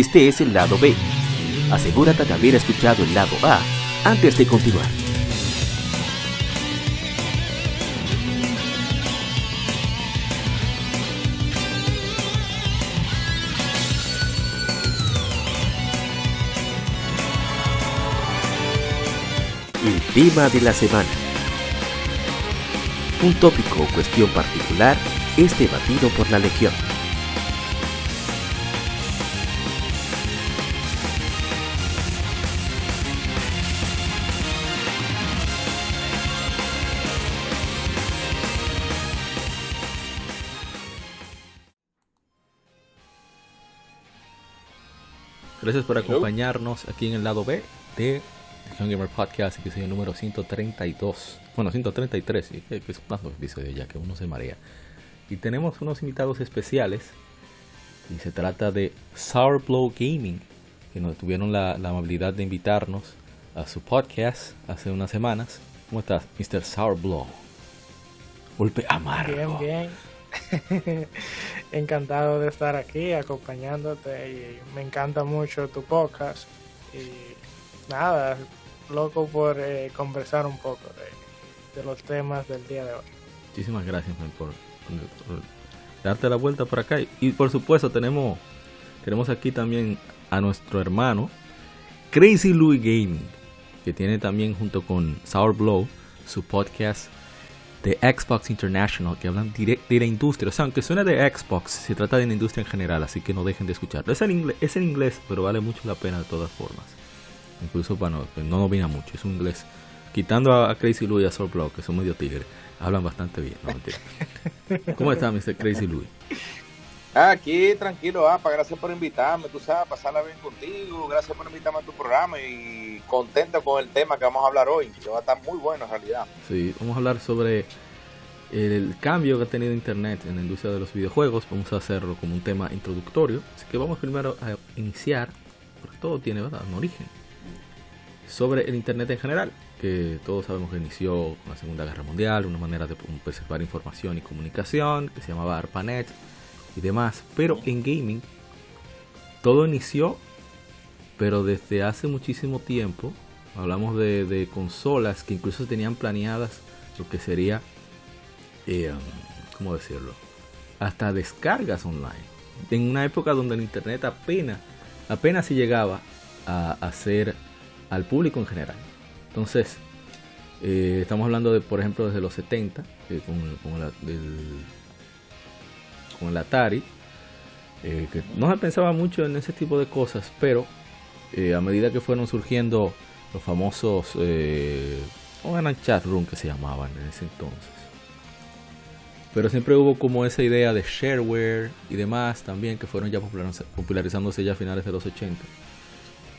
Este es el lado B. Asegúrate de haber escuchado el lado A antes de continuar. El tema de la semana. Un tópico o cuestión particular es debatido por la Legión. Gracias por acompañarnos aquí en el lado B de Legion Gamer Podcast, que es el número 132. Bueno, 133, sí, que es más episodios ya que uno se marea. Y tenemos unos invitados especiales. Y se trata de Sourblow Gaming, que nos tuvieron la, la amabilidad de invitarnos a su podcast hace unas semanas. ¿Cómo estás, Mr. Sourblow? Golpe amargo. Bien, bien. Encantado de estar aquí acompañándote y me encanta mucho tu podcast. Y nada, loco por eh, conversar un poco de, los temas del día de hoy. Muchísimas gracias por, darte la vuelta por acá. Y por supuesto tenemos, tenemos aquí también a nuestro hermano Crazy Louis Gaming, que tiene también junto con Sour Blow su podcast de Xbox International que hablan de, la industria. O sea, aunque suene de Xbox, se trata de la industria en general, así que no dejen de escucharlo. Es en inglés, es en inglés pero vale mucho la pena de todas formas. Incluso para no, no domina mucho, es un inglés. Quitando a, Crazy Louis y a Soul Block, que son medio tigres, hablan bastante bien. ¿Cómo está, Mr. Crazy Louis? Aquí tranquilo, apa, gracias por invitarme, tú sabes, pasarla bien contigo, gracias por invitarme a tu programa y contento con el tema que vamos a hablar hoy, que va a estar muy bueno en realidad. Sí, vamos a hablar sobre el cambio que ha tenido Internet en la industria de los videojuegos, vamos a hacerlo como un tema introductorio, así que vamos primero a iniciar, porque todo tiene ¿verdad? un origen, sobre el Internet en general, que todos sabemos que inició con la Segunda Guerra Mundial, una manera de preservar información y comunicación, que se llamaba ARPANET, y demás. Pero en gaming todo inició, pero desde hace muchísimo tiempo. Hablamos de, consolas que incluso tenían planeadas lo que sería, eh, ¿cómo decirlo? Hasta descargas online. En una época donde el internet apenas, apenas si llegaba a hacer al público en general. Entonces, eh, estamos hablando de, por ejemplo, desde los 70, eh, con, la, del, con el Atari, eh, que no se pensaba mucho en ese tipo de cosas, pero eh, a medida que fueron surgiendo los famosos, eh, ¿cómo eran chat room que se llamaban en ese entonces? Pero siempre hubo como esa idea de shareware y demás también que fueron ya popularizándose ya a finales de los 80,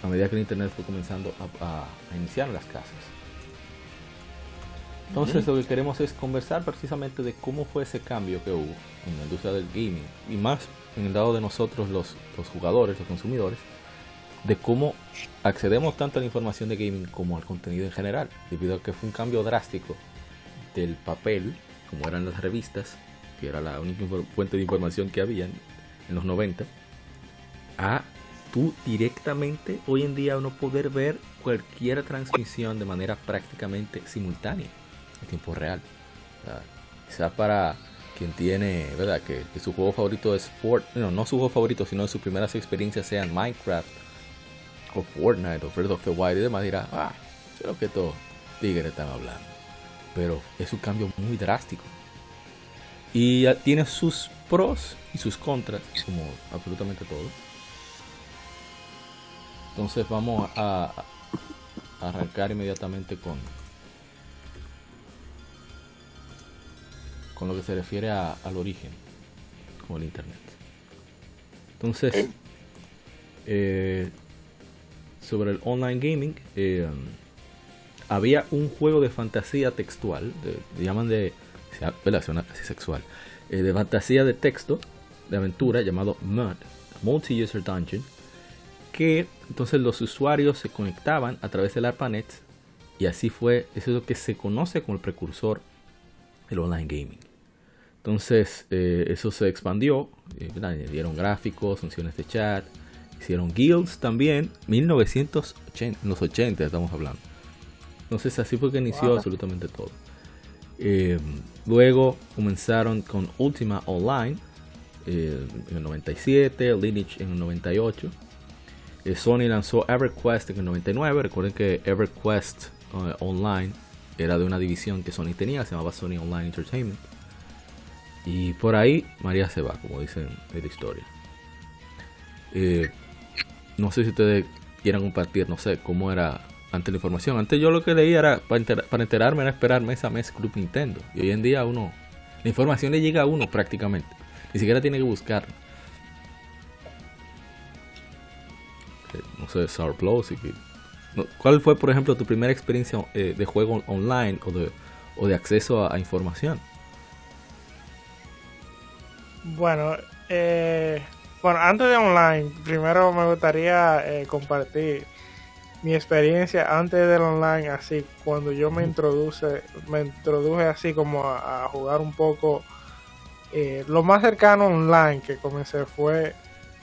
a medida que el internet fue comenzando a, a, iniciar las casas. Entonces lo que queremos es conversar precisamente de cómo fue ese cambio que hubo en la industria del gaming y más en el lado de nosotros los, los jugadores, los consumidores, de cómo accedemos tanto a la información de gaming como al contenido en general, debido a que fue un cambio drástico del papel, como eran las revistas, que era la única fuente de información que había en los 90, a tú directamente hoy en día uno poder ver cualquier transmisión de manera prácticamente simultánea tiempo real. O sea, para quien tiene, ¿verdad? Que, su juego favorito es Fortnite, no, no su juego favorito, sino sus primeras experiencias sean Minecraft o Fortnite o Breath of the Wild y demás, dirá, ah, que estos tigres están hablando. Pero es un cambio muy drástico. Y tiene sus pros y sus contras, como absolutamente todo. Entonces vamos a arrancar inmediatamente con, con lo que se refiere a, al origen, como el Internet. Entonces, eh, sobre el online gaming, eh, había un juego de fantasía textual, de, de llaman de. Suena casi sexual, eh, de fantasía de texto, de aventura, llamado MUD, Multi-User Dungeon, que entonces los usuarios se conectaban a través del ARPANET y así fue, eso es lo que se conoce como el precursor el online gaming. Entonces eh, eso se expandió, eh, añadieron gráficos, funciones de chat Hicieron Guilds también, 1980, en los 80 estamos hablando. Entonces así fue que inició absolutamente todo. Eh, luego comenzaron con Ultima Online eh, en el 97, Lineage en el 98. Eh, Sony lanzó EverQuest en el 99. Recuerden que EverQuest Online era de una división que Sony tenía, se llamaba Sony Online Entertainment. Y por ahí María se va, como dicen en la historia. no sé si ustedes quieran compartir, no sé, cómo era ante la información. Antes yo lo que leía era, para, enterarme, era esperar mes a mes Club Nintendo. Y hoy en día uno, la información le llega a uno prácticamente. Ni siquiera tiene que buscar. Eh, no sé, Sour Plus. ¿Cuál fue, por ejemplo, tu primera experiencia eh, de juego online o de, o de acceso a, información? Bueno, eh, bueno, antes de online, primero me gustaría compartir mi experiencia antes del online, así, cuando yo me introduce, me introduje así como a, jugar un poco. Eh, lo más cercano online que comencé fue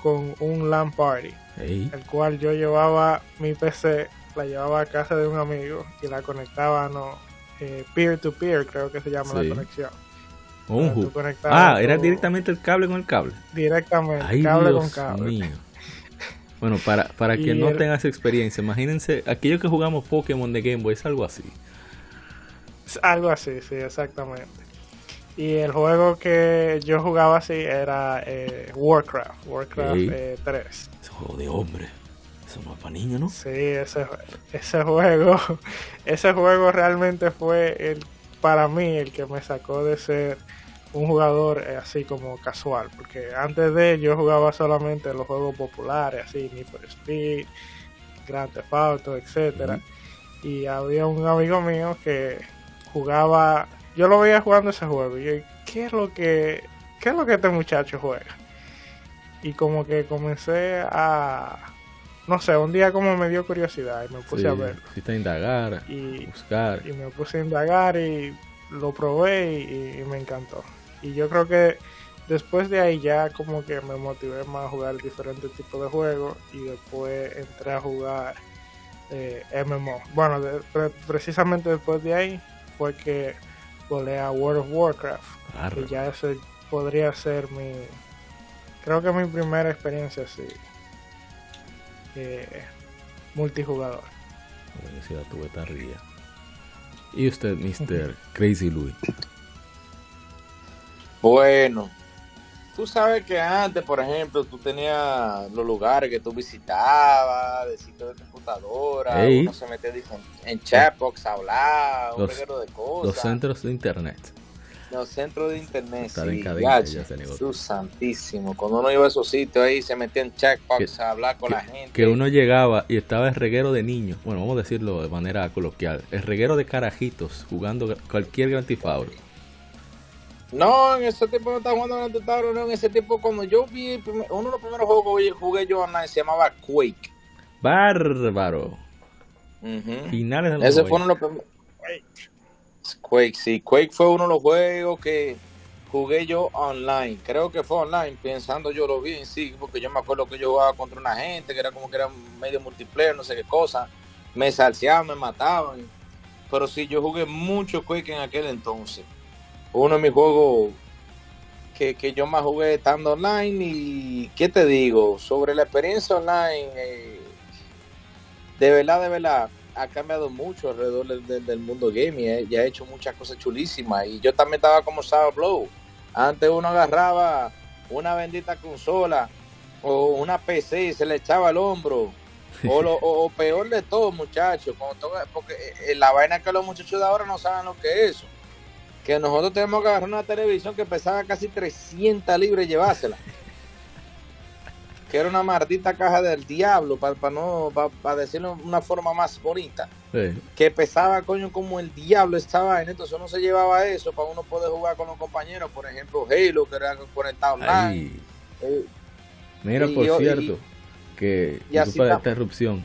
con un LAN party, el cual yo llevaba mi PC, la llevaba a casa de un amigo y la conectaba, no, eh, peer to peer, creo que se llama la conexión. ah, era directamente el cable con el cable. Directamente, cable con cable. Bueno, para, para quien no tenga esa experiencia, imagínense, aquellos que jugamos Pokémon de Game Boy es algo así. Algo así, sí, exactamente. Y el juego que yo jugaba así era eh, Warcraft, Warcraft 3. Eh, ese juego de hombre. Eso no es para niños, ¿no? Sí, ese, ese juego, ese juego realmente fue el, para mí el que me sacó de ser un jugador eh, así como casual, porque antes de yo jugaba solamente los juegos populares, así Need for Speed, Grand Theft Auto, etcétera, y había un amigo mío que jugaba, yo lo veía jugando ese juego y yo, ¿qué es lo que qué es lo que este muchacho juega? Y como que comencé a no sé, un día como me dio curiosidad y me puse a ver. a indagar, y, buscar. Y me puse a indagar y lo probé y me encantó. Y yo creo que después de ahí ya como que me motivé más a jugar diferentes tipos de juegos y después entré a jugar eh, MMO. Bueno, precisamente después de ahí fue que volé a World of Warcraft. Y ya ese podría ser mi... Creo que mi primera experiencia así. Eh, multijugador. tuve tarría. ¿Y usted, Mr. Crazy Louis? Bueno, tú sabes que antes, por ejemplo, tú tenías los lugares que tú visitabas, de sitios de computadora, uno se metía en chatbox a hablar, un reguero de cosas. Los centros de internet. Los centros de internet, sí, Jesús santísimo. Cuando uno iba a esos sitios ahí, se metía en chatbox a hablar con la gente. Que uno llegaba y estaba el reguero de niños, bueno, vamos a decirlo de manera coloquial, el reguero de carajitos jugando cualquier Grand Theft no, en ese tiempo no estaba jugando en el no, en ese tiempo cuando yo vi uno de los primeros juegos que jugué yo online se llamaba Quake. Bárbaro. Finales de los Ese fue uno de los primeros. Quake, sí. Quake fue uno de los juegos que jugué yo online. Creo que fue online, pensando yo lo vi en sí, porque yo me acuerdo que yo jugaba contra una gente que era como que era medio multiplayer, no sé qué cosa. Me salseaban, me mataban. Pero sí, yo jugué mucho Quake en aquel entonces uno de mis juegos que, yo más jugué estando online y qué te digo sobre la experiencia online eh, de verdad de verdad ha cambiado mucho alrededor del, mundo gaming eh, y ha hecho muchas cosas chulísimas. Y yo también estaba como Sour Blow antes uno agarraba una bendita consola o una PC y se le echaba al hombro. O, lo, o peor de todo muchachos porque eh, la vaina que los muchachos de ahora no saben lo que es eso. Que nosotros tenemos que agarrar una televisión que pesaba casi 300 libras y llevársela. Que era una maldita caja del diablo, para no para decirlo de una forma más bonita. Que pesaba, coño, como el diablo estaba en Entonces uno se llevaba eso para uno poder jugar con los compañeros. Por ejemplo, Halo, que era conectado online. Eh, Mira, por cierto, que disculpa la interrupción,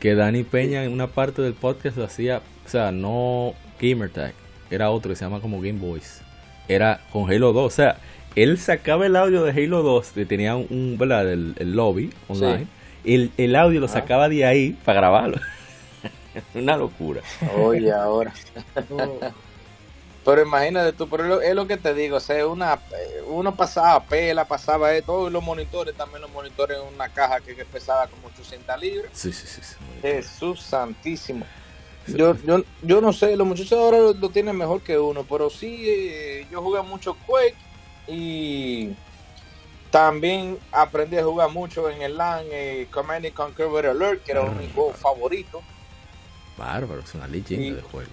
que Dani Peña en una parte del podcast hacía, o sea, no Gamer Tag era otro que se llama como Game Boys. Era con Halo 2. O sea, él sacaba el audio de Halo 2, que tenía un, ¿verdad? El, lobby online, el, el audio lo sacaba de ahí para grabarlo. Una locura. Oye, ahora. Pero imagínate tú, pero es lo que te digo, o sea, una, uno pasaba pela, pasaba esto, y los monitores, también los monitores en una caja que, pesaba como 800 libras. Sí, sí, sí. Jesús santísimo. Yo, yo, yo no sé, los muchachos ahora lo, tienen mejor que uno, pero sí, eh, yo jugué mucho Quake y también aprendí a jugar mucho en el LAN eh, Command Conquer Alert, que era mi juego favorito. Bárbaro, es una leyenda de juego.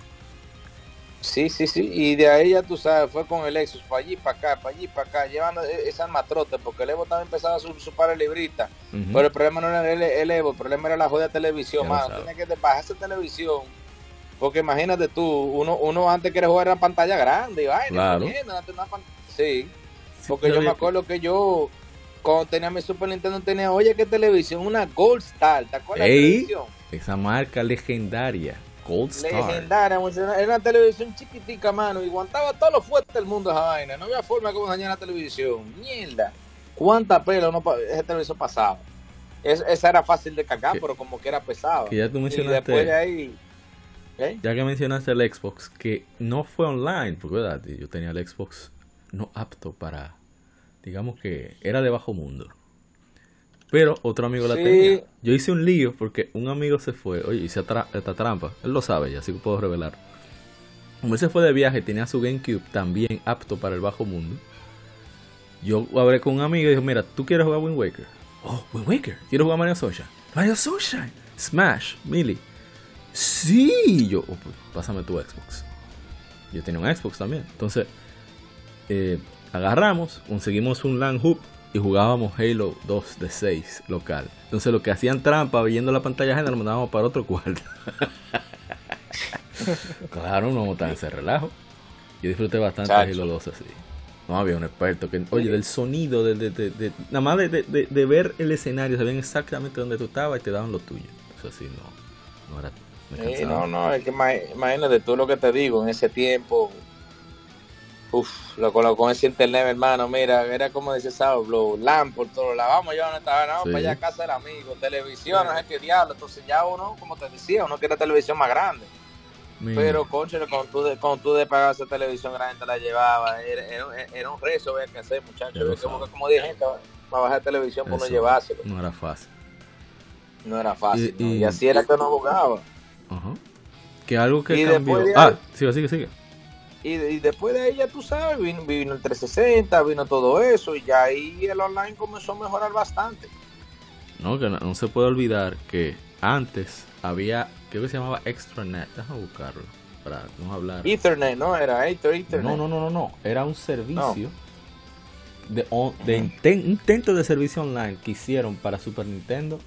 Sí, sí, sí, y de ahí ya tú sabes, fue con el Lexus, para allí, para acá, para allí, para acá, llevando e-, esa matrote, porque el Evo también empezaba a su, su par de libritas, pero el problema no era el, Evo, el problema era la jodida televisión, más tenía que bajar esa televisión, porque imagínate tú, uno, uno antes quería jugar en pantalla grande, y vaina, sí, porque yo me acuerdo que yo, cuando tenía mi Super Nintendo, tenía, oye, ¿qué televisión? Una Gold Star, ¿te acuerdas de la televisión? Esa marca legendaria. Gold Star. Legendaria, era una televisión chiquitica, mano, y aguantaba todo lo fuerte del mundo esa vaina. No había forma de dañar la televisión. Mierda. ¿Cuánta pelo no, ese televisor pasaba? esa era fácil de cargar, pero como que era pesado. ya tú mencionaste. después de ahí. ¿eh? Ya que mencionaste el Xbox, que no fue online, porque ¿verdad? yo tenía el Xbox no apto para. Digamos que era de bajo mundo. Pero otro amigo la tenía. Yo hice un lío porque un amigo se fue. Oye, hice esta trampa. Él lo sabe ya, así que puedo revelar. Como él se fue de viaje, tenía su GameCube también apto para el bajo mundo. Yo hablé con un amigo y dijo, mira, ¿tú quieres jugar Wind Waker? Oh, Wind Waker. ¿Quieres jugar Mario Sunshine? Mario Sunshine. Smash. Millie. Sí. Yo, oh, pues, pásame tu Xbox. Yo tenía un Xbox también. Entonces, eh, agarramos, conseguimos un LAN hoop y jugábamos Halo 2 de 6 local. Entonces lo que hacían trampa viendo la pantalla ajena lo mandábamos para otro cuarto. claro, no montaban ese relajo. Yo disfruté bastante de Halo 2 así. No había un experto que, oye, del sonido, de, de, de, nada más de, ver el escenario, sabían exactamente dónde tú estabas y te daban lo tuyo. Eso así no, no era. no, no, es que imagínate tú lo que te digo, en ese tiempo Uf, lo con ese internet, hermano, mira, era como dice Saulo, LAN por todos lados, vamos ya no estaba, vamos para allá a casa del amigo, televisión, no sé qué diablo, entonces ya uno, como te decía, uno quiere televisión más grande. Pero, concho, cuando tú, de, cuando tú de pagar esa televisión grande te la llevaba, era, era, un rezo ver qué hacer, muchachos. Como, como dije, gente para bajar televisión por no llevárselo. No era fácil. No era fácil. Y, así era que uno jugaba. Ajá. Que algo que cambió. ah, sigue, sigue, sigue. Y, después de ella, tú sabes, vino, vino, el 360, vino todo eso, y ya ahí el online comenzó a mejorar bastante. No, que no, se puede olvidar que antes había, creo que se llamaba Extranet, déjame buscarlo para no hablar. Ethernet, ¿no? Era Ethernet. No, no, no, no, no, era un servicio de, de intento de servicio online que hicieron para Super Nintendo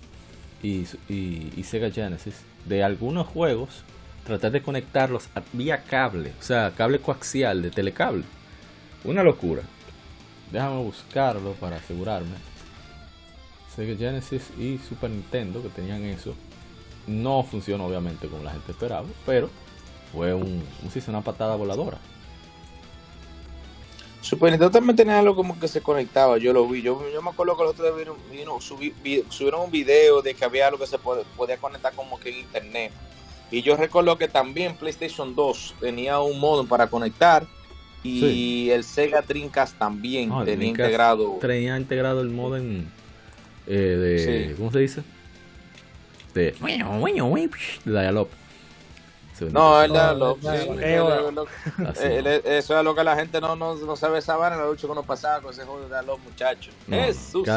y, y, y Sega Genesis de algunos juegos tratar de conectarlos vía cable, o sea, cable coaxial de telecable. Una locura. Déjame buscarlo para asegurarme. Sega Genesis y Super Nintendo que tenían eso. No funcionó obviamente como la gente esperaba, pero fue un, un una patada voladora. Super Nintendo también tenía algo como que se conectaba, yo lo vi. Yo, yo me acuerdo que los otros días vino, subieron un video de que había algo que se podía conectar como que en internet y yo recuerdo que también PlayStation 2 tenía un modo para conectar y el Sega Dreamcast también tenía integrado. Tenía integrado el modo en, eh, de. ¿Cómo se dice? De. Dialog. No, el Dialog. Eso es lo que la gente no, no, no sabe saber en la lucha que uno pasaba con ese juego de Dialog, muchachos. Jesús.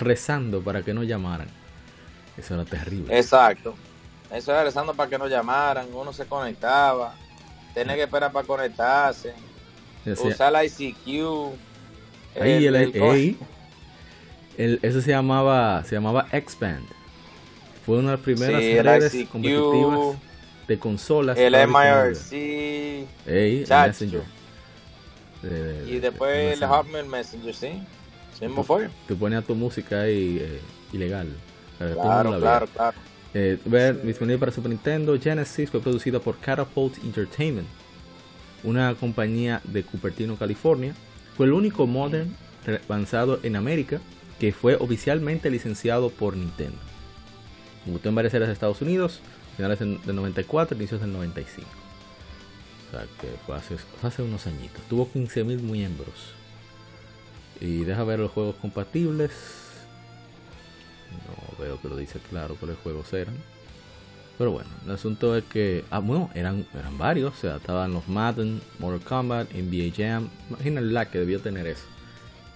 rezando para que no llamaran. Eso era terrible. Exacto. Eso era rezando para que nos llamaran, uno se conectaba, tenía que esperar para conectarse, usar la ICQ. Ahí el, el, eso se llamaba, se llamaba Expand. Fue una de las primeras redes competitivas de consolas. El MIRC. el Messenger. y después el Hotmail Messenger, sí. Sí, fue. Te ponía tu música ahí eh, ilegal. Claro, claro, claro. Eh, ver, disponible para Super Nintendo. Genesis fue producida por Catapult Entertainment, una compañía de Cupertino, California. Fue el único modern lanzado en América que fue oficialmente licenciado por Nintendo. Debutó en varias series de Estados Unidos, finales del 94, inicios del 95. O sea, que fue hace, hace unos añitos. Tuvo 15.000 miembros. Y deja ver los juegos compatibles. No veo que lo dice claro cuáles juegos eran. Pero bueno, el asunto es que. Ah, bueno, eran, eran varios. O sea, estaban los Madden, Mortal Kombat, NBA Jam. Imagina lag que debió tener eso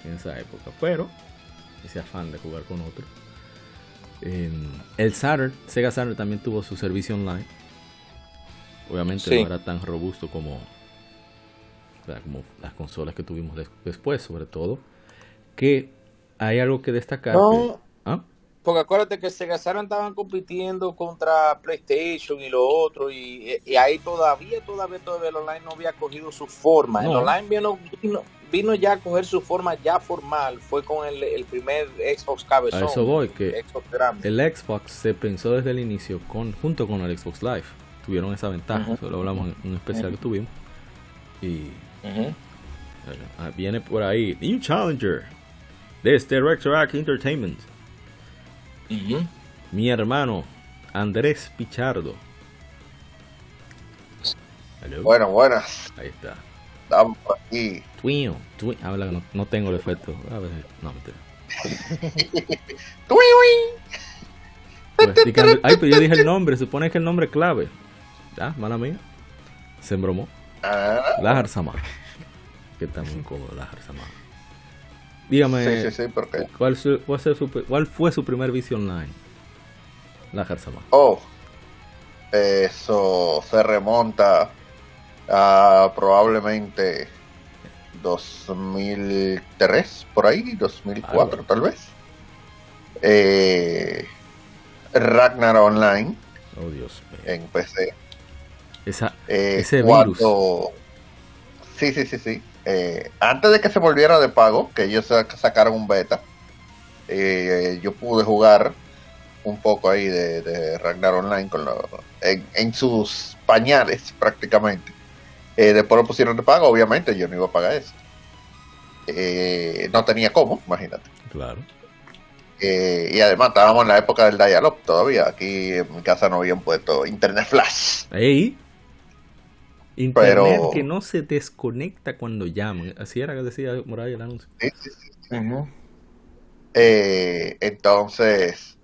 en esa época. Pero, ese afán de jugar con otro. el Saturn, Sega Saturn también tuvo su servicio online. Obviamente no era tan robusto como, como las consolas que tuvimos después, sobre todo. Que hay algo que destacar. Porque acuérdate que Sega Saturn estaban compitiendo contra PlayStation y lo otro, y, ahí todavía, todavía, todavía el online no había cogido su forma. El online vino, vino, ya a coger su forma ya formal, fue con el, primer Xbox cabezón. A eso voy, que el Xbox se pensó desde el inicio con junto con el Xbox Live. Tuvieron esa ventaja, eso lo hablamos en un especial que tuvimos. Y ah, viene por ahí, New Challenger, de este Rectorac Entertainment mi hermano Andrés Pichardo. Bueno, buenas. Ahí está. Estamos aquí. Twin, twin. Habla, no, no, tengo el efecto. A ver, no, mentira. pues, ay, pues yo dije el nombre. Supone que el nombre clave. Ya, mala mía. Se embromó. Ah. Lajar Samar. Que está muy cómodo, Lajar Samar. Dígame, ¿cuál, fue su, ¿cuál fue su primer vicio online? La Jarzama. Oh, eso se remonta a probablemente 2003, por ahí, 2004 tal vez. Eh, Ragnar Online. Oh, Dios En PC. Esa, eh, ese virus. Sí, sí, sí, sí. Eh, antes de que se volviera de pago, que ellos sacaron un beta, eh, yo pude jugar un poco ahí de, Ragnar Online con en, sus pañales prácticamente. Eh, después lo pusieron de pago, obviamente yo no iba a pagar eso. no tenía cómo, imagínate. Claro. y además estábamos en la época del dial-up todavía. Aquí en mi casa no habían puesto internet flash. Ahí. Internet que no se desconecta cuando llaman. Así era que decía Moray el anuncio. Eh, entonces,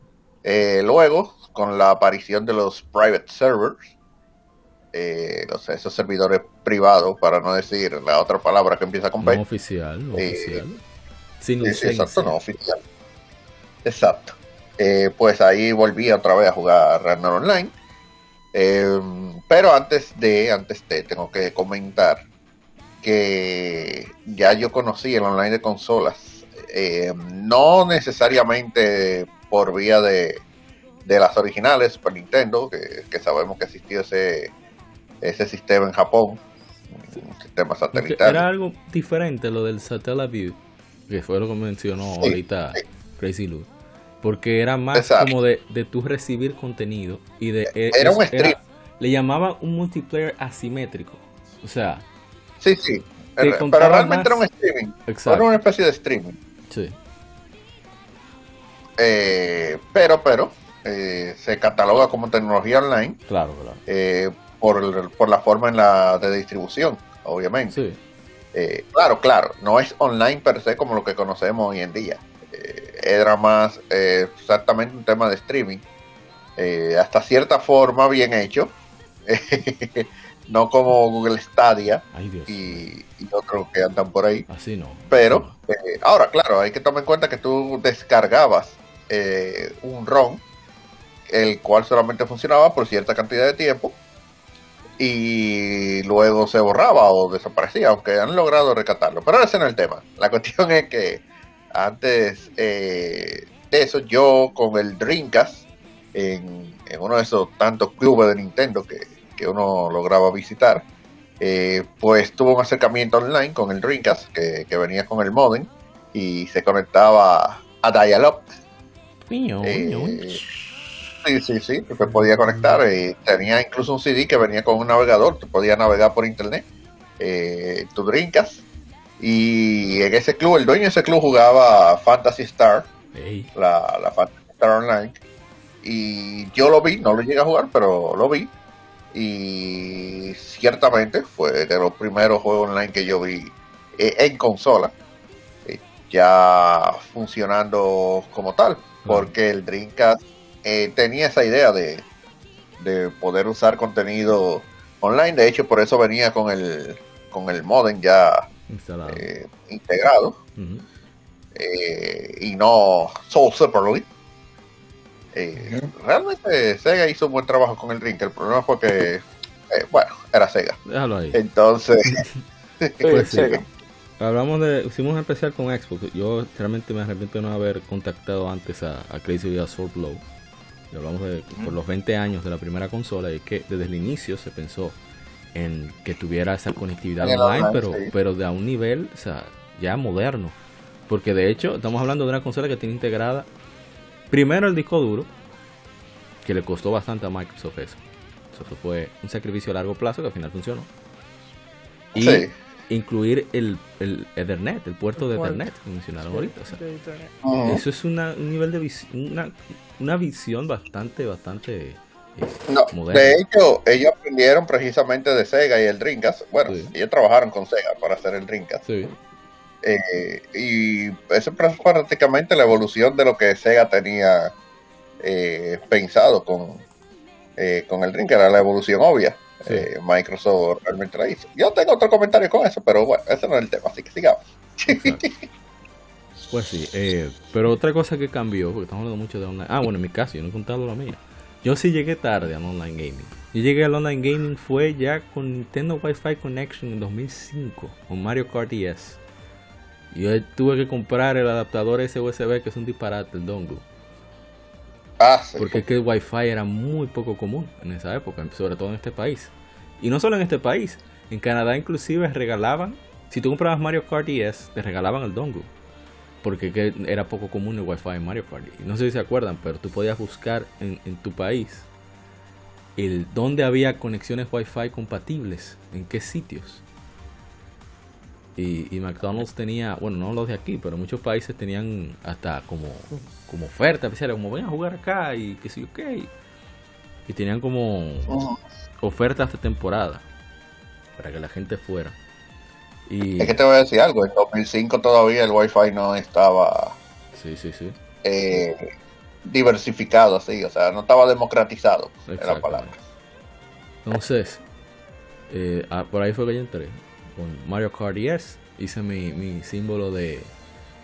eh, luego, con la aparición de los private servers, eh, esos servidores privados, para no decir la otra palabra que empieza con P. No oficial, no oficial. Sin exacto, no oficial. Exacto. pues ahí volví otra vez a jugar Ragnar Online. Em, pero antes de, antes de, tengo que comentar que ya yo conocí el online de consolas, em, no necesariamente por vía de, las originales Super Nintendo, que, sabemos que existió ese, ese sistema en Japón, un sistema satelital. Era algo diferente lo del Satellite View, que fue lo que mencionó ahorita Crazy Lou porque era más como de, de tú recibir contenido y de... Eh, era un stream. le llamaban un multiplayer asimétrico. O sea... Sí, sí. Pero, realmente era un streaming. Exacto. Era una especie de streaming. Sí. Eh, pero, pero, eh, se cataloga como tecnología online. Claro, claro. por, por, la forma en la de distribución, obviamente. Sí. claro, claro, no es online per se como lo que conocemos hoy en día era más eh, exactamente un tema de streaming. Eh, hasta cierta forma bien hecho. no como Google Stadia y, otros que andan por ahí. Así no. Pero, eh, ahora, claro, hay que tomar en cuenta que tú descargabas un ROM, el cual solamente funcionaba por cierta cantidad de tiempo y luego se borraba o desaparecía, aunque han logrado recatarlo. Pero ese no es el tema. La cuestión es que antes eh, de eso, yo con el Dreamcast, en, uno de esos tantos clubes de Nintendo que, uno lograba visitar, eh, pues tuvo un acercamiento online con el Dreamcast que, venía con el modem y se conectaba a Dial-Up. Eh, sí, sí, sí, se podía conectar. y tenía incluso un CD que venía con un navegador, te podía navegar por internet. tu Dreamcast y en ese club, el dueño de ese club jugaba Fantasy Star, la, la, Fantasy Star Online. Y yo lo vi, no lo llegué a jugar, pero lo vi. Y ciertamente fue de los primeros juegos online que yo vi eh, en consola, eh, ya funcionando como tal, porque el Dreamcast eh, tenía esa idea de, de poder usar contenido online. De hecho, por eso venía con el, con el modem ya integrado. y no Soul Separately. Realmente Sega hizo un buen trabajo con el Dreamcast. El problema fue que, bueno, era Sega. Déjalo ahí. Entonces, pues Sega. Hablamos de, hicimos un especial con Xbox. Yo realmente me arrepiento de no haber contactado antes a, a Crazy Assault Blow. Y hablamos de por los 20 años de la primera consola y que desde el inicio se pensó en que tuviera esa conectividad online, pero, pero de a un nivel o sea, ya moderno. Porque de hecho estamos hablando de una consola que tiene integrada primero el disco duro, que le costó bastante a Microsoft eso. Eso fue un sacrificio a largo plazo que al final funcionó. Y incluir el, el Ethernet, el puerto de Ethernet que mencionaron ahorita. Eso es una, un nivel de una, una visión bastante, bastante eh, moderna. De hecho, ellos aprendieron precisamente de Sega y el Dreamcast. Bueno, ellos trabajaron con Sega para hacer el Dreamcast. Eh, y eso es prácticamente la evolución de lo que Sega tenía eh, pensado con, con el Dreamcast, era la evolución obvia. Eh, Microsoft realmente la hizo. Yo tengo otro comentario con eso, pero bueno, ese no es el tema, así que sigamos. pues sí, eh, pero otra cosa que cambió, porque estamos hablando mucho de online. Ah, bueno, en mi caso, yo no he contado la mía. Yo sí llegué tarde al online gaming. Yo llegué al online gaming fue ya con Nintendo Wi-Fi Connection en 2005, con Mario Kart DS. Yo tuve que comprar el adaptador ese USB que es un disparate, el dongle. Ah, Porque es que el Wi-Fi era muy poco común en esa época, sobre todo en este país. Y no solo en este país, en Canadá inclusive regalaban, si tú comprabas Mario Kart DS, te regalaban el dongle. Porque era poco común el Wi-Fi en Mario Kart. no sé si se acuerdan, pero tú podías buscar en, tu país el dónde había conexiones Wi-Fi compatibles, en qué sitios. Y, McDonald's tenía, bueno, no los de aquí, pero muchos países tenían hasta como, como oferta especial, como ven a jugar acá y que sí, ok. Y tenían como ofertas de temporada para que la gente fuera. Y... Es que te voy a decir algo, en 2005 todavía el Wi-Fi no estaba sí, sí, sí. Eh, diversificado así, o sea, no estaba democratizado, la palabra. Entonces, eh, ah, por ahí fue que yo entré con Mario Kart 10 hice mi, símbolo de,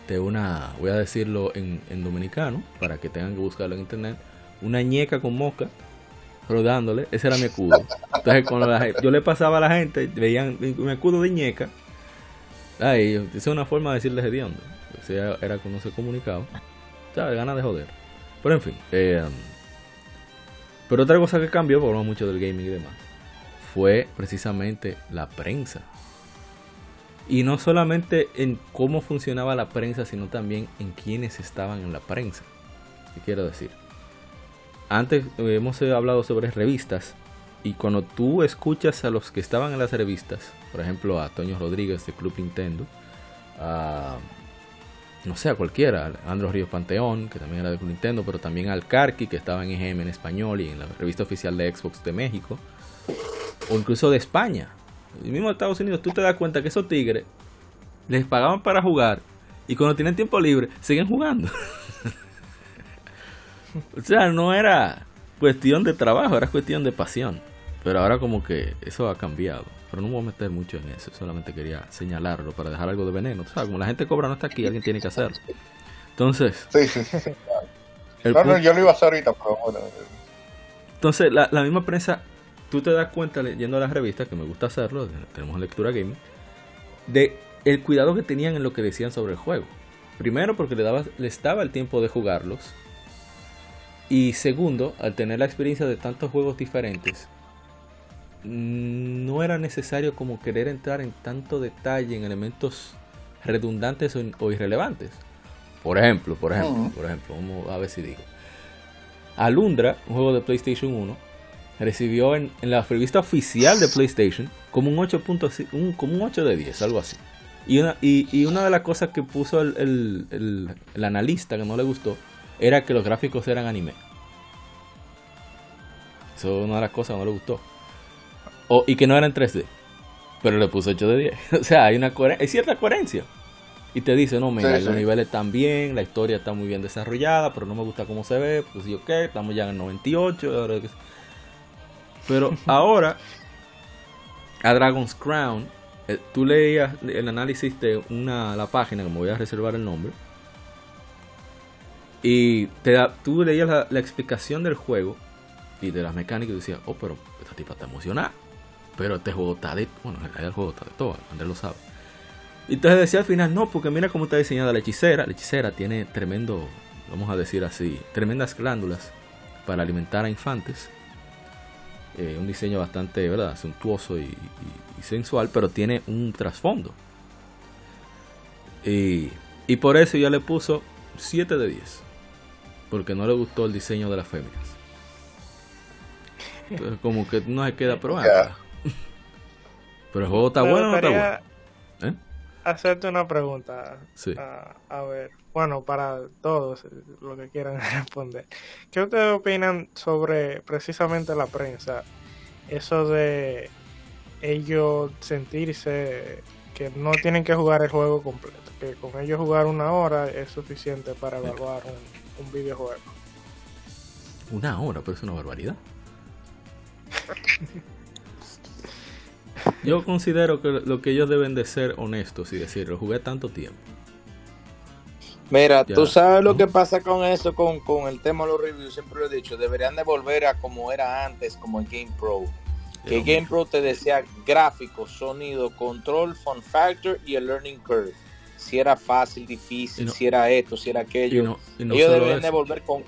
de, una, voy a decirlo en, dominicano, para que tengan que buscarlo en internet, una ñeca con mosca rodándole, ese era mi escudo. Entonces cuando yo le pasaba a la gente, veían mi, escudo de ñeca, ay, esa es una forma de decirles hediondo, sea, era como se comunicaba, de Ganas de joder. Pero en fin, eh, pero otra cosa que cambió, por mucho del gaming y demás, fue precisamente la prensa. Y no solamente en cómo funcionaba la prensa, sino también en quienes estaban en la prensa. ¿Qué quiero decir? Antes hemos hablado sobre revistas y cuando tú escuchas a los que estaban en las revistas, por ejemplo a Toño Rodríguez de Club Nintendo, a no sé, a cualquiera, a Andros Ríos Panteón, que también era de Club Nintendo, pero también al Carqui, que estaba en EGM en español y en la revista oficial de Xbox de México, o incluso de España, el mismo Estados Unidos, tú te das cuenta que esos tigres les pagaban para jugar y cuando tienen tiempo libre siguen jugando. o sea, no era cuestión de trabajo, era cuestión de pasión. Pero ahora como que eso ha cambiado. Pero no me voy a meter mucho en eso, solamente quería señalarlo para dejar algo de veneno. O sea, como la gente cobra no está aquí, alguien tiene que hacerlo. Entonces... Sí, sí, sí. no, yo lo iba a hacer ahorita, pero bueno. Entonces, la, la misma prensa tú te das cuenta leyendo las revistas, que me gusta hacerlo, tenemos lectura gaming, de el cuidado que tenían en lo que decían sobre el juego. Primero porque le, daba, le estaba el tiempo de jugarlos. Y segundo, al tener la experiencia de tantos juegos diferentes, no era necesario como querer entrar en tanto detalle en elementos redundantes o, irrelevantes. Por ejemplo, por ejemplo, por ejemplo, vamos a ver si digo. Alundra, un juego de PlayStation 1, recibió en, la revista oficial de PlayStation como un 8, un, como un 8 de 10, algo así. Y una, y, una de las cosas que puso el, el, analista que no le gustó era que los gráficos eran anime. Eso es una de las cosas que no le gustó. O, y que no era en 3D. Pero le puso 8 de 10. o sea, hay, una hay cierta coherencia. Y te dice, no, mira, los niveles están bien, la historia está muy bien desarrollada, pero no me gusta cómo se ve. Pues yo, ok, estamos ya en el 98. Pero ahora, a Dragon's Crown, eh, tú leías el análisis de una, la página, que me voy a reservar el nombre. Y te da, tú leías la, explicación del juego y de las mecánicas y decías, oh, pero esta tipa está emocionada. Pero este juego está de. Bueno, el juego está de todo, Andrés lo sabe. Y entonces decía al final, no, porque mira cómo está diseñada la hechicera. La hechicera tiene tremendo, vamos a decir así, tremendas glándulas para alimentar a infantes. Eh, un diseño bastante, ¿verdad? Suntuoso y, sensual, pero tiene un trasfondo. Y, y por eso ya le puso 7 de 10. Porque no le gustó el diseño de las féminas. Entonces, como que no se queda probando. Pero el juego está bueno o está bueno. ¿Eh? Hacerte una pregunta. A, ver, bueno, para todos, lo que quieran responder. ¿Qué ustedes opinan sobre precisamente la prensa? Eso de ellos sentirse que no tienen que jugar el juego completo, que con ellos jugar una hora es suficiente para evaluar un, un videojuego. Una hora, pero es una barbaridad. Yo considero que lo que ellos deben de ser honestos y decir, lo jugué tanto tiempo. Mira, tú sabes lo que pasa con eso, con, el tema de los reviews, siempre lo he dicho, deberían de volver a como era antes, como en Game Pro. Que Game Pro te decía gráfico, sonido, control, fun factor y el learning curve. Si era fácil, difícil, si era esto, si era aquello. ellos deberían de volver con...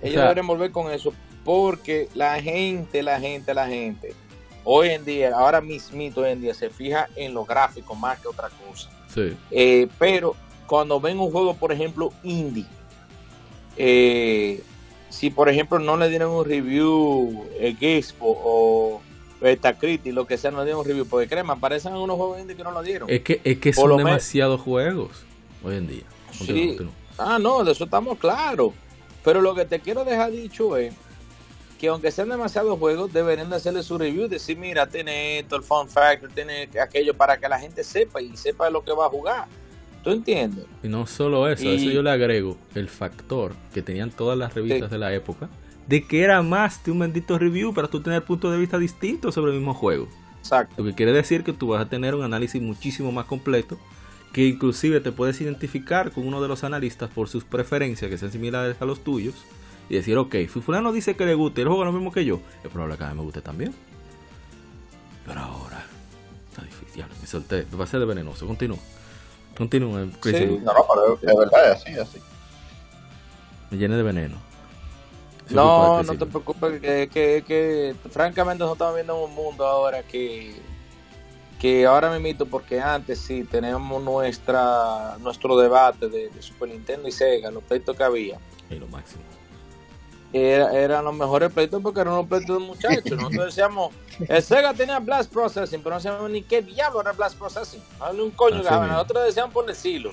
Ellos deberían volver con eso porque la gente, la gente, la gente hoy en día, ahora mismito hoy en día, se fija en los gráficos más que otra cosa. Sí. Eh, pero cuando ven un juego, por ejemplo, indie, eh, si por ejemplo no le dieron un review el Expo o Metacritic, lo que sea, no le dieron un review, porque créeme, aparecen unos juegos indie que no lo dieron. Es que, es que son demasiados juegos hoy en día. Sí. Ah, no, de eso estamos claros. Pero lo que te quiero dejar dicho es que aunque sean demasiados juegos, deberían de hacerle su review y decir, mira, tiene esto, el fun factor, tiene aquello para que la gente sepa y sepa lo que va a jugar. ¿Tú entiendes? Y no solo eso, a eso yo le agrego el factor que tenían todas las revistas de la época, de que era más de un bendito review para tú tener puntos de vista distintos sobre el mismo juego. Exacto. Lo que quiere decir que tú vas a tener un análisis muchísimo más completo, que inclusive te puedes identificar con uno de los analistas por sus preferencias que sean similares a los tuyos y decir, ok, si fulano dice que le guste el juego lo mismo que yo, es probable que a mí me guste también. Pero ahora, está difícil, me solté, me pasé de venenoso, continúo. Continúo, Sí, no, no, pero es verdad, es así, así. Me llené de veneno. no, no te preocupes, que, que, que, francamente nosotros estamos viendo un mundo ahora que que ahora me invito porque antes sí tenemos nuestra nuestro debate de, Super Nintendo y Sega, los pleitos que había. Y lo máximo era, eran los mejores pleitos porque eran los pleitos de muchachos. Nosotros decíamos, el Sega tenía Blast Processing, pero no sabíamos ni qué diablo era Blast Processing. Un coño, que nosotros decíamos por decirlo.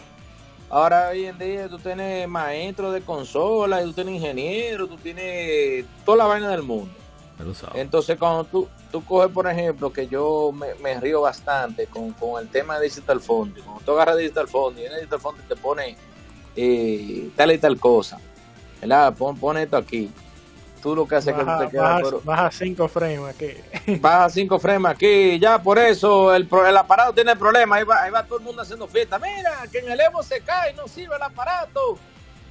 Ahora hoy en día tú tienes maestro de consola, tú tienes ingeniero, tú tienes toda la vaina del mundo. Entonces cuando tú, tú coges, por ejemplo, que yo me, río bastante con, con, el tema de Digital Funding, cuando tú agarras Digital Funding, y en Digital te pone eh, tal y tal cosa ¿verdad? Pon, esto aquí. Tú lo que haces es que tú te quedas. Baja, baja 5 frames aquí. Baja 5 frames aquí. Ya por eso el, el aparato tiene problemas. Ahí va, ahí va todo el mundo haciendo fiesta. Mira, que en el Evo se cae, no sirve el aparato.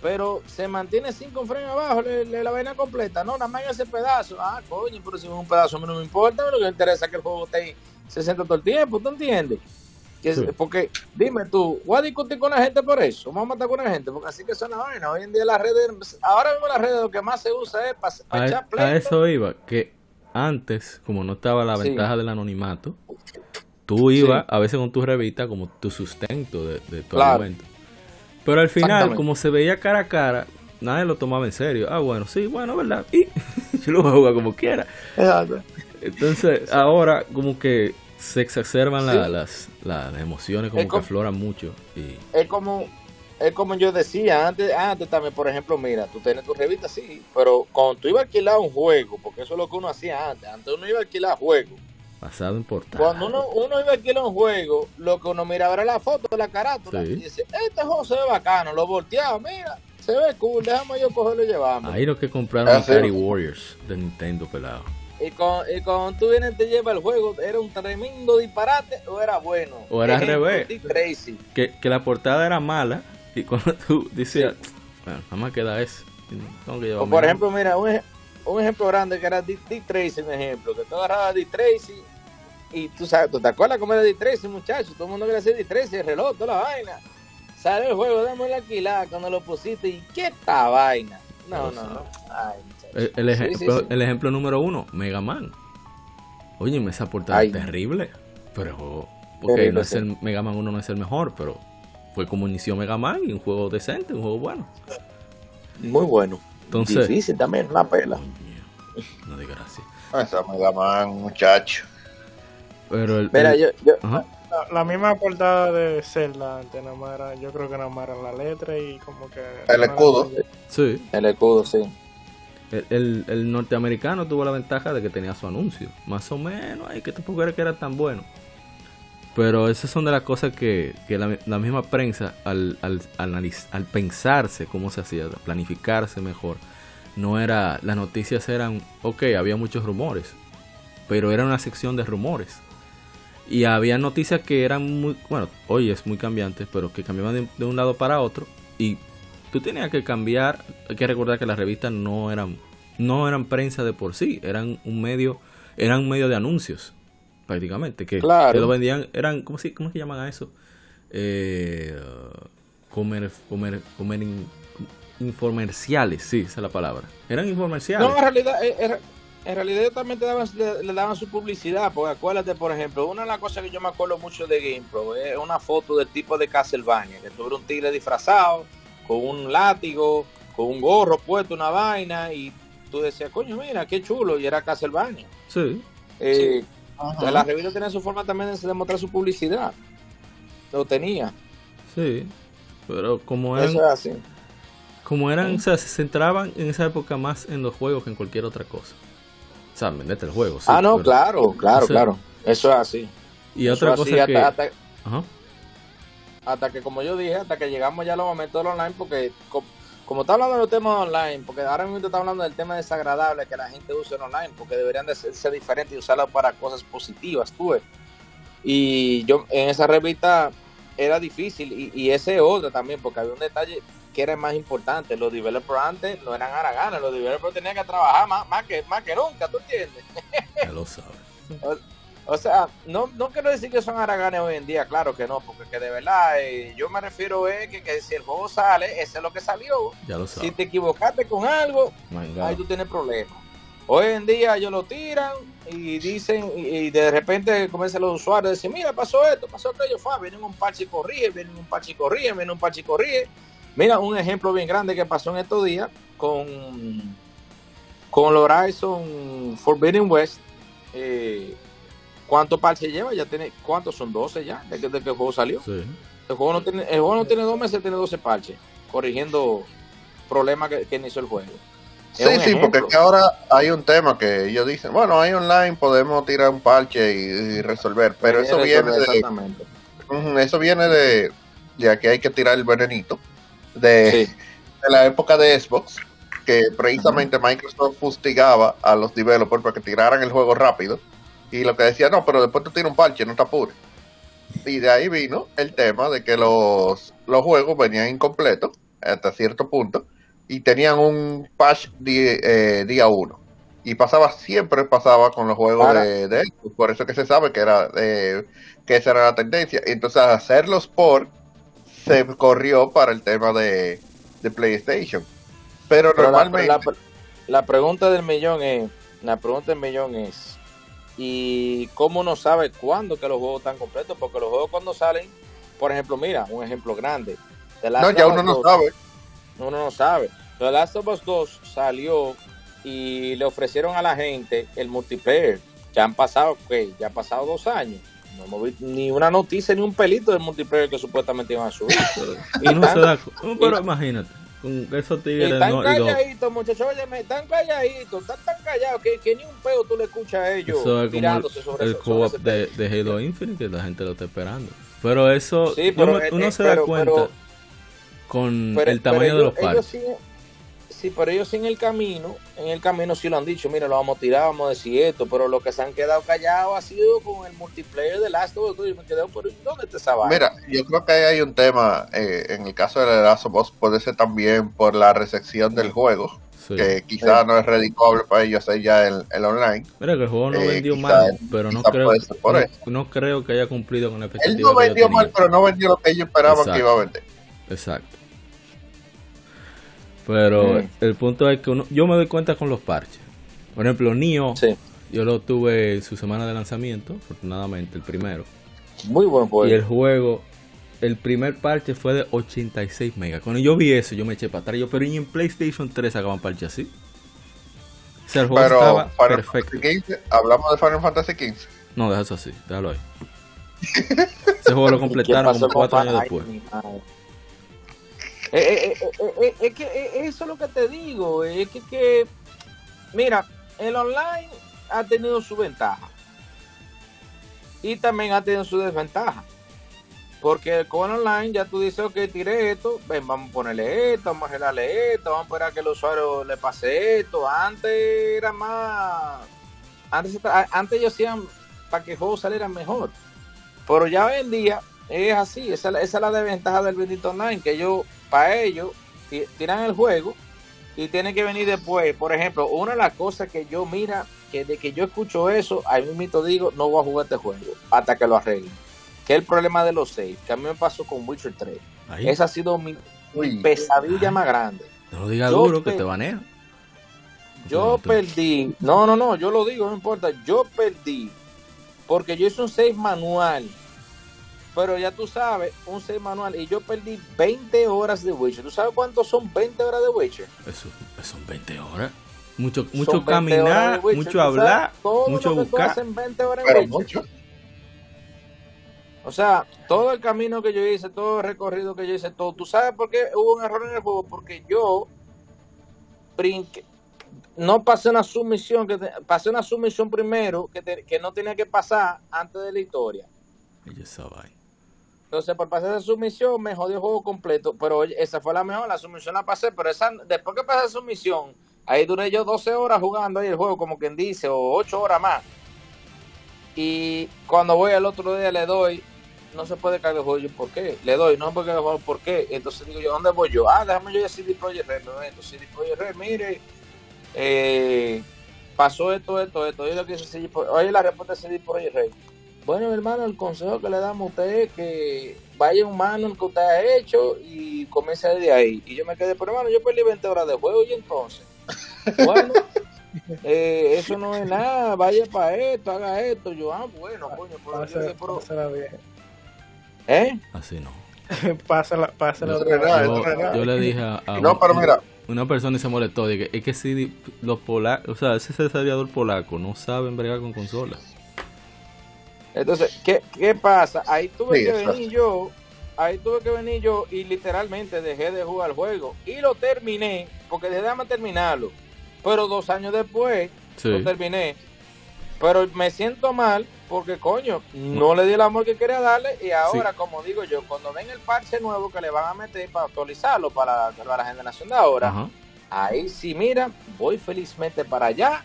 Pero se mantiene 5 frames abajo, le, la vaina completa. No, nada más en ese pedazo. Ah, coño, pero si es un pedazo a mí no me importa. Lo que me interesa es que el juego esté ahí 60 todo el tiempo. ¿Tú entiendes? Porque, dime tú, ¿voy a discutir con la gente por eso? ¿Vamos a matar con la gente? Porque así que son las vainas. Hoy en día las redes, ahora mismo las redes lo que más se usa es para, a, echar A eso iba, que antes, como no estaba la ventaja del anonimato, tú ibas a veces con tu revista como tu sustento de, todo el momento. Pero al final, como se veía cara a cara, nadie lo tomaba en serio. Ah, bueno, sí, bueno, ¿verdad? Y yo lo voy a jugar como quiera. Entonces, ahora como que se exacerban las, las emociones, como que afloran mucho. Y... Es como es como yo decía antes, antes también, por ejemplo, mira, tú tienes tu revista, sí, pero cuando tú ibas a alquilar un juego, porque eso es lo que uno hacía antes, antes uno iba a alquilar juegos. Pasado importante. Cuando uno, uno iba a alquilar un juego, lo que uno miraba era la foto de la carátula y dice, este juego se ve bacano, lo volteaba, mira, se ve cool, déjame yo cogerlo y llevarme. Ahí lo que compraron ah, Atari Warriors de Nintendo pelado. Y, cuando tú vienes y te lleva el juego, ¿era un tremendo disparate o era bueno? O era al revés. Que, que la portada era mala y cuando tú decías, bueno, nada más queda eso. o por ejemplo, mira, un, un, ejemplo grande que era Dick, Tracy, un ejemplo, que tú agarrabas Dick Tracy y tú sabes, ¿tú te acuerdas cómo era Dick Tracy, muchacho? Todo el mundo quería hacer Dick Tracy, el reloj, toda la vaina. Sale el juego, dame la alquilar cuando lo pusiste y ¿qué esta vaina? No, no, no. Ay, el, ejemplo, el ejemplo número uno, Mega Man. Oye, esa portada es terrible. Pero, porque no es el Mega Man 1 no es el mejor, pero fue como inició Mega Man y un juego decente, un juego bueno. Muy bueno. Entonces, Difícil también, una pela. No digas así. Ah, esa Mega Man, muchacho. Pero el, Mira, yo, yo la, misma portada de Zelda antes, nada más era, yo creo que nada más era la letra y como que... El escudo. Sí. El escudo, sí. El, el, norteamericano tuvo la ventaja de que tenía su anuncio. Más o menos, hay que tampoco era que era tan bueno. Pero esas son de las cosas que, que la, misma prensa, al, al, al pensarse cómo se hacía, planificarse mejor, no era. Las noticias eran. Ok, había muchos rumores. Pero era una sección de rumores. Y había noticias que eran muy. Bueno, hoy es muy cambiante, pero que cambiaban de, de un lado para otro. Y tú tenías que cambiar, hay que recordar que las revistas no eran no eran prensa de por sí, eran un medio eran un medio de anuncios prácticamente que, lo vendían eran ¿cómo se cómo se llaman a eso? Eh, comer, comer, comer infomerciales, sí, esa es la palabra. Eran infomerciales. No, en realidad eh, en realidad también daban, le, daban su publicidad, porque acuérdate, por ejemplo, una de las cosas que yo me acuerdo mucho de GamePro es una foto del tipo de Castlevania, que tuvo un tigre disfrazado con un látigo, con un gorro puesto, una vaina, y tú decías, coño, mira, qué chulo, y era Castlevania. Sí. Eh, la revista tenía su forma también de demostrar su publicidad. Lo tenía. Sí, pero como eran... Eso es así. Como eran, o sea, se centraban en esa época más en los juegos que en cualquier otra cosa. O sea, vendete el juego. ah, no, claro, claro, claro. Eso es así. Y otra cosa que... Ajá hasta que, como yo dije, hasta que llegamos ya a los momentos del online, porque como, está hablando de los temas online, porque ahora mismo está hablando del tema desagradable que la gente usa en online, porque deberían de ser, diferentes y usarlo para cosas positivas, tú Y yo en esa revista era difícil, y, ese otro también, porque había un detalle que era más importante. Los developers antes no eran haraganes, los developers tenían que trabajar más, más, que, más que nunca, ¿tú entiendes? Ya lo sabes. O sea, no, no quiero decir que son haraganes hoy en día, claro que no, porque que de verdad eh, yo me refiero a que, que, si el juego sale, ese es lo que salió. Ya lo Si te equivocaste con algo, ahí tú tienes problemas. Hoy en día ellos lo tiran y dicen, y, de repente comienzan los usuarios a decir, mira, pasó esto, pasó aquello, fue, vienen un parche y corrige, vienen un parche y corrige, vienen un parche y corrige. Mira, un ejemplo bien grande que pasó en estos días con, con Horizon Forbidden West. Eh, ¿Cuántos parches lleva? Ya tiene, ¿Cuántos son? 12 ya, desde que el juego salió. El, juego no tiene, el juego no tiene dos meses, tiene 12 parches, corrigiendo problemas que, inició el juego. sí, sí, porque ahora hay un tema que ellos dicen, bueno, hay online, podemos tirar un parche y, resolver, pero eso viene de... eso viene de, ya que hay que tirar el venenito, de, la época de Xbox, que precisamente Microsoft fustigaba a los developers para que tiraran el juego rápido y lo que decía, no, pero después tú tienes un parche, no te apures. Y de ahí vino el tema de que los, los juegos venían incompletos hasta cierto punto y tenían un patch eh, día uno. Y pasaba, siempre pasaba con los juegos de, de Por eso que se sabe que era que esa era la tendencia. Entonces, hacerlos por se corrió para el tema de, de PlayStation. Pero, normalmente. La, la, pregunta del millón es: la pregunta del millón es y cómo no sabe cuándo que los juegos están completos, porque los juegos cuando salen, por ejemplo, mira, un ejemplo grande. no, ya uno no sabe. Uno no sabe. The Last of Us 2 salió y le ofrecieron a la gente el multiplayer. Ya han pasado, ¿qué? Ya han pasado dos años. no hemos visto ni una noticia ni un pelito del multiplayer que supuestamente iban a subir. y no se da. Pero imagínate, con esos tigres. Están no, calladitos, muchachos, oye, están calladitos, están tan callados que, que, ni un peo tú le escuchas a ellos eso es tirándose como el, sobre el de, de Halo Infinite que la gente lo está esperando. Pero eso, sí, pero, uno, se da cuenta con el tamaño de los parches. Sí, pero ellos en el camino, en el camino sí lo han dicho, mira, lo vamos a tirar, vamos a decir esto, pero lo que se han quedado callados ha sido con el multiplayer de Last of Us. Yo me quedé por ¿dónde está esa Mira, yo creo que hay un tema, eh, en el caso de Last of Us puede ser también por la recepción del juego, que quizás no es redicable para ellos hacer ya el, el, online. Mira que el juego no eh, vendió mal, pero no creo, no, creo que haya cumplido con la expectativa. Él no vendió mal, pero no vendió lo que ellos esperaban que iba a vender. Exacto. Pero el punto es que uno, yo me doy cuenta con los parches. Por ejemplo, Nio, yo lo tuve en su semana de lanzamiento, afortunadamente, el primero. Muy buen juego. Y el juego, el primer parche fue de 86 megas. Cuando yo vi eso, yo me eché para atrás. Yo, pero ¿y en PlayStation 3 sacaban parches así? O sea, el juego estaba perfecto. ¿Hablamos de Final Fantasy XV? No, déjalo así, déjalo ahí. Ese juego lo completaron como 4 años después. Eh, eh, es que eso es lo que te digo, es que, mira, el online ha tenido su ventaja y también ha tenido su desventaja. Porque con online ya tú dices, ok, tiré esto, ven, vamos a ponerle esto, vamos a generarle esto, vamos a esperar que el usuario le pase esto. Antes era más. Antes, antes ellos hacían para que el juego saliera mejor. Pero ya hoy en día es así, esa, esa es la desventaja del bendito online, que ellos para ellos tiran el juego y tienen que venir después. Por ejemplo, una de las cosas que yo mira, que de que yo escucho eso, a mí mismo digo, no voy a jugar este juego hasta que lo arreglen. Que es el problema de los seis, que a mí me pasó con Witcher 3. Esa ha sido mi, pesadilla más grande. No lo digas duro, que te banea. Yo perdí, no, no, no, yo lo digo, no importa, yo perdí, porque yo hice un save manual pero ya tú sabes, un save manual. Y yo perdí 20 horas de Witcher. ¿Tú sabes cuánto son 20 horas de Witcher? Eso, son 20 horas. Mucho, mucho caminar, mucho hablar, mucho buscar. 20 horas en Mucho. O sea, todo el camino que yo hice, todo el recorrido que yo hice, todo. ¿Tú sabes por qué hubo un error en el juego? Porque yo brinqué, no pasé una sumisión, que pasé una sumisión primero que, que no tenía que pasar antes de la historia. Entonces, por pasar esa sumisión, me jodió el juego completo. Pero esa fue la mejor, la sumisión la pasé. Pero esa, después que pasé esa sumisión, ahí duré yo 12 horas jugando ahí el juego, como quien dice, o 8 horas más. Y cuando voy al otro día le doy, no se puede cargar el juego. Yo, ¿por qué? Le doy, no porque el juego, ¿por qué? Entonces digo yo, ¿dónde voy yo? Ah, déjame yo ir a CD Projekt Red. Entonces, CD Projekt Red, mire, eh, pasó esto, esto, esto. Lo que oye, la respuesta de CD Projekt Red bueno, hermano, el consejo que le damos a usted es que vaya un manual que usted ha hecho y comience de ahí. Y yo me quedé, pero hermano, yo perdí 20 horas de juego y entonces. Bueno, eh, eso no es nada, vaya para esto, haga esto. Yo, ah, bueno, coño, pero yo, pero... ¿Eh? Así no. pásala, pásala yo, yo, le dije a, no, pero mira. una persona y se molestó. Dije, es que si los polacos, o sea, ese desarrollador polaco no saben bregar con consolas. Entonces, ¿qué, qué pasa? Ahí tuve que venir yo, ahí tuve que venir yo y literalmente dejé de jugar el juego. Y lo terminé, porque dejé de terminarlo. Pero dos años después lo terminé. Pero me siento mal porque, coño, no le di el amor que quería darle. Y ahora, como digo yo, cuando ven el parche nuevo que le van a meter para actualizarlo para, para la generación de ahora, ahí sí, mira, voy felizmente para allá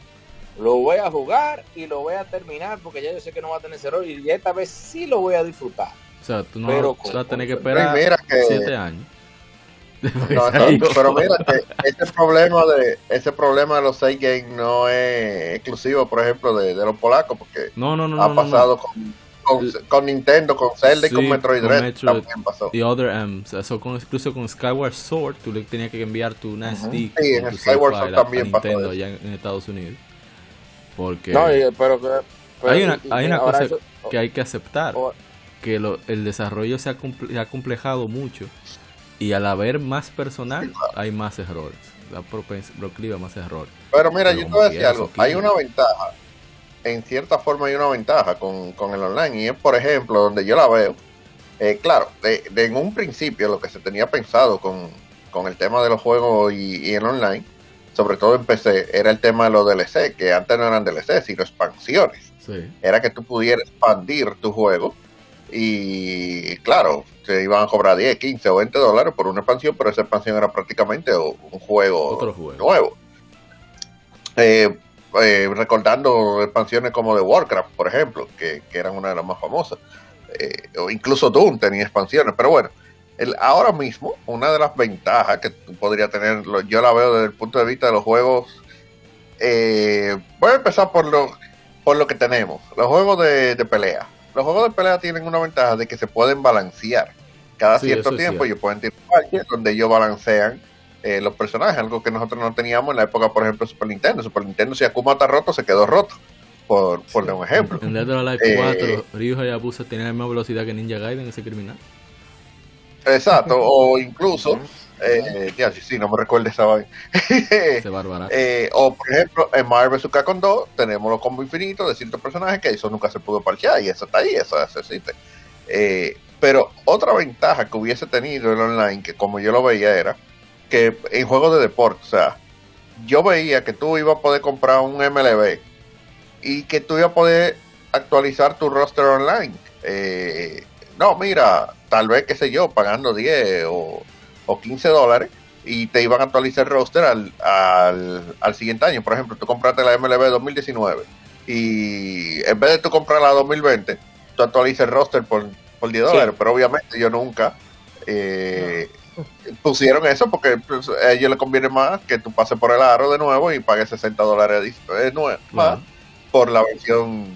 lo voy a jugar y lo voy a terminar porque ya yo sé que no va a tener error y esta vez sí lo voy a disfrutar. O sea, tú no vas a tener que esperar 7 años. pero mira que ese problema de ese problema de los 6 games no es exclusivo, por ejemplo, de, los polacos, porque no, no, no, ha pasado con, con, Nintendo, con Zelda y con Metroid Dread también pasó. The other M's, eso con, incluso con Skyward Sword, tú le tenías que enviar tu NASD. Sí, en Skyward Sword también pasó. Nintendo allá en Estados Unidos. Porque no, pero, hay una, hay una cosa que hay que aceptar, que lo, el desarrollo se ha, ha complejado mucho y al haber más personal hay más errores. La procliva más errores. Pero mira, yo te voy a decir algo, hay una ventaja en cierta forma hay una ventaja con, el online y es, por ejemplo, donde yo la veo. Eh, claro, de, en un principio lo que se tenía pensado con, el tema de los juegos y, y, el online, sobre todo en PC, era el tema de los DLC, que antes no eran DLC, sino expansiones. Era que tú pudieras expandir tu juego y claro, se iban a cobrar 10, 15 o 20 dólares por una expansión, pero esa expansión era prácticamente un juego, nuevo. Eh, eh, recordando expansiones como de Warcraft, por ejemplo, que, eran una de las más famosas. Eh, o incluso Doom tenía expansiones, pero bueno, el, ahora mismo una de las ventajas que tú podrías tener, yo la veo desde el punto de vista de los juegos, voy a empezar por lo, por lo que tenemos, los juegos de pelea los juegos de pelea tienen una ventaja de que se pueden balancear. Cada cierto tiempo ellos pueden tirar parches donde ellos balancean eh, los personajes, algo que nosotros no teníamos en la época, por ejemplo, de Super Nintendo. Super Nintendo, si Akuma está roto, se quedó roto. Por poner un ejemplo. En Dead or Alive 4, eh, Ryu Hayabusa tenía la misma velocidad que Ninja Gaiden, ese criminal. Exacto, o incluso eh, ya, sí, no me recuerdo esa vaina. eh, o, por ejemplo, en Marvel vs. Capcom 2 tenemos los combos infinitos de ciertos personajes que eso nunca se pudo parchear y eso está ahí, eso, existe. Eh, pero otra ventaja que hubiese tenido el online, que como yo lo veía, era que en juegos de deporte, o sea, yo veía que tú ibas a poder comprar un MLB y que tú ibas a poder actualizar tu roster online. Eh, no, mira, tal vez, qué sé yo, pagando 10 o o 15 dólares y te iban a actualizar el roster al, al, siguiente año. Por ejemplo, tú compraste la MLB 2019 y en vez de tú comprar la 2020, tú actualizas el roster por, por 10 dólares, pero obviamente yo nunca eh, pusieron eso porque pues, a ellos les conviene más que tú pases por el aro de nuevo y pagues 60 dólares de nuevo, más por la versión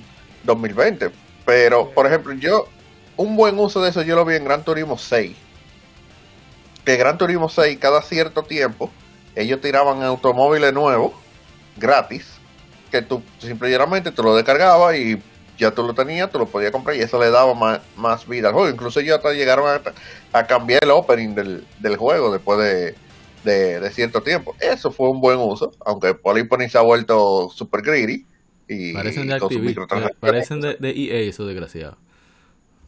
2020. Pero, por ejemplo, yo, un buen uso de eso yo lo vi en Gran Turismo 6 que Gran Turismo 6 cada cierto tiempo ellos tiraban automóviles nuevos gratis que tú simplemente te lo descargabas y ya tú lo tenías, tú lo podías comprar y eso le daba más, más vida al juego. Incluso ellos hasta llegaron a, cambiar el opening del, juego después de, cierto tiempo. Eso fue un buen uso, aunque Polypony se ha vuelto super greedy. Y parecen de, parecen de, de EA, eso desgraciado.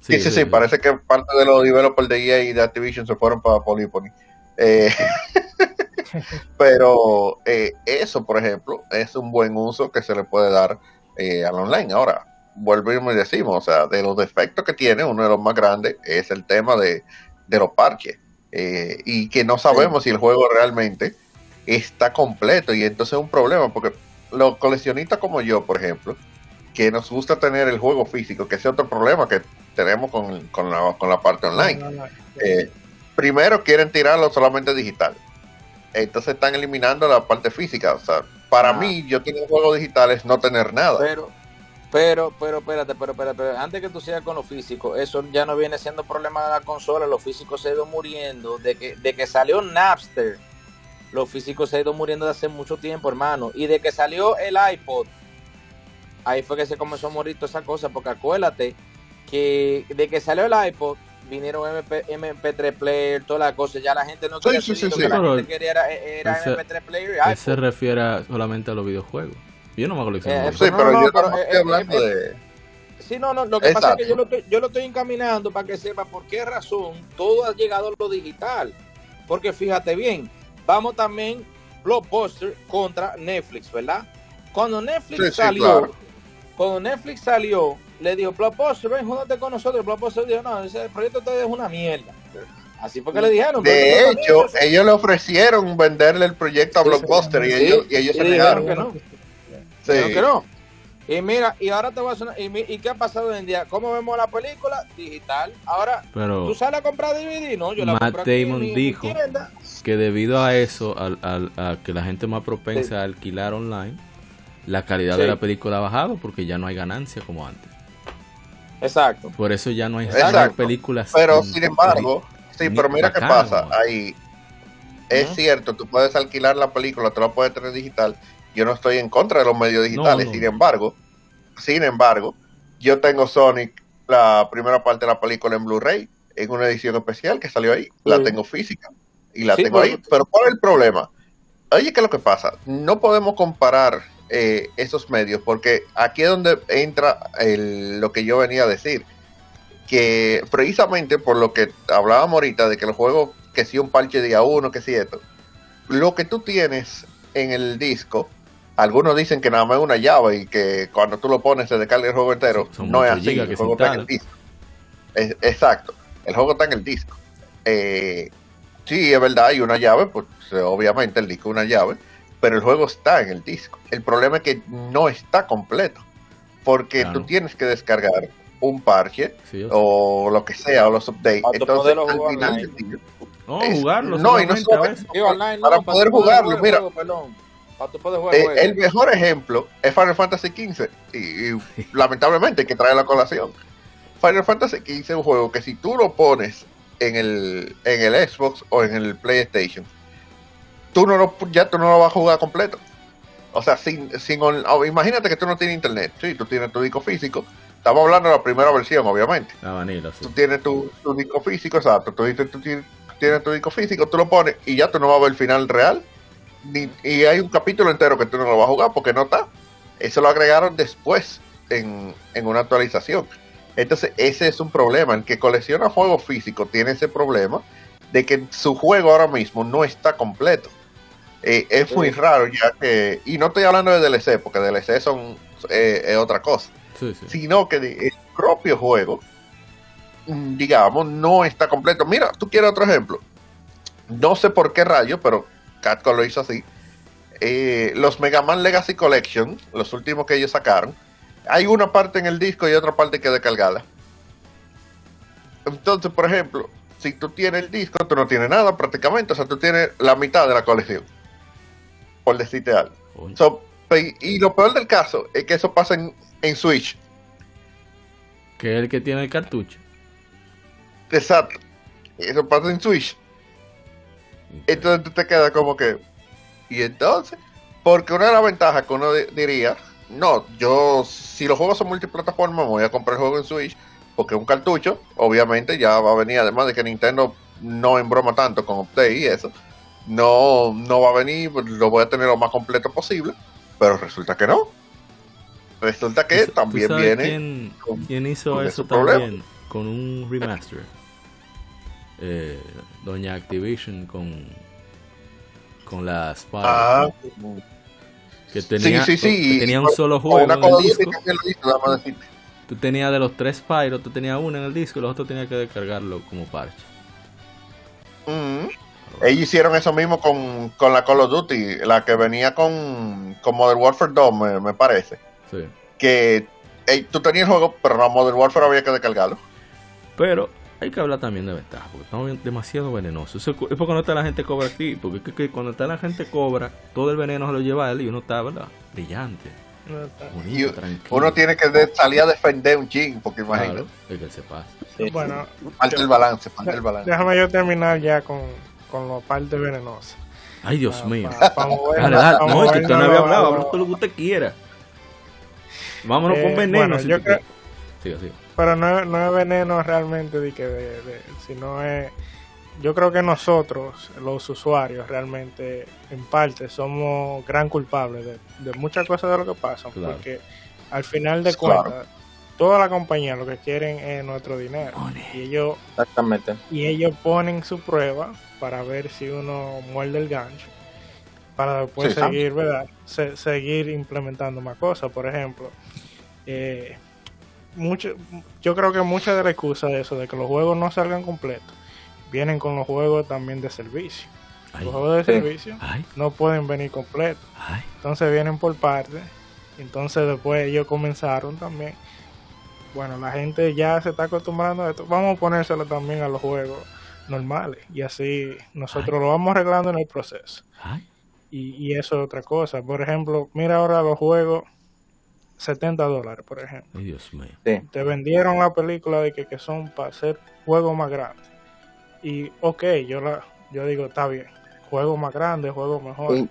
Sí, sí, sí, parece que parte de los developers de EA y de Activision se fueron para Polyphony. Eh, pero eh, eso, por ejemplo, es un buen uso que se le puede dar eh, al online. Ahora, volvemos y decimos, o sea, de los defectos que tiene, uno de los más grandes es el tema de, los parches. y que no sabemos si el juego realmente está completo. Y entonces es un problema, porque los coleccionistas como yo, por ejemplo, que nos gusta tener el juego físico, que ese otro problema que tenemos con, con, la, con la parte online. Eh, primero quieren tirarlo solamente digital. Entonces están eliminando la parte física. O sea, para ah. mí, yo tener juegos digitales no tener nada. Pero, pero, pero, espérate, pero, pero, antes que tú sigas con lo físico, eso ya no viene siendo problema de la consola. Los físicos se han ido muriendo. De que, de que salió Napster, los físicos se han ido muriendo de hace mucho tiempo, hermano. Y de que salió el iPod, ahí fue que se comenzó a morir toda esa cosa, porque acuérdate que de que salió el iPod, vinieron MP, MP3 player, toda la cosa, ya la gente no quería sí, sí, sí, la gente quería era, era MP3 player y se refiere solamente a los videojuegos. Yo no me colecciono. Eh, sí, pero yo estoy eh, hablando eh, de... Sí, no, no, lo que pasa es que yo lo, estoy, yo lo estoy encaminando para que sepa por qué razón todo ha llegado a lo digital. Porque fíjate bien, vamos también Blockbuster contra Netflix, ¿verdad? Cuando Netflix salió, cuando Netflix salió, le dijo, Blockbuster, ven, júntate con nosotros. Blockbuster dijo, no, ese proyecto te es una mierda. Así fue que le dijeron. De hecho, ellos le ofrecieron venderle el proyecto a Blockbuster y, ellos, y ellos se negaron. que no. Sí. que no. Y mira, y ahora te voy a sonar, y, y, qué ha pasado hoy en día? ¿Cómo vemos la película? Digital. Ahora, Pero ¿tú sales a comprar DVD? No, yo la Matt Damon dijo que debido a eso, al, al, a que la gente más propensa a alquilar online, la calidad de la película ha bajado porque ya no hay ganancia como antes. Exacto. Por eso ya no hay películas. Pero sin embargo, sí, pero mira qué pasa. Ahí es cierto, tú puedes alquilar la película, tú la puedes tener digital. Yo no estoy en contra de los medios digitales. Sin embargo, sin embargo, yo tengo Sonic, la primera parte de la película en Blu-ray, en una edición especial que salió ahí. La tengo física y la tengo ahí. Pero ¿cuál es el problema? oye, ¿qué es lo que pasa? No podemos comparar eh, esos medios porque aquí es donde entra lo que yo venía a decir. Que precisamente por lo que hablábamos ahorita de que los juegos, que si un parche día uno, que si esto, lo que tú tienes en el disco, algunos dicen que nada más es una llave y que cuando tú lo pones se descarga el juego entero. no es así, el juego está en el disco. exacto, el juego está en el disco. Eh, sí, es verdad, hay una llave, pues obviamente el disco es una llave, pero el juego está en el disco. El problema es que no está completo, porque tú tienes que descargar un parche o lo que sea, o los updates. Entonces, al final no, jugarlo. No, y no para poder jugarlo, mira. Eh, el mejor ejemplo es Final Fantasy XV y, lamentablemente hay que traer la colación. Final Fantasy XV es un juego que si tú lo pones en el, en el Xbox o en el PlayStation, tú no lo, ya tú no lo vas a jugar completo. O sea, sin, sin oh, imagínate que tú no tienes internet, sí, tú tienes tu disco físico. Estamos hablando de la primera versión, obviamente. Tú tienes tu, disco físico, exacto. Tú, tú, tienes tu disco físico, tú lo pones y ya tú no vas a ver el final real. y hay un capítulo entero que tú no lo vas a jugar porque no está. Eso lo agregaron después en, en una actualización. Entonces, ese es un problema. El que colecciona juegos físicos tiene ese problema de que su juego ahora mismo no está completo. Eh, es muy raro ya que, y no estoy hablando de DLC, porque DLC son eh, es otra cosa, sino que el propio juego, digamos, no está completo. Mira, tú quieres otro ejemplo. No sé por qué rayo, pero Catco lo hizo así. Eh, los Mega Man Legacy Collection, los últimos que ellos sacaron, hay una parte en el disco y otra parte que descargada. Entonces, por ejemplo, si tú tienes el disco, tú no tienes nada prácticamente, o sea, tú tienes la mitad de la colección por decirte algo. y, lo peor del caso es que eso pasa en, Switch. Que es el que tiene el cartucho. Exacto. Eso pasa en Switch. Entonces tú te quedas como que. ¿Y entonces? Porque una de las ventajas que uno diría, no, yo, si los juegos son multiplataformas, voy a comprar el juego en Switch, porque un cartucho, obviamente, ya va a venir, además de que Nintendo no embroma tanto con Update y eso no, no va a venir, lo voy a tener lo más completo posible, pero resulta que no. Resulta que también viene. Quién, hizo eso también con un remaster? Eh, Doña Activision con con la Spyro. Ah, que tenía, sí, sí, sí. tenía un solo juego en el disco. tú tenías de los tres Spyro, tú tenías uno en el disco y los otros tenías que descargarlo como parche. Mm. Ellos hicieron eso mismo con, la Call of Duty, la que venía con, con Modern Warfare 2, me, parece. Sí. Que tú tenías el juego, pero no, Modern Warfare había que descargarlo. Pero hay que hablar también de ventaja, porque estamos demasiado venenosos. es porque no está la gente cobra aquí, porque cuando está la gente cobra, todo el veneno se lo lleva a él y uno está, ¿verdad? Brillante. uno tiene que salir a defender un ching, porque imagínate. Claro, que se pasa. Bueno, falta el balance, falta el balance. Déjame yo terminar ya con, con la parte venenosa. Ay, Dios mío. dale, dale. No, es que usted no había hablado, habla todo lo que usted quiera. Vámonos con eh, veneno. si yo creo, Pero no, no, es veneno realmente, de que de, sino es. Yo creo que nosotros, los usuarios, realmente, en parte, somos gran culpables de, de muchas cosas de lo que pasa. Porque al final de cuentas, toda la compañía lo que quieren es nuestro dinero. Y ellos, Exactamente. Y ellos ponen su prueba para ver si uno muerde el gancho, para después seguir, ¿verdad? seguir implementando más cosas. Por ejemplo, eh, mucho, yo creo que muchas de las excusas de eso, de que los juegos no salgan completos, vienen con los juegos también de servicio. los juegos de servicio no pueden venir completos. Entonces vienen por partes. Entonces después ellos comenzaron también. Bueno, la gente ya se está acostumbrando a esto. Vamos a ponérselo también a los juegos normales y así nosotros lo vamos arreglando en el proceso. Y, eso es otra cosa. Por ejemplo, mira ahora los juegos 70 dólares, por ejemplo. Te vendieron la película de que, que son para hacer juegos más grandes. Y ok, yo, la, yo digo, está bien, juegos más grandes, juegos mejores.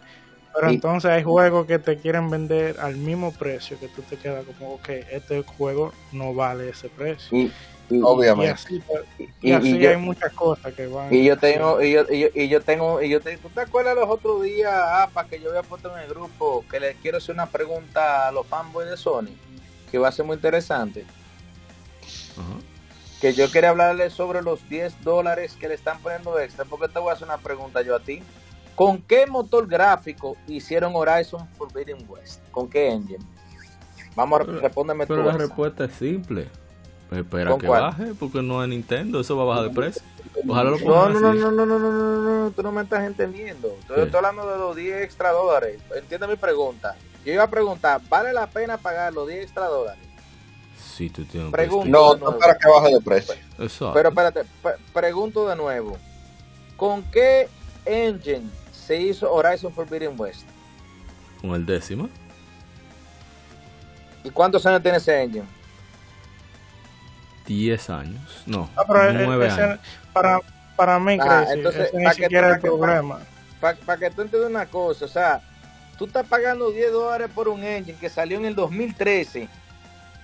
Pero entonces hay juegos que te quieren vender al mismo precio que tú te quedas como, ok, este juego no vale ese precio. Obviamente. Y, así, hay muchas cosas que van. Y yo tengo, y yo, y yo, tengo, y yo tengo, ¿tú te acuerdas los otros días, APA, que yo había puesto en el grupo, que les quiero hacer una pregunta a los fanboys de Sony, que va a ser muy interesante? Que yo quería hablarles sobre los 10 dólares que le están poniendo extra, porque te voy a hacer una pregunta yo a ti. ¿Con qué motor gráfico hicieron Horizon Forbidden West? ¿Con qué engine? Vamos a respóndeme Pero la respuesta es simple. Espera que baje, porque no es Nintendo, eso va a bajar de precio. Ojalá lo no, no, no, no, no, no, no, no, no, tú no me estás entendiendo. Estoy, hablando de los 10 extra dólares. Entiende mi pregunta. Yo iba a preguntar, ¿vale la pena pagar los 10 extra dólares? Sí, tú tienes Pregunto No, no para que baje de precio. Exacto. Pero espérate, pregunto de nuevo. ¿Con qué engine se hizo Horizon Forbidden West? Con el décimo. ¿Y cuántos años tiene ese engine? 10 años. No, ah, 9 años. Para, para mí, ah, entonces, ni siquiera el problema. Para que tú entiendas una cosa, o sea, tú estás pagando 10 dólares por un engine que salió en el 2013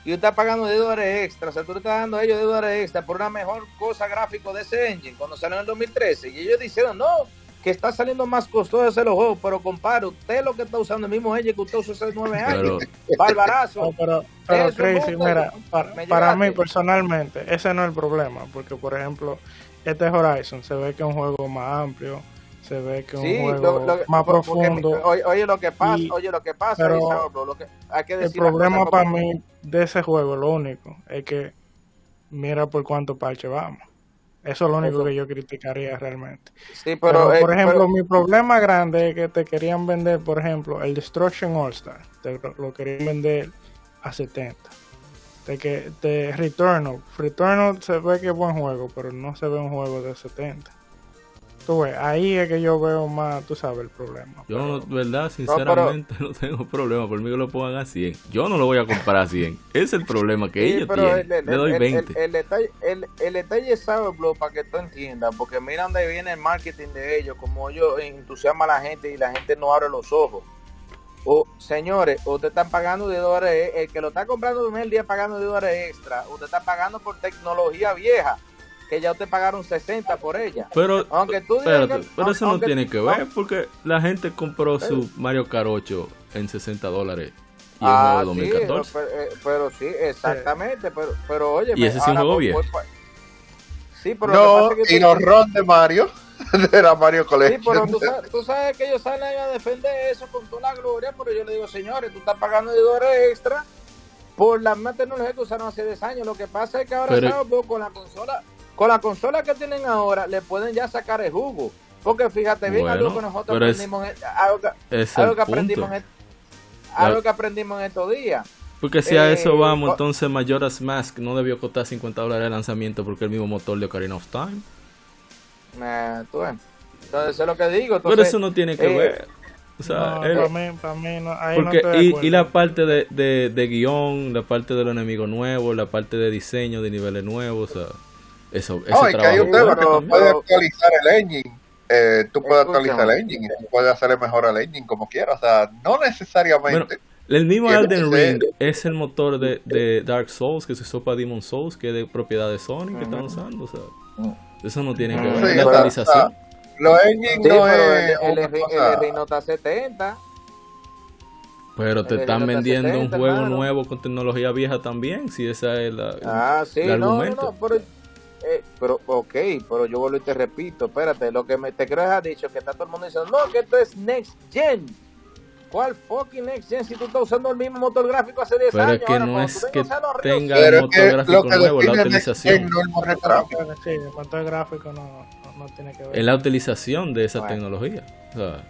y tú estás pagando 10 dólares extra, o sea, tú le estás dando a ellos 10 dólares extra por una mejor cosa gráfico de ese engine cuando salió en el 2013 y ellos dijeron, no, que está saliendo más costoso hacer los juegos, pero comparo, usted lo que está usando el mismo engine que usted usó hace 9 años, barbarazo. pero, pero Crazy, mira, para, mí personalmente, ese no es el problema, porque por ejemplo, este Horizon se ve que es un juego más amplio, se ve que es un juego más profundo. oye, lo que pasa, oye, lo que pasa, lo que, hay que decir el problema para mí de ese juego, lo único, es que mira por cuánto parche vamos. Eso es lo único que yo criticaría realmente. Sí, pero, eh, por ejemplo, mi problema grande es que te querían vender, por ejemplo, el Destruction All Star. Te lo querían vender a 70. De que de Returnal. Returnal se ve que es buen juego, pero no se ve un juego de 70 ahí es que yo veo más, tú sabes, el problema. Yo, no, verdad, sinceramente, no, tengo problema. Por mí que lo pongan a 100. Yo no lo voy a comprar a 100. es el problema que ellos tienen. Le doy 20. El, detalle, el, el detalle es para que tú entiendas, porque mira dónde viene el marketing de ellos, como ellos entusiasman a la gente y la gente no abre los ojos. O, señores, usted están pagando de dólares, el que lo está comprando el día pagando de dólares extra, usted está pagando por tecnología vieja que ya te pagaron 60 por ella. Pero, aunque tú pero eso no tiene que ver porque la gente compró su Mario Kart 8 en 60 dólares. Y ah, juego de 2014. Eh, pero, sí, exactamente. Pero, pero oye, y ese sí juego bien. Sí, pero no, y los ROM de Mario era Mario Collection. Sí, pero tú sabes, que ellos salen a defender eso con toda la gloria, pero yo le digo, señores, tú estás pagando de dólares extra por la misma tecnología que usaron hace 10 años. Lo que pasa es que ahora pero, con la consola con la consola que tienen ahora le pueden ya sacar el jugo. Porque fíjate bien algo que nosotros aprendimos, algo que, aprendimos, algo que aprendimos en estos días. Porque si a eso eh, vamos, entonces Majora's Mask no debió costar 50 dólares de lanzamiento porque el mismo motor de Ocarina of Time. entonces, eso es lo que digo. Pero eso no tiene que eh, ver. O sea, para mí, para mí no, porque, y, la parte de, de, de guion, la parte de los enemigos nuevos, la parte de diseño de niveles nuevos, o sea eso, no, y que hay un tema que tú puedes actualizar el engine. Eh, tú puedes actualizar el engine y tú puedes hacerle mejor al engine como quieras. O sea, no necesariamente. el mismo Elden Ring es el motor de, de, Dark Souls que se usó para Demon Souls, que es de propiedad de Sony, que están usando. O sea, eso no tiene que ver. la actualización. Los engines no es. El, el, está 70. Pero te están vendiendo un juego nuevo con tecnología vieja también, si esa es la, ah, sí, el argumento. No, no, eh, pero, ok, pero yo vuelvo y te repito, espérate, lo que me, te creo que has dicho, que está todo el mundo diciendo, no, que esto es Next Gen. ¿Cuál fucking Next Gen si tú estás usando el mismo motor gráfico hace 10 pero años? Es que no es que tenga el motor gráfico nuevo, la utilización. El motor gráfico no, no, tiene que ver. Es la utilización de esa tecnología. O sea,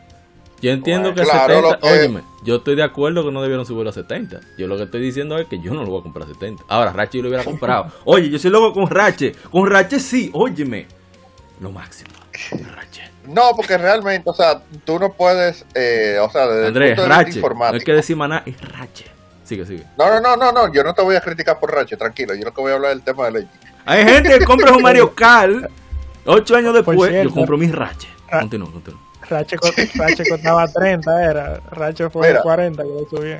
yo entiendo que 70, óyeme, yo estoy de acuerdo que no debieron subirlo a 70. Yo lo que estoy diciendo es que yo no lo voy a comprar a 70. Ahora, Rache yo lo hubiera comprado. Oye, yo soy loco con Rache. Con Rache sí, óyeme. Lo máximo. Rache. No, porque realmente, o sea, tú no puedes, eh, o sea, desde Andrés, el Rache, no hay que decir maná, es Rache. Sigue, sigue. No, no, no, no, no, yo no te voy a criticar por Rache, tranquilo. Yo lo que voy a hablar es del tema de ley. Hay gente que compra un Mario Kart, ocho años después, yo compro mi Rache. Continúa, continúa. Rache, costaba 30, era. Rache fue 40 que lo subí.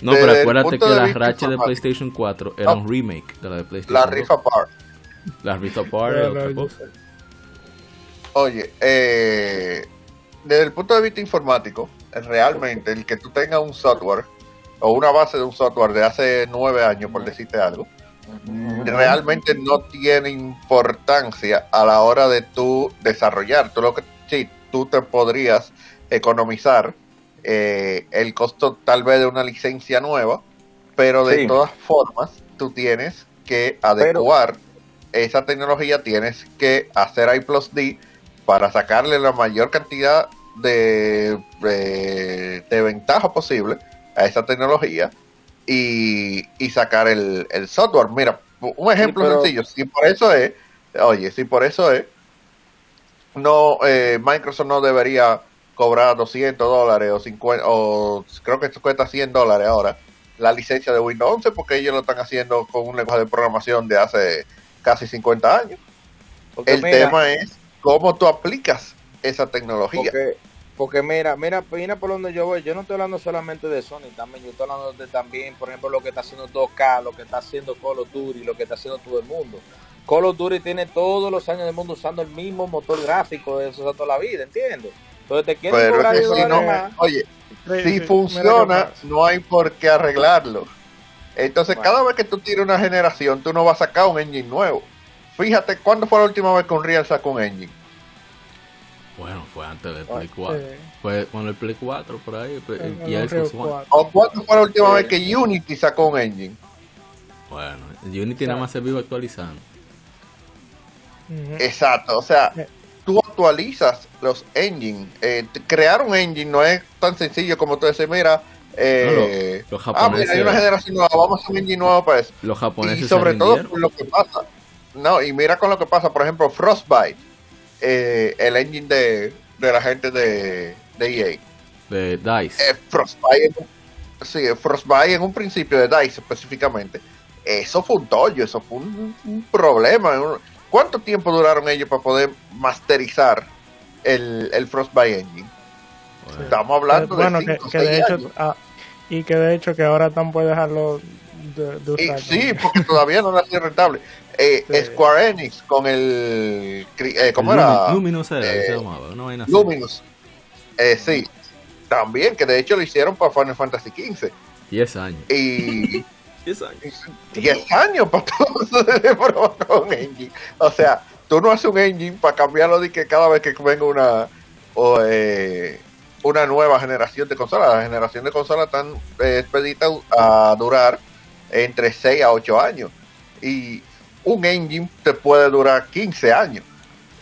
No, pero acuérdate que la Ratchet de PlayStation 4 era un remake de la de PlayStation La Rift Apart. La Rift Apart era otra cosa. Oye, eh, desde el punto de vista informático, realmente el que tú tengas un software o una base de un software de hace nueve años, por decirte algo, realmente no tiene importancia a la hora de tú desarrollar. Tú lo que sí, tú te podrías economizar eh, el costo tal vez de una licencia nueva, pero de todas formas tú tienes que adecuar esa tecnología, tienes que hacer I plus D para sacarle la mayor cantidad de, de, ventaja posible a esa tecnología y, sacar el, software. Mira, un ejemplo sencillo, si por eso es, oye, si por eso es, no, eh, Microsoft no debería cobrar 200 dólares o 50, o creo que esto cuesta 100 dólares ahora, la licencia de Windows 11 porque ellos lo están haciendo con un lenguaje de programación de hace casi 50 años. el tema es cómo tú aplicas esa tecnología. Porque, mira, mira, mira por donde yo voy. Yo no estoy hablando solamente de Sony, también yo estoy hablando de también, por ejemplo, lo que está haciendo 2K, lo que está haciendo Call of Duty, lo que está haciendo todo el mundo. Call of Duty tiene todos los años del mundo usando el mismo motor gráfico de eso toda la vida, ¿entiendes? Entonces te quieren cobrar si no, Oye, si funciona, no hay por qué arreglarlo. Entonces, cada vez que tú tires una generación, tú no vas a sacar un engine nuevo. Fíjate, ¿cuándo fue la última vez que Unreal sacó un engine? Bueno, fue antes del Play 4. Fue con el Play 4 por ahí. y ¿O cuándo fue la última vez que Unity sacó un engine? Bueno, Unity nada más se vive actualizando. Exacto, o sea, tú actualizas los engines. Eh, crear un engine no es tan sencillo como tú dices, mira, eh, los, ah, hay una generación nueva, vamos a hacer un engine nuevo para eso. Los japoneses y sobre todo lo que pasa, no, y mira con lo que pasa, por ejemplo, Frostbite, eh, el engine de, de la gente de, de EA. De DICE. Eh, Frostbite, sí, Frostbite en un principio de DICE específicamente. Eso fue un tollo, eso fue un, problema. ¿Cuánto tiempo duraron ellos para poder masterizar el, el Frostbite Engine? Estamos hablando de, bueno, que, de hecho, ah, y que de hecho que ahora están puede dejarlo de, usar. sí, porque todavía no ha sido rentable. Eh, Square Enix con el. Eh, ¿Cómo era? Luminous era, eh, se llamaba. Luminous. Eh, sí. También, que de hecho lo hicieron para Final Fantasy XV. 10 años. Y. 10 años. 10 años para todo con engine. O sea, tú no haces un engine para cambiarlo de que cada vez que venga una. O, eh, una nueva generación de consolas. La generación de consolas están eh, expeditas a durar entre 6 a 8 años. Y un engine te puede durar 15 años.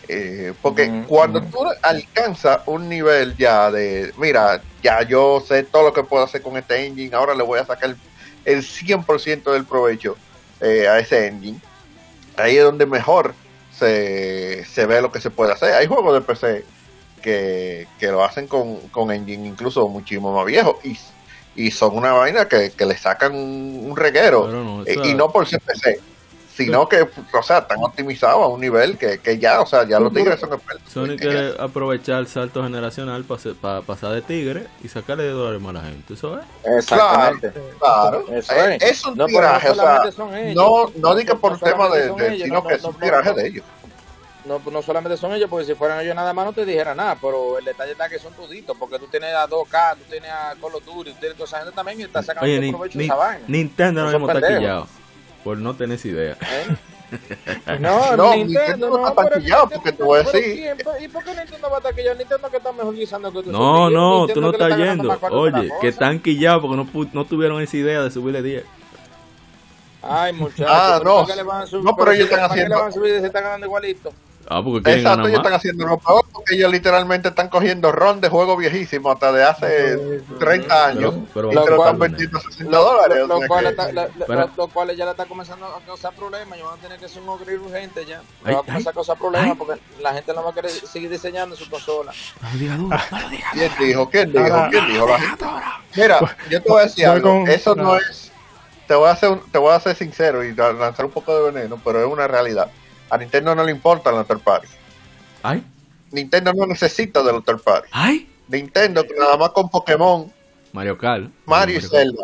Eh, porque cuando tú alcanzas un nivel ya de, mira, ya yo sé todo lo que puedo hacer con este engine, ahora le voy a sacar el, 100% del provecho eh, a ese engine, ahí es donde mejor se, se, ve lo que se puede hacer. Hay juegos de PC que, lo hacen con, con engine incluso muchísimo más viejo y, y son una vaina que, le sacan un, reguero eh, y no por ser PC sino que, o sea, están optimizados a un nivel que, que ya, o sea, ya los tigres son expertos. Sony quiere aprovechar el salto generacional para pasar de tigre y sacarle de dólares a la gente, ¿eso es? Exactamente. Claro, Eso es. es. un no, tiraje, o sea, no, no diga por tema de, de sino que es un tiraje de ellos. No, no solamente son ellos, porque si fueran ellos nada más no te dijera nada, pero el detalle está que son toditos, porque tú tienes a 2K, tú tienes a Call of Duty, tú tienes a toda esa gente también y está sacando Oye, provecho de esa vaina. Nintendo no, no hemos taquillado. Por no tener idea. ¿Eh? No, no, Nintendo, no está taquillado porque te voy a decir. ¿Y por qué Nintendo va a taquillar? Nintendo que está mejor guisando que tú. No, no, tú no estás yendo. Oye, que están quillados porque no, no tuvieron esa idea de subirle 10. Ay, muchachos. Ah, no. No, pero ellos están haciendo. le van a subir se están ganando igualito? Ah, porque Exacto, ellos están haciendo lo peor porque ellos literalmente están cogiendo ron de juego viejísimo hasta de hace 30 años pero, y lo están vendiendo 60 dólares. Los lo, cuales ya le está comenzando a causar problemas. Yo van a tener que hacer un upgrade urgente ya. Me va a comenzar a causar problemas porque la gente no va a querer seguir diseñando su consola. No lo digas duro, no lo digas ¿Quién dijo? ¿Quién dijo? ¿Quién dijo? La gente. Mira, yo te voy a decir algo. Eso no es. Te voy a, hacer, te voy a ser sincero y lanzar un poco de veneno, pero es una realidad a Nintendo no le importa los third party. ¿Ay? Nintendo no necesita de los third party. ¿Ay? Nintendo nada más con Pokémon, Mario Kart, Mario, y Zelda.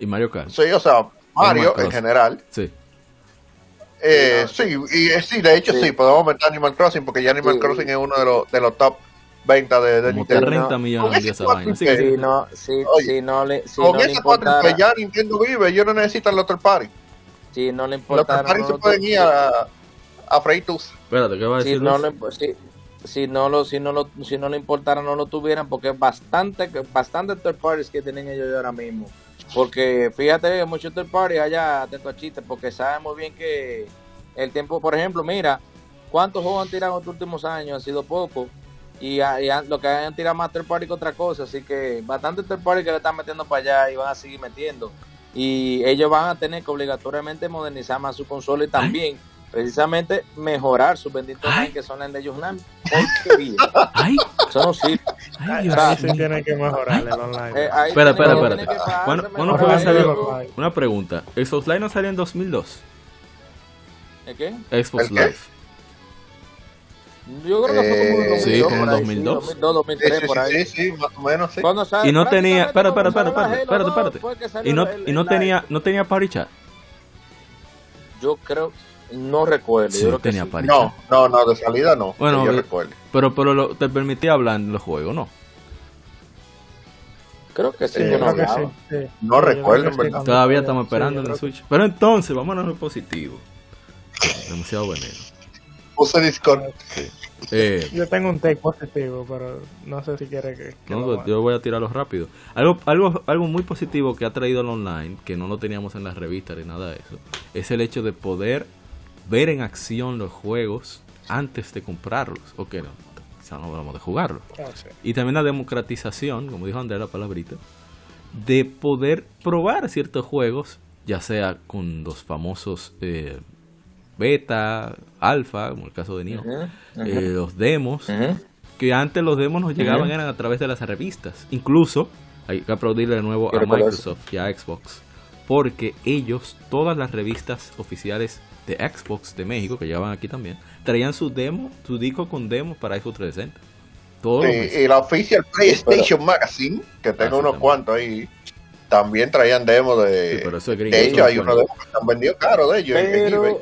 Y Mario Kart. Sí, o sea, Mario en general. Sí. Eh, sí, y eh, sí, de hecho sí. Sí. podemos meter Animal Crossing porque ya Animal Sí. Crossing es uno de los, de los top 20 de, de Como Nintendo. 30 no. millones Con de esa vaina. Sí, cuatro sí, Si sí. no, si, Oye, si no le, si Con no 4 importara, ya Nintendo vive, ellos no necesitan los third party. si no le Los third importara, party no se pueden ir a, a freír tus. Espérate, ¿qué va a si decir no Luis? le, si, si no lo, si no lo, si no le importara, no lo tuvieran, porque es bastante, bastante third parties que tienen ellos ahora mismo. Porque fíjate, muchos third parties allá, atento a chistes, porque saben muy bien que el tiempo, por ejemplo, mira, cuántos juegos han tirado en los últimos años, han sido pocos. Y, a- y a- lo que han tirado más third party que otra cosa, así que bastante third party que le están metiendo para allá y van a seguir metiendo. Y ellos van a tener que obligatoriamente modernizar más su consola y también, precisamente, mejorar sus benditos Ay. que son las de ellos una porquería. ¡Ay! Eso no sirve. ¡Ay, Dios sí mío! tiene que mejorar el online. Eh, Espera, espera, pagarse ¿Cuándo, cuándo fue que salió? salió? Una pregunta. ¿Xbox Live no salió en 2002? ¿El qué? Xbox ¿El qué? Live. Yo creo que fue como en Eh, 2002, sí, como en por ahí, 2002. 2002, Sí, 2003, sí, por ahí. sí, sí, más o menos sí. Cuando sale- Y no tenía... Espera, espera, espera, cuando espérate, espérate, Halo 2 espérate. fue que salió Y no, el- y no el tenía, no tenía party chat. Yo creo, no recuerdo. Sí, yo creo que tenía sí. party No, no, no, de salida no. Bueno, que yo eh, recuerdo. Pero, pero lo- te permitía hablar en los juegos, ¿no? Creo que sí, Eh, que no que sí. No Sí, yo recuerdo, que en verdad. Todavía estamos esperando yo en el que- Switch. Pero entonces, vámonos a lo positivo. Demasiado veneno. Puse Discord. Eh, Yo tengo un take positivo, pero no sé si quiere que... que no, lo yo voy a tirarlo rápido. Algo, algo, algo muy positivo que ha traído el online, que no lo teníamos en las revistas ni nada de eso, es el hecho de poder ver en acción los juegos antes de comprarlos. O que no, quizá no hablamos de jugarlos. Ah, sí. Y también la democratización, como dijo Andrés la palabrita, de poder probar ciertos juegos, ya sea con los famosos eh, beta, alfa, como el caso de Neo, eh, los demos, que antes los demos nos llegaban eran a través de las revistas. Incluso, hay que aplaudirle de nuevo a Microsoft y a Xbox, porque ellos, todas las revistas oficiales de Xbox de México, que llevaban aquí también, traían su demo, su disco con demos para Xbox 360. Todos los meses. Y, la Official PlayStation Magazine, que tengo Ah, sí, unos también. cuantos ahí, también traían demos de. Sí, pero eso es gringo, de no hay unos demos que se han vendido caro de ellos en eBay.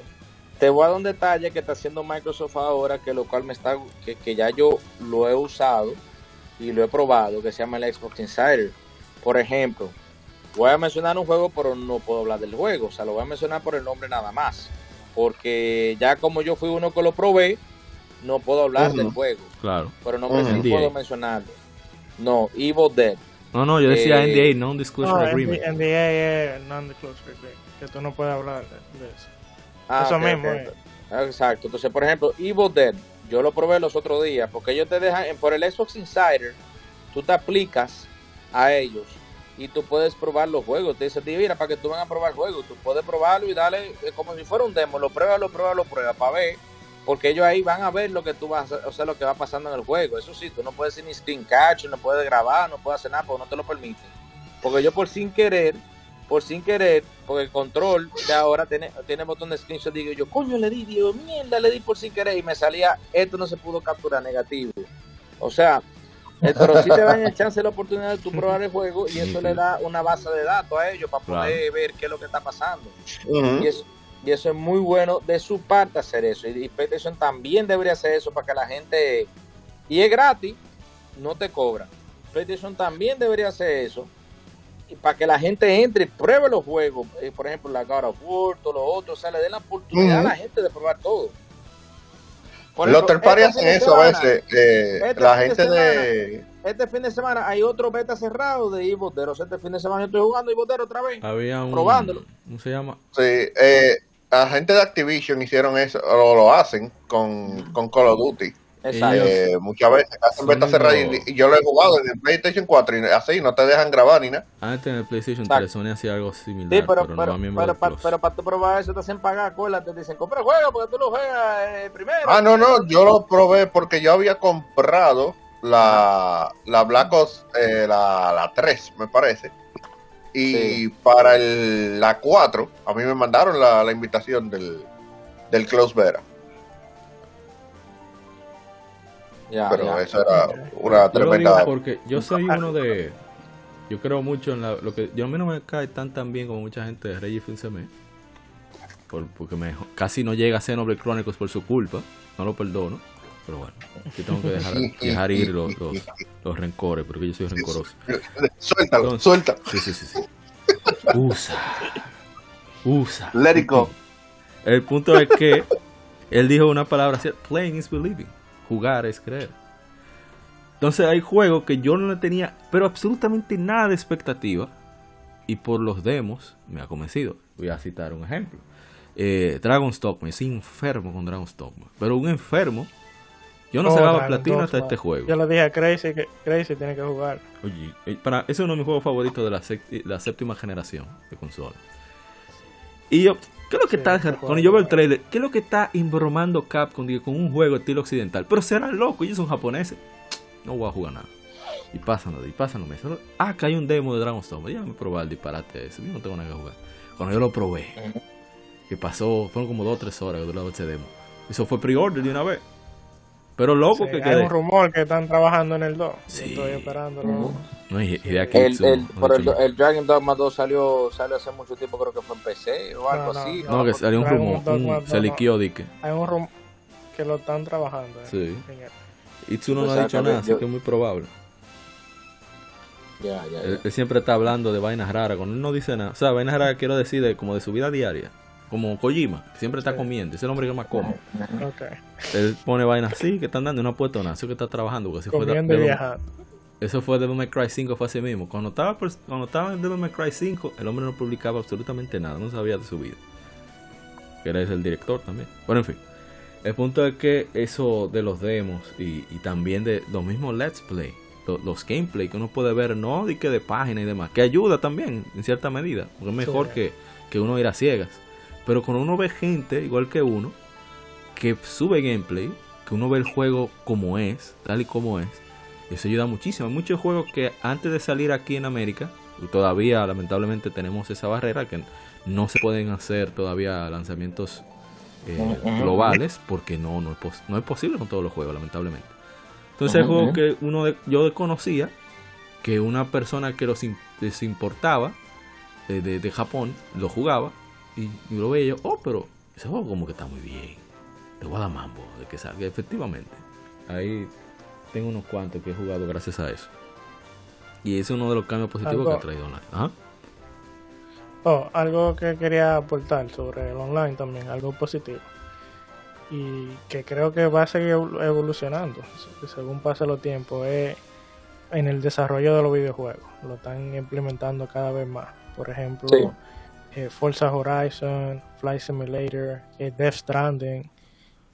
Te voy a dar un detalle que está haciendo Microsoft ahora, que lo cual me está, que, que ya yo lo he usado y lo he probado, que se llama el Xbox Insider. Por ejemplo, voy a mencionar un juego, pero no puedo hablar del juego, o sea, lo voy a mencionar por el nombre nada más, porque ya como yo fui uno que lo probé, no puedo hablar del juego, Claro. pero NDA. puedo mencionarlo. No, Evil Dead. No, no, yo decía Eh, NDA, Non-Disclosure No, Agreement. NDA es non-disclosure agreement, que tú no puedes hablar de, de eso. Ah, Eso mismo, eh. Exacto. Entonces, por ejemplo, Evil Dead, yo lo probé los otros días, porque ellos te dejan, por el Xbox Insider, tú te aplicas a ellos y tú puedes probar los juegos. Te dice, mira, para que tú vengas a probar el juego, tú puedes probarlo y darle eh, como si fuera un demo, lo pruebas, lo pruebas, lo pruebas para ver, porque ellos ahí van a ver lo que tú vas, o sea, lo que va pasando en el juego. Eso sí, tú no puedes hacer ni screen catch, no puedes grabar, no puedes hacer nada, porque no te lo permiten. Porque yo por sin querer, por sin querer, porque el control de ahora tiene, tiene botón de screenshot, digo yo, coño, le di, digo, mierda, le di por sin querer y me salía, esto no se pudo capturar negativo. O sea, pero sí te dan el chance, la oportunidad de tú probar el juego y eso le da una base de datos a ellos para poder ver qué es lo que está pasando. Y eso, y eso es muy bueno de su parte hacer eso. Y, y PlayStation también debería hacer eso para que la gente. Y es gratis, no te cobra. PlayStation también debería hacer eso. Y para que la gente entre y pruebe los juegos. Eh, por ejemplo, la God of War, todo lo otro. O sea, le den la oportunidad a la gente de probar todo. Por Los party este hacen eso a veces. eh, este la de gente de. Este fin de semana hay otro beta cerrado de sea, este fin de semana yo estoy jugando Dead otra vez. Había un. Probándolo. ¿Cómo se llama? Sí, eh, la gente de Activision hicieron eso, o lo hacen con, con Call of Duty. Exacto. Eh, muchas veces hacen beta cerrada y, y yo lo he jugado en el PlayStation 4 y así no te dejan grabar ni nada. Antes en el PlayStation Exacto. 3 Sony hacía algo similar, Sí, pero, pero, pero, no pero, pa- para tú probar eso te hacen pagar, acuérdate, te dicen, compra el juego porque tú lo juegas eh, primero. Ah, no, no, yo lo probé porque yo había comprado la, la Black Ops, eh, la, la 3, me parece. Y Sí. para el, la 4, a mí me mandaron la, la invitación del, del Close Beta. Ya, pero ya. eso era una Yo lo digo tremenda. porque yo soy uno de yo creo mucho en lo que. Yo a mí no me cae tan tan bien como mucha gente de Reggie Fils-Aimé. Por, porque me, casi no llega a Xenoblade Chronicles por su culpa. No lo perdono. Pero bueno, yo tengo que dejar, dejar ir los, los, rencores, porque yo soy rencoroso. Suéltalo, suéltalo. Sí, sí, sí, sí. Usa. Usa. Let it go. El punto es que él dijo una palabra así: playing is believing. Jugar es creer. Entonces hay juegos que yo no tenía, pero absolutamente nada de expectativa. Y por los demos me ha convencido. Voy a citar un ejemplo. Eh, Dragon's Dogma. Soy enfermo con Dragon's Dogma. Pero un enfermo. Yo no oh, sacaba platino hasta este juego. Yo le dije a Crazy que Crazy tiene que jugar. Oye, eh, para, ese es uno de mis juegos favoritos de la, la séptima generación de consola. Y yo, ¿qué es lo que está, cuando yo veo el trailer, qué es lo que está imbromando Capcom con un juego estilo occidental? Pero serán locos, ellos son japoneses. No voy a jugar nada. Y pásanos, y pásanos. Ah, que hay un demo de Dragon's Dogma. Ya me probé el disparate ese. Yo no tengo nada que jugar. Cuando yo lo probé, que pasó, fueron como 2 o 3 horas que duraba ese demo. Eso fue pre-order de una vez. Pero loco que quedé. Hay un rumor que están trabajando en el 2. Estoy esperando. No, y, de aquí el, el, el, el, Dragon Dogma 2 salió, salió hace mucho tiempo, creo que fue en PC o algo así. No, que salió un rumor. Un, se liquió, dique. Hay un rumor que lo están trabajando. Eh, sí. Itsuno no ha dicho nada, así que es muy probable. Ya, ya, Él, siempre está hablando de vainas raras, cuando él no dice nada. O sea, vainas raras quiero decir de, como de su vida diaria. Como Kojima, que siempre está comiendo. Ese es el hombre que más come. Okay. Él pone vainas así, que están dando y no ha puesto nada. Eso que está trabajando. Porque fue de, Eso fue Devil May Cry 5, fue así mismo. Cuando estaba, cuando estaba en Devil May Cry 5, el hombre no publicaba absolutamente nada. No sabía de su vida. Que era el director también. Bueno, en fin. El punto es que eso de los demos y, también de los mismos Let's Play, los, gameplay que uno puede ver, no de que de página y demás, que ayuda también en cierta medida, porque es mejor que, que uno ir a ciegas. Pero cuando uno ve gente igual que uno, que sube gameplay, que uno ve el juego como es, tal y como es, eso ayuda muchísimo. Hay muchos juegos que antes de salir aquí en América, todavía lamentablemente tenemos esa barrera que no se pueden hacer todavía lanzamientos eh, globales porque no, no, es no es posible con todos los juegos, lamentablemente. Entonces, el juego que uno yo desconocía, que una persona que los les importaba de, de, Japón lo jugaba y, lo veía yo, oh, pero ese juego como que está muy bien. de voy mambo de que salga. Efectivamente, ahí tengo unos cuantos que he jugado gracias a eso. Y ese es uno de los cambios positivos que ha traído online. Ajá. Oh, algo que quería aportar sobre el online también, algo positivo. Y que creo que va a seguir evolucionando según pase los tiempos, es en el desarrollo de los videojuegos. Lo están implementando cada vez más. Por ejemplo, eh, Forza Horizon, Flight Simulator, eh, Death Stranding.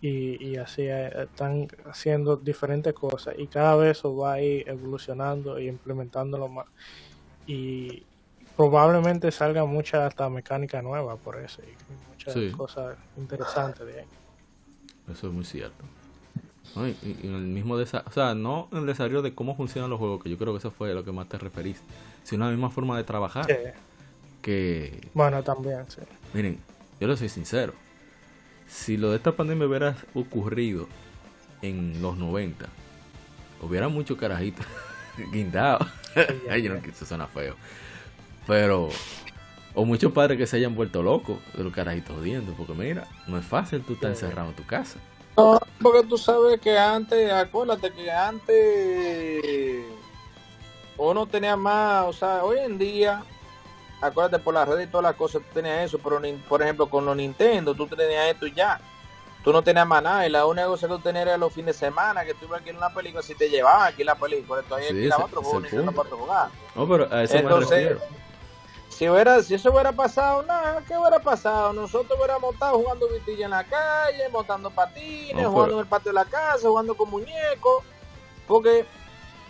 Y, y así eh, están haciendo diferentes cosas y cada vez eso va a ir evolucionando y implementándolo más. Y, probablemente salga mucha hasta mecánica nueva por eso y muchas cosas interesantes de ahí. Eso es muy cierto. Y, en el mismo desarrollo, o sea, no en el desarrollo de cómo funcionan los juegos, que yo creo que eso fue lo que más te referiste, sino la misma forma de trabajar. Que... Bueno, también, sí. Miren, yo le soy sincero. Si lo de esta pandemia hubiera ocurrido en los 90, hubiera mucho carajito guindado. Ay, yo no, eso suena feo. Pero, o muchos padres que se hayan vuelto locos de los carajitos odiando, porque mira, no es fácil tú estar encerrado en tu casa. No, porque tú sabes que antes, acuérdate que antes uno tenía más, o sea, hoy en día, acuérdate por las redes y todas las cosas, tú tenías eso, pero por ejemplo con los Nintendo, tú tenías esto y ya. Tú no tenías más nada y la única cosa que tú tenías era los fines de semana, que tú ibas aquí en una película, si te llevaban aquí la película, entonces sí, aquí otro juego Nintendo para jugar. No, pero a eso me refiero si, hubiera, si eso hubiera pasado, nada, ¿qué hubiera pasado? Nosotros hubiéramos estado jugando vitilla en la calle, montando patines, jugando en el patio de la casa, jugando con muñecos, porque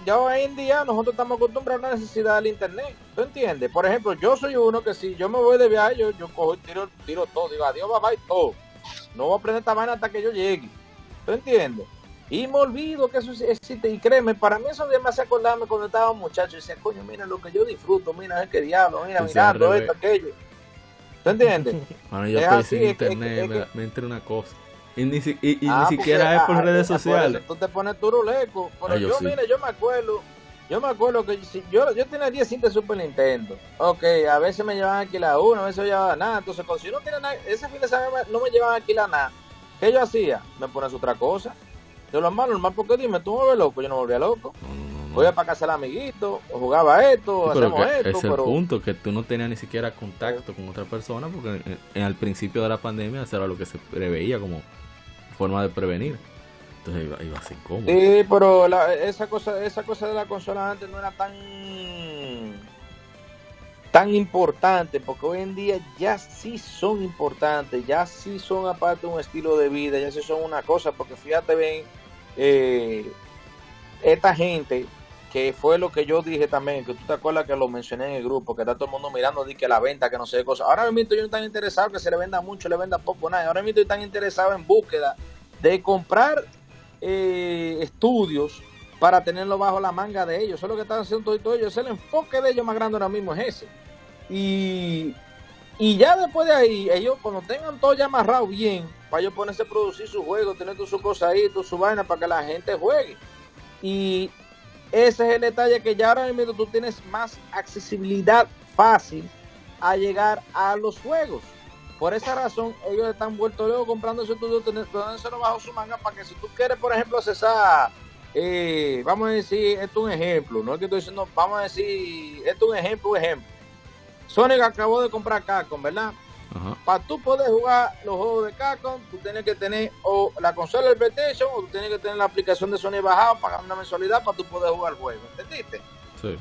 ya hoy en día nosotros estamos acostumbrados a la necesidad del internet, ¿tú entiendes? Por ejemplo, yo soy uno que si yo me voy de viaje, yo, yo cojo y tiro, tiro todo, digo adiós, bye bye, todo. No voy a prender esta vaina hasta que yo llegue, ¿tú entiendes? Y me olvido que eso existe. Y créeme, para mí eso me hace acordarme cuando estaba un muchacho y decía, coño, mira lo que yo disfruto, mira, es que diablo, mira, mirando esto, aquello. ¿Tú entiendes? Bueno, yo estoy sin internet, me, entra una cosa. Y ni, y, y ah, ni siquiera es por redes sociales. tú te pones turuleco. Pero yo, mira, yo me acuerdo Yo me acuerdo que si, yo, yo tenía 10 cintas de Super Nintendo. Ok, a veces me llevaban a alquilar uno, a veces me llevaban nada. Entonces, cuando si no tiene nada, ese fin de semana no me llevaban a alquilar nada. ¿Qué yo hacía? Me pones otra cosa. Yo lo más normal, porque dime, tú me ves loco, yo no me volvía loco. Voy a para casa del amiguito, o jugaba esto, hacemos esto. Es el punto, que tú no tenías ni siquiera contacto con otra persona, porque en, al principio de la pandemia eso era lo que se preveía como forma de prevenir. Entonces iba, iba así como. Sí, pero esa, cosa, esa cosa de la consola antes no era tan tan importante, porque hoy en día ya sí son importantes, ya sí son aparte un estilo de vida, ya sí son una cosa, porque fíjate bien, eh, esta gente que fue lo que yo dije también, que tú te acuerdas que lo mencioné en el grupo, que está todo el mundo mirando di que la venta, que no sé qué cosa. Ahora mismo yo no estoy interesado que se le venda mucho, le venda poco, nada. Ahora mismo estoy tan interesado en búsqueda de comprar eh, estudios para tenerlo bajo la manga de ellos. Eso es lo que están haciendo todos ellos. El enfoque de ellos más grande ahora mismo es ese. Y, y ya después de ahí, ellos cuando tengan todo ya amarrado bien, para ellos ponerse a producir su juego, tener todas sus cosas ahí, toda su vaina, para que la gente juegue. Y ese es el detalle que ya ahora mismo tú tienes más accesibilidad fácil a llegar a los juegos. Por esa razón, ellos están vueltos luego comprando ese estudio, lo bajo su manga para que si tú quieres, por ejemplo, accesar, eh, vamos a decir, esto es un ejemplo, no es que estoy diciendo, vamos a decir, esto es un ejemplo, un ejemplo. Sonic acabó de comprar Capcom, ¿verdad? Para tú poder jugar los juegos de Capcom, tú tienes que tener o la consola del PlayStation o tú tienes que tener la aplicación de Sony bajado, pagar una mensualidad para tú poder jugar el juego. ¿Entendiste?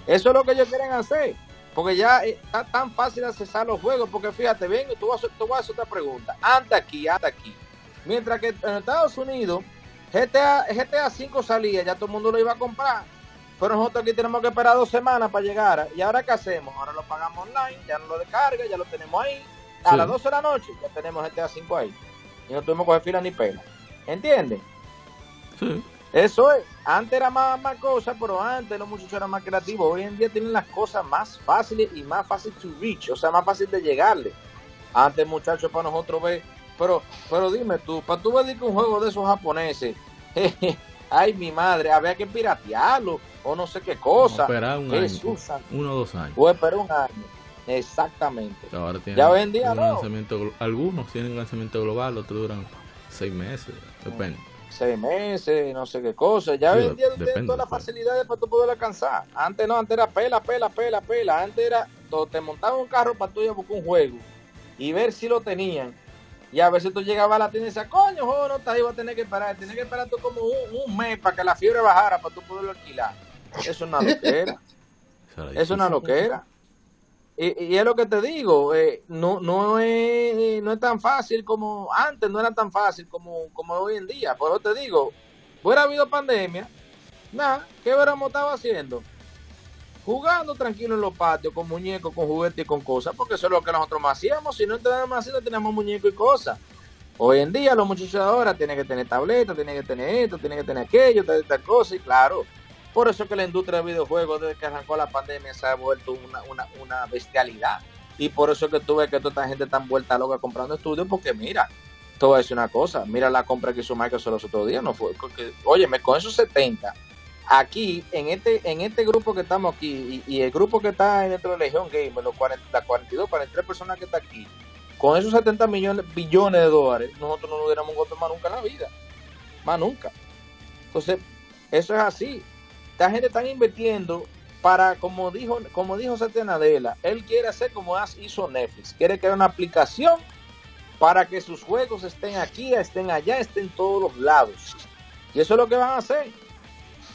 Eso es lo que ellos quieren hacer. Porque ya está tan fácil accesar los juegos. Porque fíjate, bien, tú vas, tú vas a hacer otra pregunta. Anda aquí, anda aquí. Mientras que en Estados Unidos, GTA, GTA 5 salía, ya todo el mundo lo iba a comprar. Pero nosotros aquí tenemos que esperar dos semanas para llegar. ¿Y ahora qué hacemos? Ahora lo pagamos online, ya no lo descarga, ya lo tenemos ahí a las 12 de la noche ya tenemos GTA 5 ahí. Y no tuvimos que coger fila ni pela. ¿Entiendes? Sí. Eso es. Antes era más, más cosas, pero antes los muchachos eran más creativos. Hoy en día tienen las cosas más fáciles y más fácil to reach, o sea, más fácil de llegarle. Antes, muchachos, para nosotros ver. Pero, pero dime tú, para tú ver que un juego de esos japoneses, ay mi madre, había que piratearlo o no sé qué cosa. Esperar un año, uno o dos años. O esperar un año. Exactamente. Ahora ya hoy día no. Lanzamiento, algunos tienen lanzamiento global, otros duran seis meses, depende. Seis meses, no sé qué cosa. Ya hoy en día todas las facilidades para tú poder alcanzar. Antes no, antes era pela, pela, pela, pela. Antes era, te montaban un carro para tú ir a buscar un juego y ver si lo tenían. Y a veces tú llegabas a la tienda y decías, coño, joder, no te iba a tener que esperar. Tienes que esperar tú como un, mes para que la fiebre bajara para tú poderlo alquilar. Eso es una loquera. Eso es una loquera. Y, es lo que te digo, eh, no, no, es, no es tan fácil como antes, no era tan fácil como, como hoy en día. Por eso te digo, hubiera habido pandemia, nada, ¿qué hubiéramos estado haciendo? Jugando tranquilo en los patios, con muñecos, con juguetes y con cosas, porque eso es lo que nosotros más hacíamos. Si no teníamos así, no teníamos muñecos y cosas. Hoy en día los muchachos ahora tienen que tener tabletas, tienen que tener esto, tienen que tener aquello, tal, cosa, y claro, por eso que la industria de videojuegos, desde que arrancó la pandemia, se ha vuelto una, una, bestialidad. Y por eso que tuve que toda esta gente tan vuelta loca comprando estudios, porque mira, todo es una cosa. Mira la compra que hizo Microsoft los otros días, no fue. Oye, me con esos 70, aquí, en este en este grupo que estamos aquí, y, el grupo que está dentro de Legion Gamer, los 40, las 42, 43 personas que está aquí, con esos 70 millones, billones de dólares, nosotros no nos hubiéramos un más nunca en la vida. Más nunca. Entonces, eso es así esta gente está invirtiendo para, como dijo, como dijo él quiere hacer como hizo Netflix, quiere crear una aplicación para que sus juegos estén aquí, estén allá, estén todos los lados. Y eso es lo que van a hacer.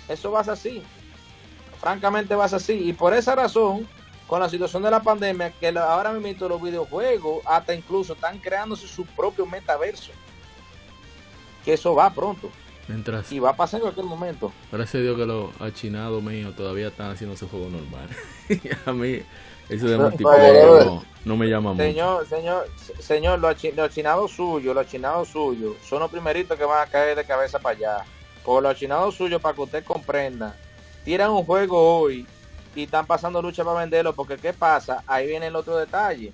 Eso va a ser así. Francamente va a ser así. Y por esa razón, con la situación de la pandemia, que ahora mismo los videojuegos, hasta incluso están creándose su propio metaverso. Que eso va pronto y va a pasar en cualquier momento. Gracias a Dios que los achinados míos todavía están haciendo ese juego normal. a mí, eso de multiplayer no, me llama mucho. Señor, señor, señor, los, achinados suyos, los achinados suyos, son los primeritos que van a caer de cabeza para allá. Por los achinados suyos, para que usted comprenda, tiran un juego hoy y están pasando lucha para venderlo, porque ¿qué pasa? Ahí viene el otro detalle.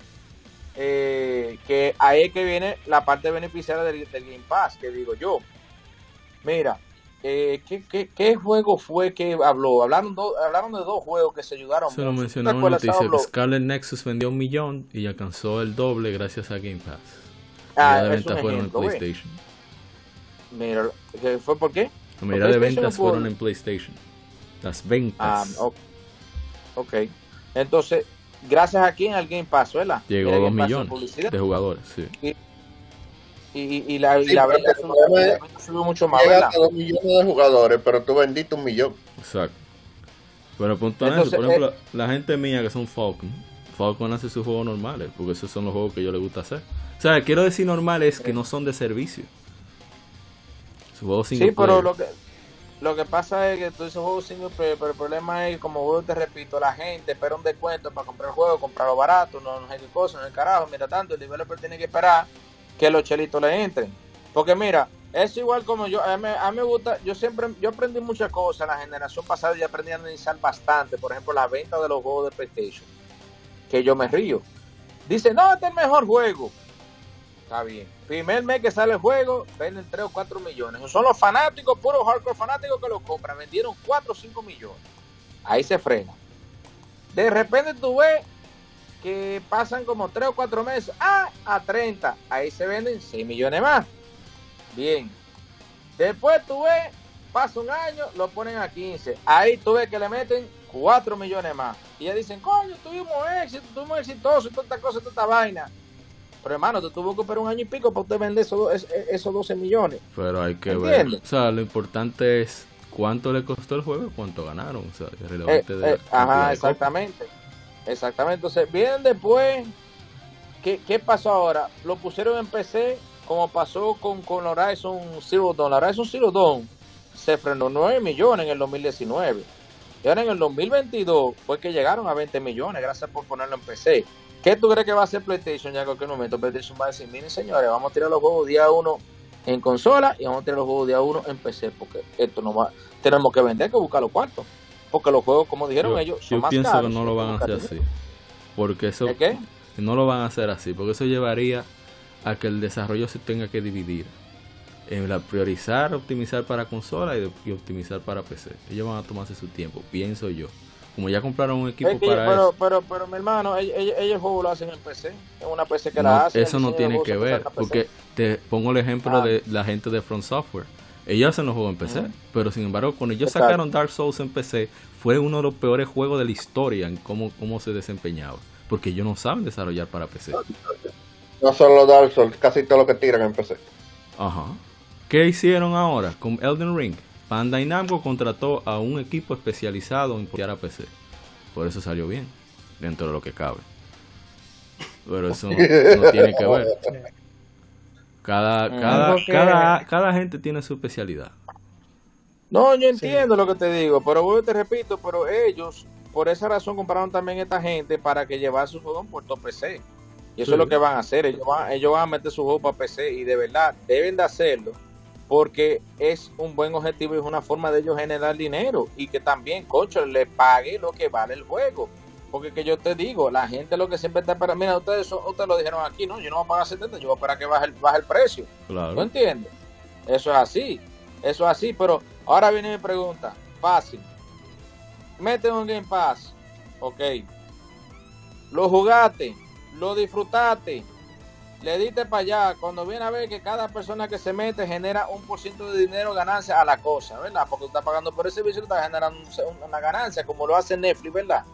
Eh, que ahí es que viene la parte beneficiaria del, del Game Pass, que digo yo Mira, eh, ¿qué, qué, qué, juego fue que habló? Hablaron, hablaron de dos juegos que se ayudaron. Se lo mencionó en. Scarlet Nexus vendió un millón y alcanzó el doble gracias a Game Pass. Ah, de ventas fueron en PlayStation. Mira, ¿fue por qué? La mayoría de ventas fueron en PlayStation. Las ventas. Ah, ok. Entonces, gracias a quién al Game Pass, ¿verdad? Llegó a dos millones de jugadores, sí. Y, y, la, y la venta subió mucho más. Llega a dos millones de jugadores, pero tú vendiste un millón. Exacto. Pero punto por ejemplo, eh, la gente mía que son Falcon, Falcon hace sus juegos normales, porque esos son los juegos que yo le gusta hacer. O sea, quiero decir normales que no son de servicio. Sus juegos Sí, pero lo que, lo que pasa es que tú dices juegos single player, pero el problema es, como te repito, la gente espera un descuento para comprar el juego, comprarlo barato, no, no sé qué cosa, no es carajo. Mira tanto, el developer tiene que esperar que los chelitos le entren. Porque mira, es igual como yo, a mí, me gusta, yo siempre, yo aprendí muchas cosas en la generación pasada y aprendí a analizar bastante, por ejemplo, la venta de los juegos de PlayStation, que yo me río. Dice, no, este es el mejor juego. Está bien. Primer mes que sale el juego, venden 3 o 4 millones. Son los fanáticos, puros hardcore fanáticos que lo compran. Vendieron 4 o 5 millones. Ahí se frena. De repente tú ves que pasan como 3 o 4 meses, ah, a 30, ahí se venden 6 millones más. Bien. Después tú ves, pasa un año, lo ponen a 15. Ahí tú ves que le meten 4 millones más. Y ya dicen, coño, tuvimos éxito, tuvimos exitoso, toda esta cosa, toda esta vaina. Pero hermano, tú tuvo que esperar un año y pico para usted vender esos, esos 12 millones. Pero hay que ver. O sea, lo importante es cuánto le costó el juego y cuánto ganaron. O sea, relevante eh, eh, ajá, exactamente. Exactamente. Entonces, vienen después. ¿Qué, ¿Qué pasó ahora? Lo pusieron en PC, como pasó con, con Horizon Zero Dawn. Horizon Zero Dawn se frenó 9 millones en el 2019. Y ahora en el 2022 fue que llegaron a 20 millones, gracias por ponerlo en PC. ¿Qué tú crees que va a hacer PlayStation ya en cualquier momento? PlayStation va a decir, miren señores, vamos a tirar los juegos día uno en consola y vamos a tirar los juegos día uno en PC, porque esto no va, tenemos que vender, que buscar los cuartos. Porque los juegos, como dijeron ellos, son yo pienso que no lo van a hacer así. Porque eso. ¿Qué? No lo van a hacer así. Porque eso llevaría a que el desarrollo se tenga que dividir. En la priorizar, optimizar para consola y, optimizar para PC. Ellos van a tomarse su tiempo, pienso yo. Como ya compraron un equipo para pero, eso. Pero, pero, mi hermano, ellos, el juego lo hacen en PC. En una PC que la hace. Eso no tiene que ver. Porque te pongo el ejemplo ah. de la gente de Front Software ellos hacen los juegos en PC, pero sin embargo, cuando ellos sacaron Dark Souls en PC, fue uno de los peores juegos de la historia en cómo, cómo se desempeñaba. Porque ellos no saben desarrollar para PC. No solo Dark Souls, casi todo lo que tiran en PC. Ajá. ¿Qué hicieron ahora con Elden Ring? Bandai Namco contrató a un equipo especializado en portear a PC. Por eso salió bien, dentro de lo que cabe. Pero eso no tiene que ver. Cada, mm. cada, cada, cada gente tiene su especialidad. No, yo entiendo lo que te digo, pero vuelvo te repito, pero ellos, por esa razón, compraron también a esta gente para que llevara su juego en puerto PC. Y eso es lo que van a hacer. Ellos van, ellos van a meter su juego para PC y de verdad deben de hacerlo porque es un buen objetivo y es una forma de ellos generar dinero y que también, cocho, le pague lo que vale el juego. Porque que yo te digo, la gente lo que siempre está para mira, ustedes, ustedes lo dijeron aquí, no, yo no voy a pagar 70, yo voy a esperar que baje el, baje el precio. Claro. ¿No entiendes? Eso es así, eso es así, pero ahora viene mi pregunta, fácil. Mete un Game Pass, ok. Lo jugaste, lo disfrutaste, le diste para allá. Cuando viene a ver que cada persona que se mete genera un por ciento de dinero ganancia a la cosa, ¿verdad? Porque tú estás pagando por ese servicio, estás generando una ganancia, como lo hace Netflix, ¿verdad?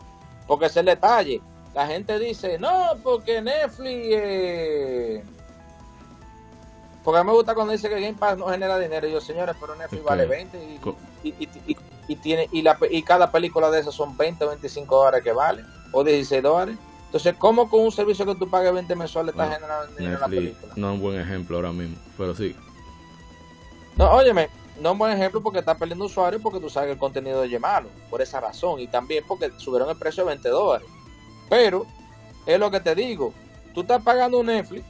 Porque es el detalle. La gente dice, no, porque Netflix... Eh... Porque a mí me gusta cuando dice que Game Pass no genera dinero. Y yo, señores, pero Netflix vale 20 y, tiene, y, la, y cada película de esas son 20 o 25 dólares que vale, o 16 dólares. Entonces, ¿cómo con un servicio que tú pagues 20 mensuales estás generando dinero en la película? No es un buen ejemplo ahora mismo, pero sí. No, óyeme, no es buen ejemplo porque está perdiendo usuarios porque tú sabes que el contenido es malo, por esa razón, y también porque subieron el precio de 20 dólares. Pero, es lo que te digo, tú estás pagando Netflix,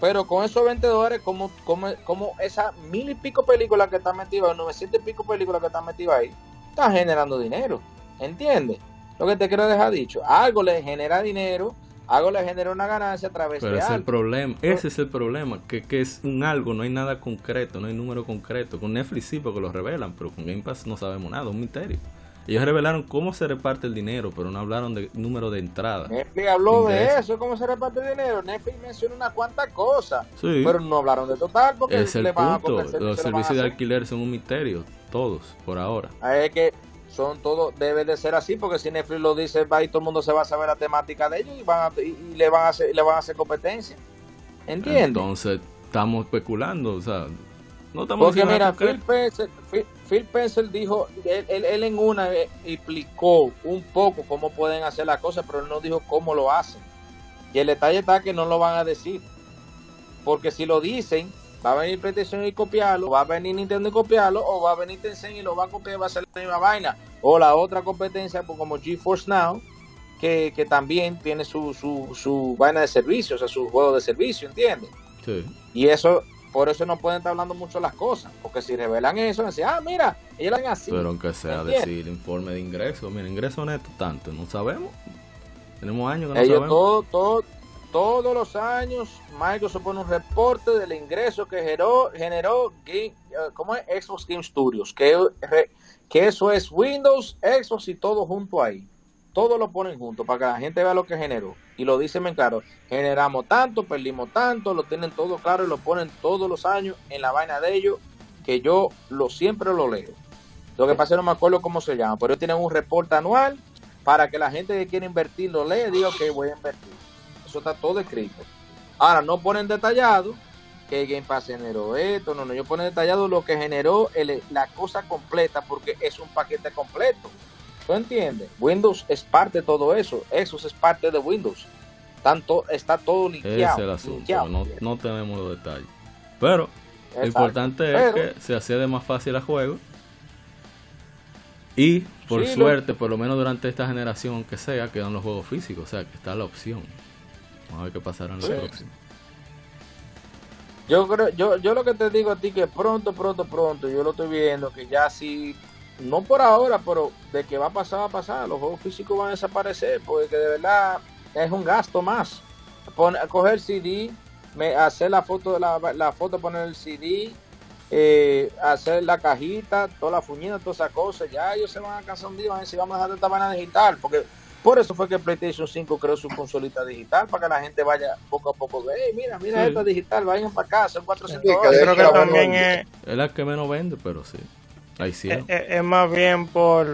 pero con esos 20 dólares, como, como, como esas mil y pico películas que están metidas, 900 y pico películas que están metidas ahí, estás generando dinero, ¿entiendes? Lo que te quiero dejar dicho, algo le genera dinero algo le genera una ganancia a través Pero de ese es el algo. problema, ese es el problema, que, que es un algo, no hay nada concreto, no hay número concreto. Con Netflix sí porque lo revelan, pero con Game Pass no sabemos nada, un misterio. Ellos revelaron cómo se reparte el dinero, pero no hablaron de número de entrada. Netflix habló de eso, cómo se reparte el dinero. Netflix mencionó unas cuantas cosas, Sí. pero no hablaron de total porque es el le van a punto. Los se lo servicios de alquiler son un misterio, todos, por ahora. Es que son todo debe de ser así porque si Netflix lo dice va y todo el mundo se va a saber la temática de ellos y van a, y, y le van a hacer le van a hacer competencia ¿entiendes? Entonces, estamos especulando, o sea, no estamos porque mira nada Phil concreto. Spencer, Phil, Phil Spencer dijo él, él- él en una eh, explicó un poco cómo pueden hacer las cosas pero él no dijo cómo lo hacen y el detalle está que no lo van a decir porque si lo dicen va a venir PlayStation y copiarlo, va a venir Nintendo y copiarlo, o va a venir Tencent y lo va a copiar y va a ser la misma vaina. O la otra competencia, pues, como GeForce Now, que, que también tiene su, su, su vaina de servicio, o sea, su juego de servicio, ¿entiendes? Sí. Y eso, por eso no pueden estar hablando mucho las cosas, porque si revelan eso, decir, ah, mira, ellos lo hacen así. Pero aunque sea ¿entiendes? decir informe de ingresos, mira, ingreso neto tanto, no sabemos. Tenemos años que no Ellos sabemos. todo, todo, todos los años, Microsoft pone un reporte del ingreso que generó, generó Game, eh, ¿cómo es? Xbox Game Studios, que, eso es Windows, Xbox y todo junto ahí. Todo lo ponen junto para que la gente vea lo que generó. Y lo dicen bien claro, generamos tanto, perdimos tanto, lo tienen todo claro y lo ponen todos los años en la vaina de ellos, que yo lo siempre lo leo. Lo que pasa no me acuerdo cómo se llama, pero tienen un reporte anual para que la gente que quiere invertir lo lea y diga que voy a invertir. Eso está todo escrito. Ahora, no ponen detallado que Game Pass generó esto, no, no, ellos ponen detallado lo que generó el- la cosa completa porque es un paquete completo. ¿Tú entiendes? Windows es parte de todo eso, eso es parte de Windows. Tanto, está todo Ese linkeado. es el asunto, linkeado. no, no tenemos los detalles. Pero lo importante es que se accede más fácil al juego. Y por Sí, lo- suerte, por lo menos durante esta generación que sea, quedan los juegos físicos. O sea, que está la opción. Vamos a ver qué pasará en la Sí. próxima. Yo creo, yo, yo lo que te digo a ti que pronto, pronto, pronto, yo lo estoy viendo que ya sí, no por ahora, pero de que va a pasar, va a pasar. Los juegos físicos van a desaparecer, porque de verdad es un gasto más. Pon- coger CD, me, hacer la foto, la, la foto, poner el CD, eh, hacer la cajita, toda la fuñina, todas esas cosas. Ya ellos se van a cansar un día, van a decir, vamos a dejar esta vaina digital, porque por eso fue que PlayStation 5 creó su consolita digital, para que la gente vaya poco a poco, hey, mira, mira Sí. esto digital, vayan para acá, son 400 Sí, que Yo dólares. creo que también es, Es la que menos vende, pero sí. La hicieron. es, es más bien por,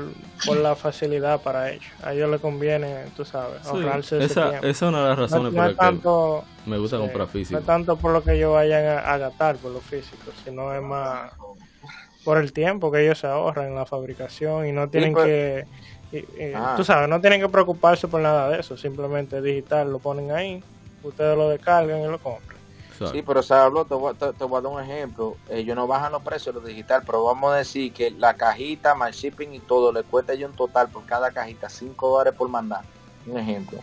por la facilidad para ellos. A ellos les conviene, tú sabes, Sí, ahorrarse ese esa, tiempo. esa es una de las No, razones no por es las que tanto, me gusta sí, comprar no físico. es tanto por lo que ellos vayan a, a gastar por lo físico, sino es más por el tiempo que ellos se ahorran en la fabricación y no tienen pues- que, y- y, Ah. tú sabes, no tienen que preocuparse por nada de eso, simplemente digital, lo ponen ahí, ustedes lo descargan y lo compran. Sí, pero se habló, te voy, a- te, te voy a dar un ejemplo. Ellos no bajan los precios de lo digital, pero vamos a decir que la cajita, más shipping y todo, le cuesta yo un total por cada cajita 5 dólares por mandar. Un ejemplo.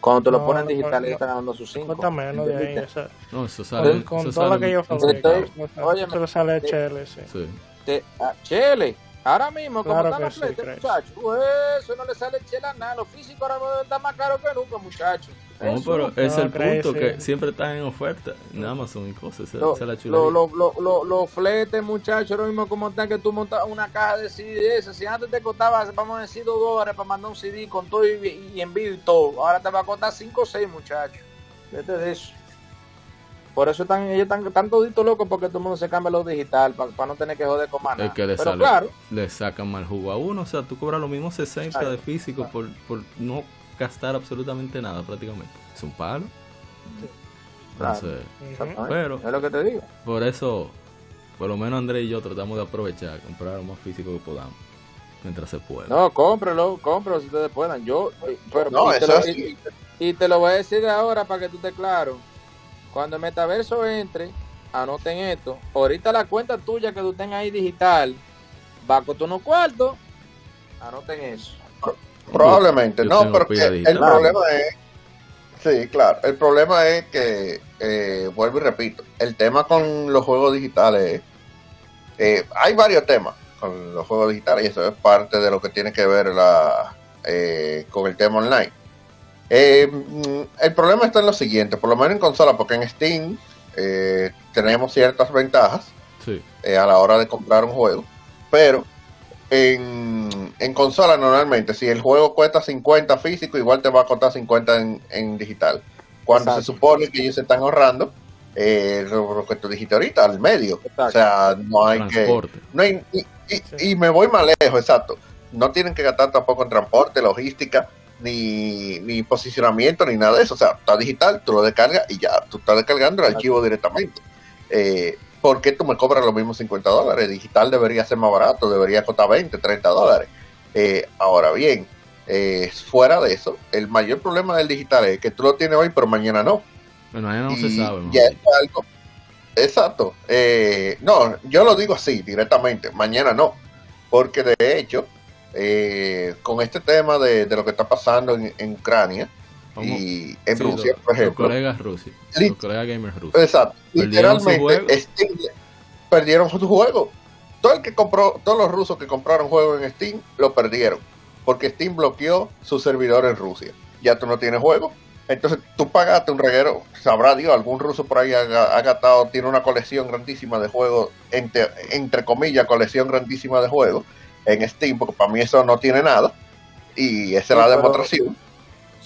Cuando te lo No, ponen digital, no, ellos están dando sus 5. Cuesta menos de ahí, esa- No, eso con, sale. con eso todo lo que. Estoy- eso- óyeme, eso le sale te- HL, sí. sí. Te- ah, chele, ahora mismo, como Claro están los sí, fletes, muchachos, pues, eso no le sale chela nada. Lo físico ahora mismo está más caro que nunca, muchachos. No, pero es No, el punto sí. que siempre están en oferta en Amazon y cosas. Esa, Lo- lo- lo- lo- lo- Los fletes, muchachos, lo mismo como están que tú montas una caja de CD. Si antes te costaba, vamos a decir, dos dólares para mandar un CD con todo y, y envío y todo. Ahora te va a costar 5 o 6, muchachos. Vete de eso. Por eso están, ellos están, están toditos locos porque todo el mundo se cambia a lo digital para no tener que joder con más Es que le, Pero sale- claro, le sacan mal jugo a uno. O sea, tú cobras lo mismo 60 de físico por, por no gastar absolutamente nada prácticamente. Es un palo. Claro. Entonces, pero es lo que te digo. por eso, por lo menos André y yo tratamos de aprovechar, comprar lo más físico que podamos. Mientras se pueda. No, cómprelo, cómprelo si ustedes puedan. Yo, pero, No, y, te eso lo, es- y- y te lo voy a decir ahora para que tú estés claro. Cuando el metaverso entre, anoten esto. Ahorita la cuenta tuya que tú tengas ahí digital va a costar unos cuartos. Anoten eso. Probablemente, Yo no, pila el problema es, sí, claro, el problema es que, eh, vuelvo y repito, el tema con los juegos digitales, eh, hay varios temas con los juegos digitales y eso es parte de lo que tiene que ver la, eh, con el tema online. Eh, mm, el problema está en lo siguiente, por lo menos en consola, porque en Steam eh, tenemos ciertas ventajas eh, a la hora de comprar un juego, pero en, en, consola normalmente, si el juego cuesta 50 físico, igual te va a costar 50 en, en digital. Cuando se supone que ellos se están ahorrando eh, lo, que tú dijiste ahorita, al medio. O sea, no hay que... No hay, y, y, me voy más lejos, exacto. No tienen que gastar tampoco en transporte, logística, ni, ni posicionamiento, ni nada de eso. O sea, está digital, tú lo descargas y ya, tú estás descargando el archivo directamente. Eh, ¿Por qué tú me cobras los mismos 50 dólares? Digital debería ser más barato, debería costar 20, 30 dólares. Eh, ahora bien, eh, fuera de eso, el mayor problema del digital es que tú lo tienes hoy, pero mañana no. Bueno, mañana no se sabe. algo, exacto. Eh, no, yo lo digo así, directamente. Mañana no. Porque de hecho, eh, con este tema de, lo que está pasando en, Ucrania y en Rusia, por ejemplo. Los colegas rusos. Los colegas gamers rusos. Exacto. Literalmente, perdieron su juego. Todo el que compró, todos los rusos que compraron juegos en Steam lo perdieron. Porque Steam bloqueó su servidor en Rusia. Ya tú no tienes juego. Entonces tú pagaste un reguero, sabrá Dios, algún ruso por ahí ha, gastado, tiene una colección grandísima de juegos, entre, entre comillas, colección grandísima de juegos en Steam, porque para mí eso no tiene nada. Y esa es la demostración.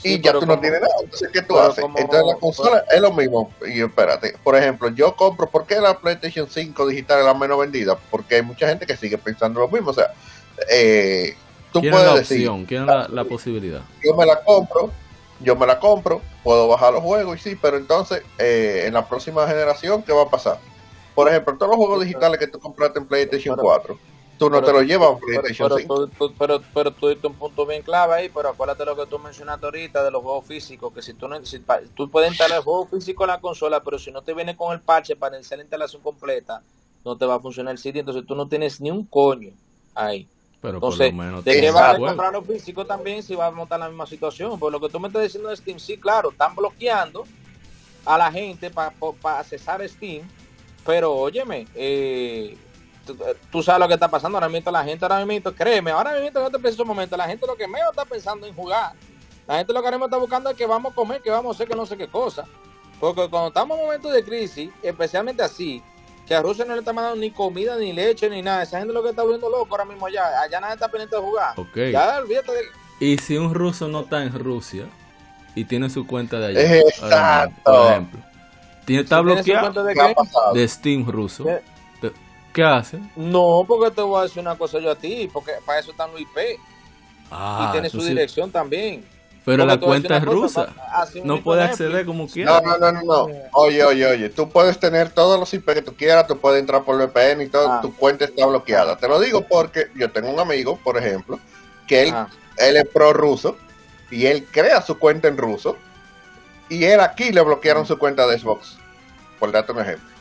y ya tú no tienes nada. Entonces, ¿qué tú haces? Entonces, la consola es lo mismo. Y espérate, por ejemplo, yo compro, ¿por qué la PlayStation 5 digital es la menos vendida? Porque hay mucha gente que sigue pensando lo mismo. O sea, eh, tú puedes la decir. Opción, la, la posibilidad. Yo me la compro, yo me la compro, puedo bajar los juegos y sí, pero entonces, eh, en la próxima generación, ¿qué va a pasar? Por ejemplo, todos los juegos digitales que tú compraste en PlayStation 4 tú no te lo llevas PlayStation pero, 5. Pero, pero, tú diste un punto bien clave ahí, pero acuérdate lo que tú mencionaste ahorita de los juegos físicos, que si tú no, si, tú puedes instalar el juego físico en la consola, pero si no te viene con el parche para iniciar la instalación completa, no te va a funcionar el sitio, entonces tú no tienes ni un coño ahí. Pero Entonces, por lo menos ¿de qué va a comprar los físicos también si va a montar la misma situación? Por lo que tú me estás diciendo de Steam, sí, claro, están bloqueando a la gente para pa, accesar Steam, pero óyeme, eh, tú, sabes lo que está pasando ahora mismo la gente ahora mismo créeme ahora mismo en este preciso momento la gente lo que menos está pensando en jugar la gente lo que ahora mismo está buscando es que vamos a comer que vamos a hacer que no sé qué cosa porque cuando estamos en momentos de crisis especialmente así que a Rusia no le está mandando ni comida ni leche ni nada esa gente lo que está volviendo loco ahora mismo allá allá nadie está pendiente de jugar okay. ya olvídate de... y si un ruso no está en Rusia y tiene su cuenta de allá Exacto. por ejemplo tiene, está bloqueado de, de, Steam ruso ¿Qué hace? No, porque te voy a decir una cosa yo a ti, porque para eso están los IP. Ah, y tiene su dirección también. Pero la cuenta es rusa. no puede acceder como quiera. No, no, no, no, Oye, oye, oye. Tú puedes tener todos los IP que tú quieras. Tú puedes entrar por VPN y todo. Ah. Tu cuenta está bloqueada. Te lo digo porque yo tengo un amigo, por ejemplo, que él, ah. él es pro ruso y él crea su cuenta en ruso. Y él aquí le bloquearon su cuenta de Xbox. Por darte un ejemplo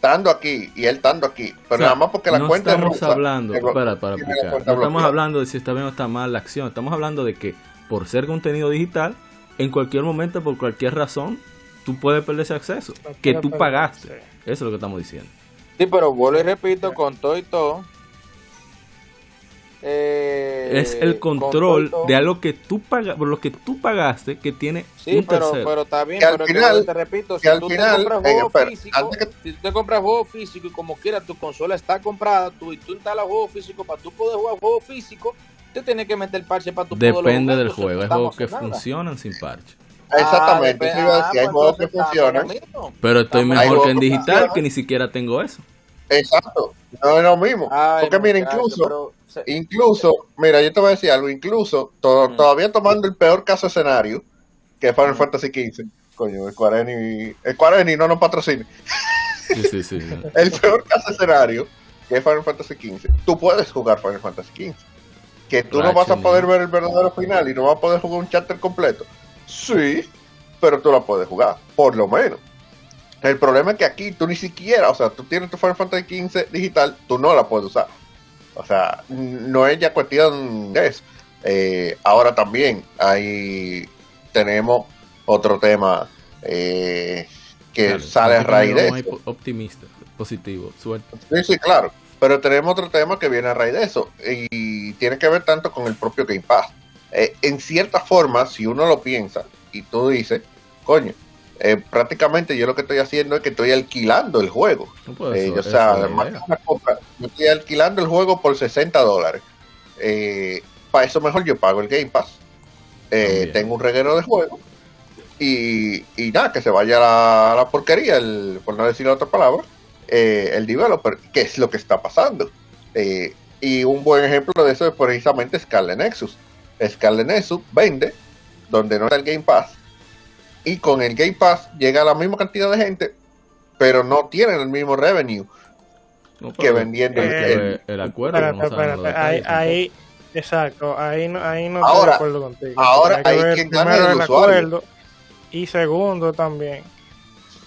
estando aquí y él estando aquí, pero nada más porque la cuenta estamos hablando, para, para explicar, no estamos hablando de si está bien o está mal la acción, estamos hablando de que por ser contenido digital, en cualquier momento, por cualquier razón, tú puedes perder ese acceso que tú pagaste. Eso es lo que estamos diciendo. Sí, pero vuelvo y repito, con todo y todo, eh, es el control de algo que tú pagas, por lo que tú pagaste, que tiene sí, un pero, pero está bien, pero final, te repito, si tú te compras juego físico, si tú te compras juego físico y como quiera tu consola está comprada, tú y tú instalas juego físico para tú poder jugar juego físico, te tienes que meter parche para tu Depende del juego, hay juegos que funcionan sin parche. Exactamente, ah, hay juegos que funcionan. Pero estoy mejor que en digital, que ni siquiera tengo eso. Exacto, no es lo mismo. Porque mira, incluso, incluso, mira, yo te voy a decir algo, incluso todavía tomando el peor caso escenario, que es Final Fantasy XV. Coño, el Quareni, el Quareni no nos patrocina. Sí, sí, sí, el peor caso escenario, que es Final Fantasy XV. Tú puedes jugar Final Fantasy XV. Que tú no vas a poder ver el verdadero final y no vas a poder jugar un chapter completo. Sí, pero tú la puedes jugar, por lo menos. El problema es que aquí tú ni siquiera, o sea, tú tienes tu Final Fantasy XV digital, tú no la puedes usar. O sea, no es ya cuestión de eso. Eh, ahora también hay tenemos otro tema eh, que sale a raíz de eso. Optimista, positivo, suerte. Sí, sí, claro. Pero tenemos otro tema que viene a raíz de eso y tiene que ver tanto con el propio Game Pass. eh, en cierta forma, si uno lo piensa y tú dices, coño, eh, prácticamente yo lo que estoy haciendo es que estoy alquilando el juego. Eh, o sea, yo estoy alquilando el juego por 60 dólares. para eso mejor yo pago el Game Pass. tengo un reguero de juego y, y, nada, que se vaya a la, porquería, el, por no decir otra palabra, el developer, que es lo que está pasando. y un buen ejemplo de eso es precisamente Scarlet Nexus. Scarlet Nexus vende donde no está el Game Pass y con el Game Pass llega la misma cantidad de gente, pero no tienen el mismo revenue que vendiendo el, el, acuerdo. ahí, ahí, exacto, ahí no, ahí no estoy de acuerdo contigo. Ahora hay, que primero el, acuerdo y segundo también.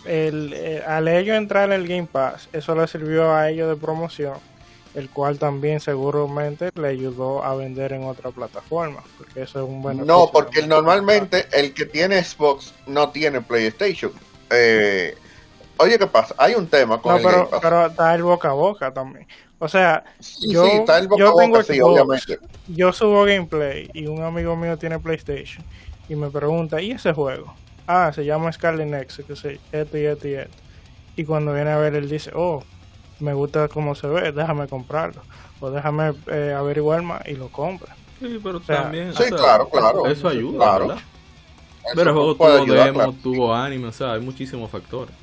El, eh, al ellos entrar en el Game Pass, eso le sirvió a ellos de promoción el cual también seguramente le ayudó a vender en otra plataforma, porque eso es un buen No, porque normalmente el que tiene Xbox no tiene PlayStation. Eh, oye, ¿qué pasa? Hay un tema con no, pero, pero está el boca a boca también. O sea, yo, yo tengo yo subo gameplay y un amigo mío tiene PlayStation y me pregunta, ¿y ese juego? Ah, se llama Scarlet Nexus, que sé, esto y esto y esto. Y cuando viene a ver, él dice, oh, me gusta cómo se ve, déjame comprarlo. O déjame eh, averiguar más y lo compra. Sí, pero también. Sí, claro, claro. Eso ayuda, ¿verdad? pero el juego tuvo demo, tuvo anime, o sea, hay muchísimos factores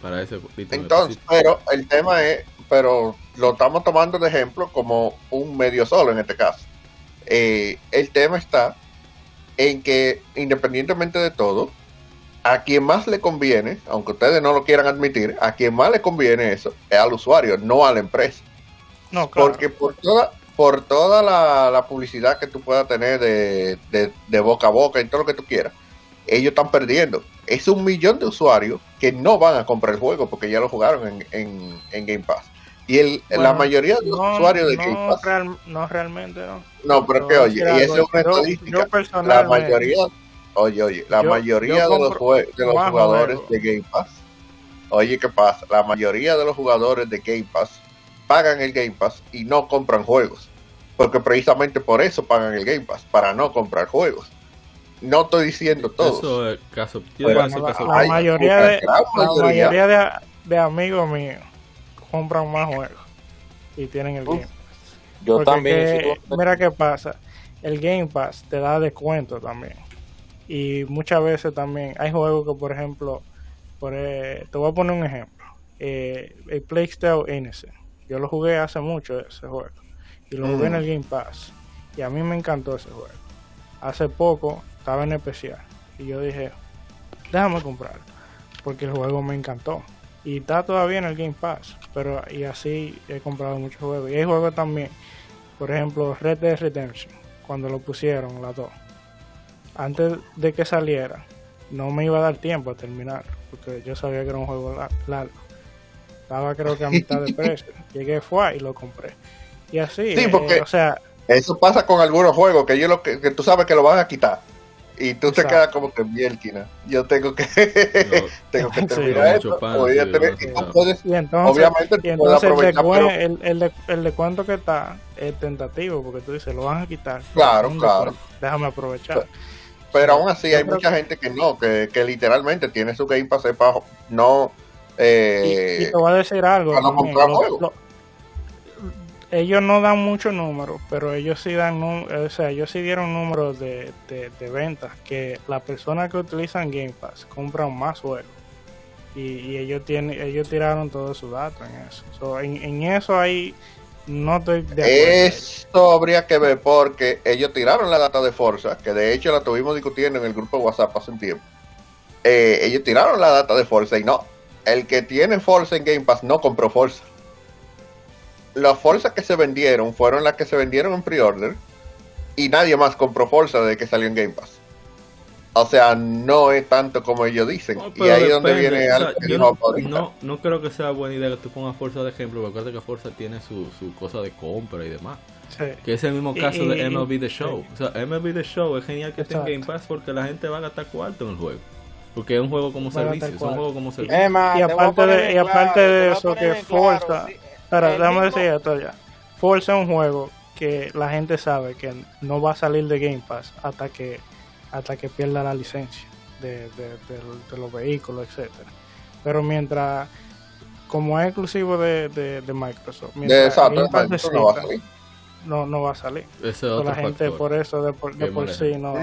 para ese Entonces, pero el tema es, pero lo estamos tomando de ejemplo como un medio solo en este caso. Eh, el tema está en que independientemente de todo, a quien más le conviene, aunque ustedes no lo quieran admitir, a quien más le conviene eso es al usuario, no a la empresa. No, Porque por toda, por toda la, publicidad que tú puedas tener de, boca a boca y todo lo que tú quieras, ellos están perdiendo. Es un millón de usuarios que no van a comprar el juego porque ya lo jugaron en, Game Pass. Y el, la mayoría de los usuarios de Game Pass. no, realmente no. No, pero que oye, y eso es una estadística. la mayoría Oye, oye, la mayoría de los, de los jugadores de Game Pass, oye, ¿qué pasa? La mayoría de los jugadores de Game Pass pagan el Game Pass y no compran juegos. Porque precisamente por eso pagan el Game Pass, para no comprar juegos. No estoy diciendo todo. Eso es caso. la, mayoría de, la mayoría de, amigos míos compran más juegos y tienen el Game Pass. Yo también. mira qué pasa. El Game Pass te da descuento también. Y muchas veces también hay juegos que, por ejemplo, por, eh, te voy a poner un ejemplo. Eh, el Playstyle Innocent. Yo lo jugué hace mucho ese juego. Y lo jugué en el Game Pass. Y a mí me encantó ese juego. Hace poco estaba en especial. Y yo dije, déjame comprarlo. Porque el juego me encantó. Y está todavía en el Game Pass. Pero y así he comprado muchos juegos. Y hay juegos también. Por ejemplo, Red Dead Redemption. Cuando lo pusieron, las dos antes de que saliera, no me iba a dar tiempo a terminar, porque yo sabía que era un juego largo. Estaba creo que a mitad de precio. Llegué fue y lo compré. Y así, sí, porque eh, o sea, eso pasa con algunos juegos que yo lo que, tú sabes que lo van a quitar. Y tú te quedas como que mielquina. Yo tengo que tengo que terminar esto. y, entonces, obviamente y entonces el, de, el, el, de, el descuento que está es tentativo porque tú dices lo van a quitar. Claro, claro. Déjame aprovechar pero aún así hay mucha gente que no, que, que literalmente tiene su Game Pass para no... Eh, y, te voy a decir algo. ellos no dan muchos números, pero ellos sí dan, o sea, ellos sí dieron números de, de, ventas, que las personas que utilizan Game Pass compran más juegos. Y, y, ellos tienen ellos tiraron todo su datos en eso. en, en, eso hay no estoy de acuerdo. Esto habría que ver porque ellos tiraron la data de Forza, que de hecho la tuvimos discutiendo en el grupo de WhatsApp hace un tiempo. Eh, ellos tiraron la data de Forza y no. El que tiene Forza en Game Pass no compró Forza. Las Forza que se vendieron fueron las que se vendieron en pre-order y nadie más compró Forza desde que salió en Game Pass. O sea, no es tanto como ellos dicen. y ahí es donde viene no, no, creo que sea buena idea que tú pongas Forza de ejemplo, porque acuérdate que Forza tiene su, su cosa de compra y demás. Que es el mismo caso de MLB The Show. O sea, MLB The Show es genial que esté en Game Pass porque la gente va a gastar cuarto en el juego. Porque es un juego como servicio, es un juego como servicio. y aparte de, y aparte de eso, que Forza. Espera, déjame decir esto ya. Forza es un juego que la gente sabe que no va a salir de Game Pass hasta que hasta que pierda la licencia de, los vehículos, etcétera. Pero mientras, como es exclusivo de, Microsoft, mientras Game Pass no, va a salir. No, va a salir. la gente por eso de por, sí no,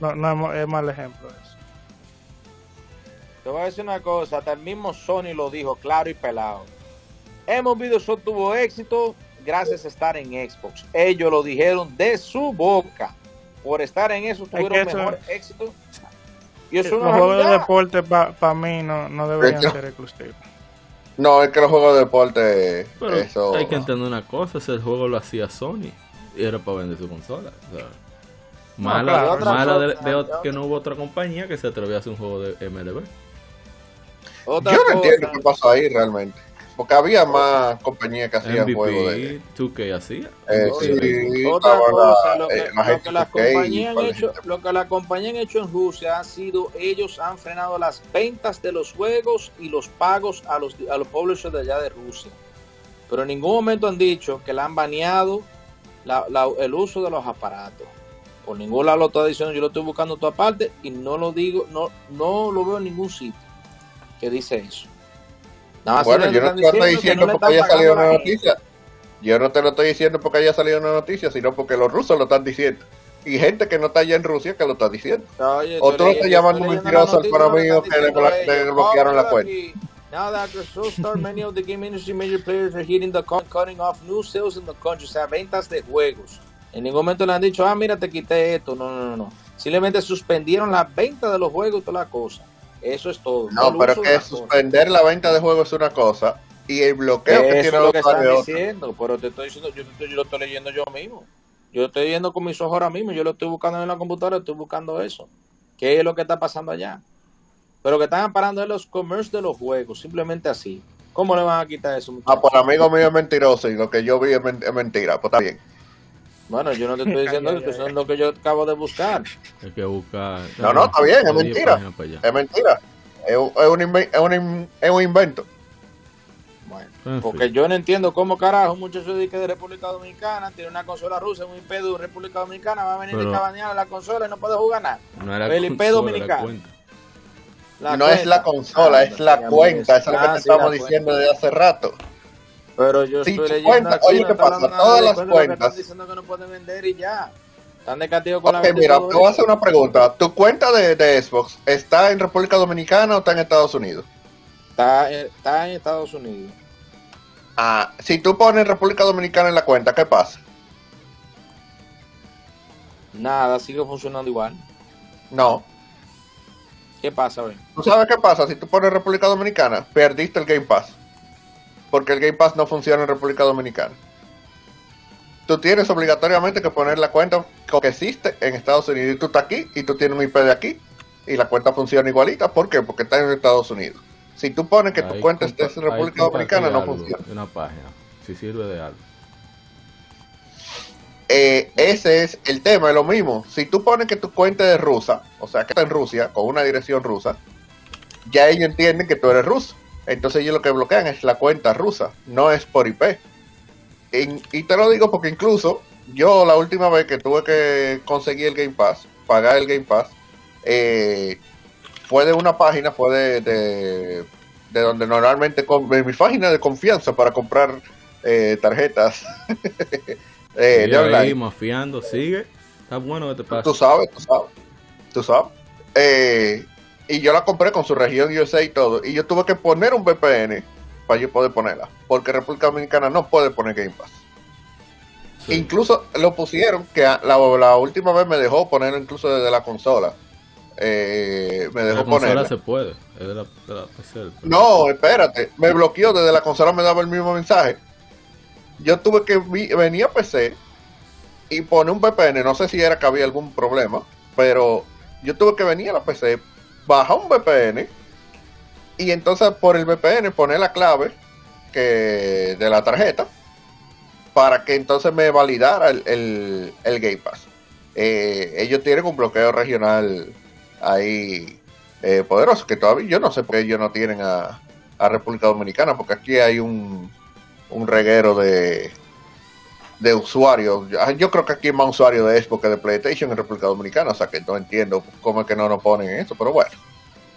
no, es, mal ejemplo eso. Te voy a decir una cosa, hasta el mismo Sony lo dijo claro y pelado. Hemos visto tuvo éxito gracias a estar en Xbox. Ellos lo dijeron de su boca. Por estar en eso tuvieron mejor éxito. Y eso los juegos de deporte para mí no, no deberían ser exclusivos. No, es que los juegos de deporte. eso... Hay que entender una cosa: si el juego lo hacía Sony y era para vender su consola. mala, mala de, que no hubo otra compañía que se atrevió a hacer un juego de MLB. Yo no entiendo qué pasó ahí realmente. Porque había más compañías que hacían juegos de. 2K hacía. Eh, sí, Otra cosa, lo que, eh, lo que las compañías han hecho, lo que la compañía han hecho en Rusia ha sido, ellos han frenado las ventas de los juegos y los pagos a los, a los publishers de allá de Rusia. Pero en ningún momento han dicho que le han baneado la, el uso de los aparatos. Por ningún lado lo está diciendo, yo lo estoy buscando en toda parte y no lo digo, no, no lo veo en ningún sitio que dice eso bueno, yo no te lo estoy diciendo porque haya salido una noticia. Yo no te lo estoy diciendo porque haya salido una noticia, sino porque los rusos lo están diciendo. Y gente que no está allá en Rusia que lo está diciendo. Oye, o tú lo estás llamando mentiroso al para mí que le, bloquearon la cuenta. Now that after so start, many of the game industry major players are hitting the cutting off new sales in the country, o sea, ventas de juegos. En ningún momento le han dicho, ah, mira, te quité esto. No, no, no, no. Simplemente suspendieron la venta de los juegos y toda la cosa. Eso es todo. No, pero que suspender la venta de juegos es una cosa y el bloqueo que tiene lo que están diciendo, pero te estoy diciendo, yo, yo, lo estoy leyendo yo mismo. Yo lo estoy viendo con mis ojos ahora mismo, yo lo estoy buscando en la computadora, estoy buscando eso. ¿Qué es lo que está pasando allá? Pero que están parando en los commerce de los juegos, simplemente así. ¿Cómo le van a quitar eso? Ah, por amigo mío es mentiroso y lo que yo vi es, mentira, pues está bien. Bueno, yo no te estoy diciendo, eso, es lo que yo acabo de buscar. Hay que buscar. No, no, está bien, es mentira. Es mentira. Es un, es un, es un, es un invento. Bueno, porque yo no entiendo cómo carajo un muchacho de, República Dominicana tiene una consola rusa, un IP de República Dominicana, va a venir de a la consola y no puede jugar nada. No era el IP dominicano. no es la consola, es la cuenta, eso es lo que te estamos diciendo desde hace rato. Pero yo estoy leyendo aquí, oye, ¿qué pasa? Todas las cuentas. Están diciendo que no pueden vender y ya. Están de castigo con okay, mira, te voy a hacer una pregunta. ¿Tu cuenta de, de, Xbox está en República Dominicana o está en Estados Unidos? Está, está en Estados Unidos. Ah, si tú pones República Dominicana en la cuenta, ¿qué pasa? Nada, sigue funcionando igual. No. ¿Qué pasa, güey? ¿Tú sabes qué pasa? Si tú pones República Dominicana, perdiste el Game Pass porque el Game Pass no funciona en República Dominicana. Tú tienes obligatoriamente que poner la cuenta que existe en Estados Unidos. Y tú estás aquí y tú tienes un IP de aquí y la cuenta funciona igualita. ¿Por qué? Porque está en Estados Unidos. Si tú pones que tu cuenta esté en República Dominicana, no funciona. Una página, si sirve de algo. Eh, ese es el tema, es lo mismo. Si tú pones que tu cuenta es rusa, o sea que está en Rusia, con una dirección rusa, ya ellos entienden que tú eres ruso. Entonces ellos lo que bloquean es la cuenta rusa, no es por IP. y te lo digo porque incluso yo la última vez que tuve que conseguir el Game Pass, pagar el Game Pass, eh, fue de una página, fue de, de, donde normalmente, con, mi página de confianza para comprar eh, tarjetas. eh, de ahí, mafiando, sigue. Está bueno que te pase. Tú sabes, tú sabes. Tú sabes. Eh, y yo la compré con su región USA y todo. Y yo tuve que poner un VPN para yo poder ponerla. Porque República Dominicana no puede poner Game Pass. Incluso lo pusieron, que la, la, última vez me dejó ponerlo incluso desde la consola. Eh, me dejó poner. La consola se puede. No, espérate. Me bloqueó desde la consola, me daba el mismo mensaje. Yo tuve que venir a PC y poner un VPN. No sé si era que había algún problema, pero yo tuve que venir a la PC baja un VPN y entonces por el VPN pone la clave que de la tarjeta para que entonces me validara el, el, Game Pass. Eh, ellos tienen un bloqueo regional ahí eh, poderoso que todavía yo no sé por qué ellos no tienen a, a República Dominicana porque aquí hay un, un reguero de de usuarios. Yo creo que aquí hay más usuarios de Xbox que de PlayStation en República Dominicana, o sea que no entiendo cómo es que no nos ponen eso, pero bueno.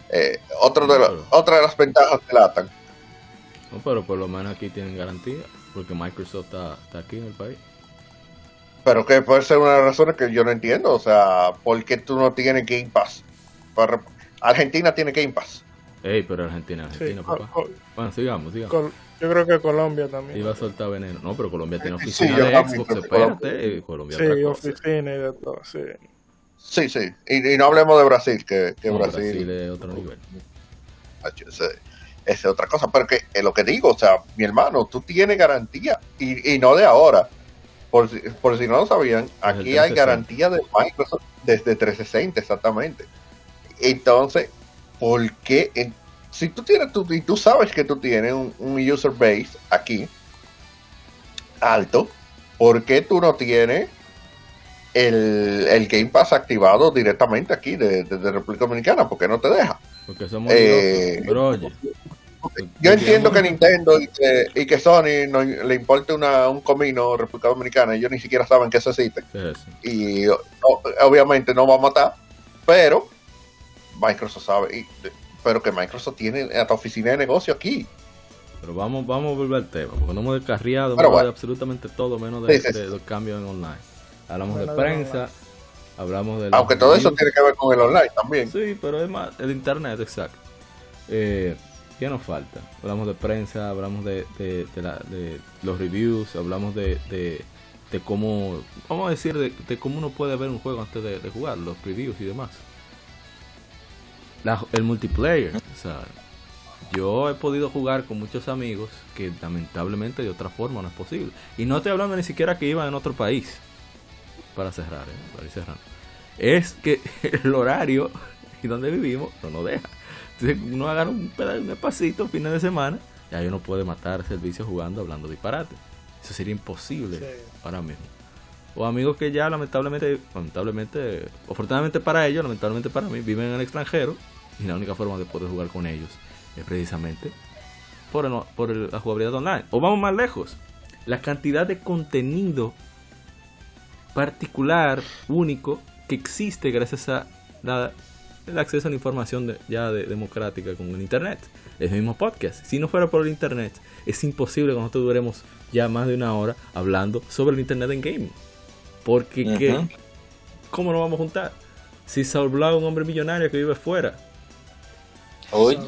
Eh, otro de otra de las ventajas que latan. No, pero por lo menos aquí tienen garantía, porque Microsoft está, aquí en el país. Pero que puede ser una de las razones que yo no entiendo, o sea, ¿por qué tú no tienes Game Pass? Argentina tiene Game Pass. Ey, pero Argentina, Argentina, papá. bueno, sigamos, sigamos. Yo creo que Colombia también. Iba a soltar veneno. No, pero Colombia tiene oficina de Xbox, espérate. Colombia sí, oficina y de todo, sí. Sí, sí. Y, no hablemos de Brasil, que, que Brasil, Brasil, es otro nivel. Esa es otra cosa. Pero que es lo que digo, o sea, mi hermano, tú tienes garantía. Y, y no de ahora. Por, por si no lo sabían, aquí hay garantía de Microsoft desde 360, exactamente. Entonces, ¿por qué? Si tú tienes, tú, y tú sabes que tú tienes un, user base aquí alto, ¿por qué tú no tienes el, Game Pass activado directamente aquí de, República Dominicana? ¿Por qué no te deja? Porque somos eh, yo entiendo que Nintendo y que, Sony no, le importe una, un comino República Dominicana, ellos ni siquiera saben que eso existe. Y obviamente no va a matar, pero Microsoft sabe, pero que Microsoft tiene hasta oficina de negocio aquí. Pero vamos, vamos a volver al tema, porque no hemos descarriado de absolutamente todo menos de, los cambios en online. Hablamos de prensa, hablamos de... Aunque todo eso tiene que ver con el online también. Sí, pero es más, el internet, exacto. Eh, ¿Qué nos falta? Hablamos de prensa, hablamos de, de, los reviews, hablamos de, de, cómo, vamos a decir, de, cómo uno puede ver un juego antes de, jugar, los reviews y demás el multiplayer. O sea, yo he podido jugar con muchos amigos que lamentablemente de otra forma no es posible. Y no estoy hablando ni siquiera que iban en otro país. Para cerrar, ¿eh? para ir cerrando. Es que el horario y donde vivimos no nos deja. Entonces uno agarra un pedazo, un espacito fines de semana y ahí uno puede matar servicio jugando hablando disparate. Eso sería imposible para mí. O amigos que ya lamentablemente, lamentablemente, afortunadamente para ellos, lamentablemente para mí, viven en el extranjero y la única forma de poder jugar con ellos es precisamente por, por la jugabilidad online. O vamos más lejos, la cantidad de contenido particular, único, que existe gracias a el acceso a la información ya democrática con el Internet. El mismo podcast. Si no fuera por el Internet, es imposible que nosotros duremos ya más de una hora hablando sobre el Internet en gaming. Porque, ¿cómo nos vamos a juntar? Si Saul Blau es un hombre millonario que vive fuera, Oye.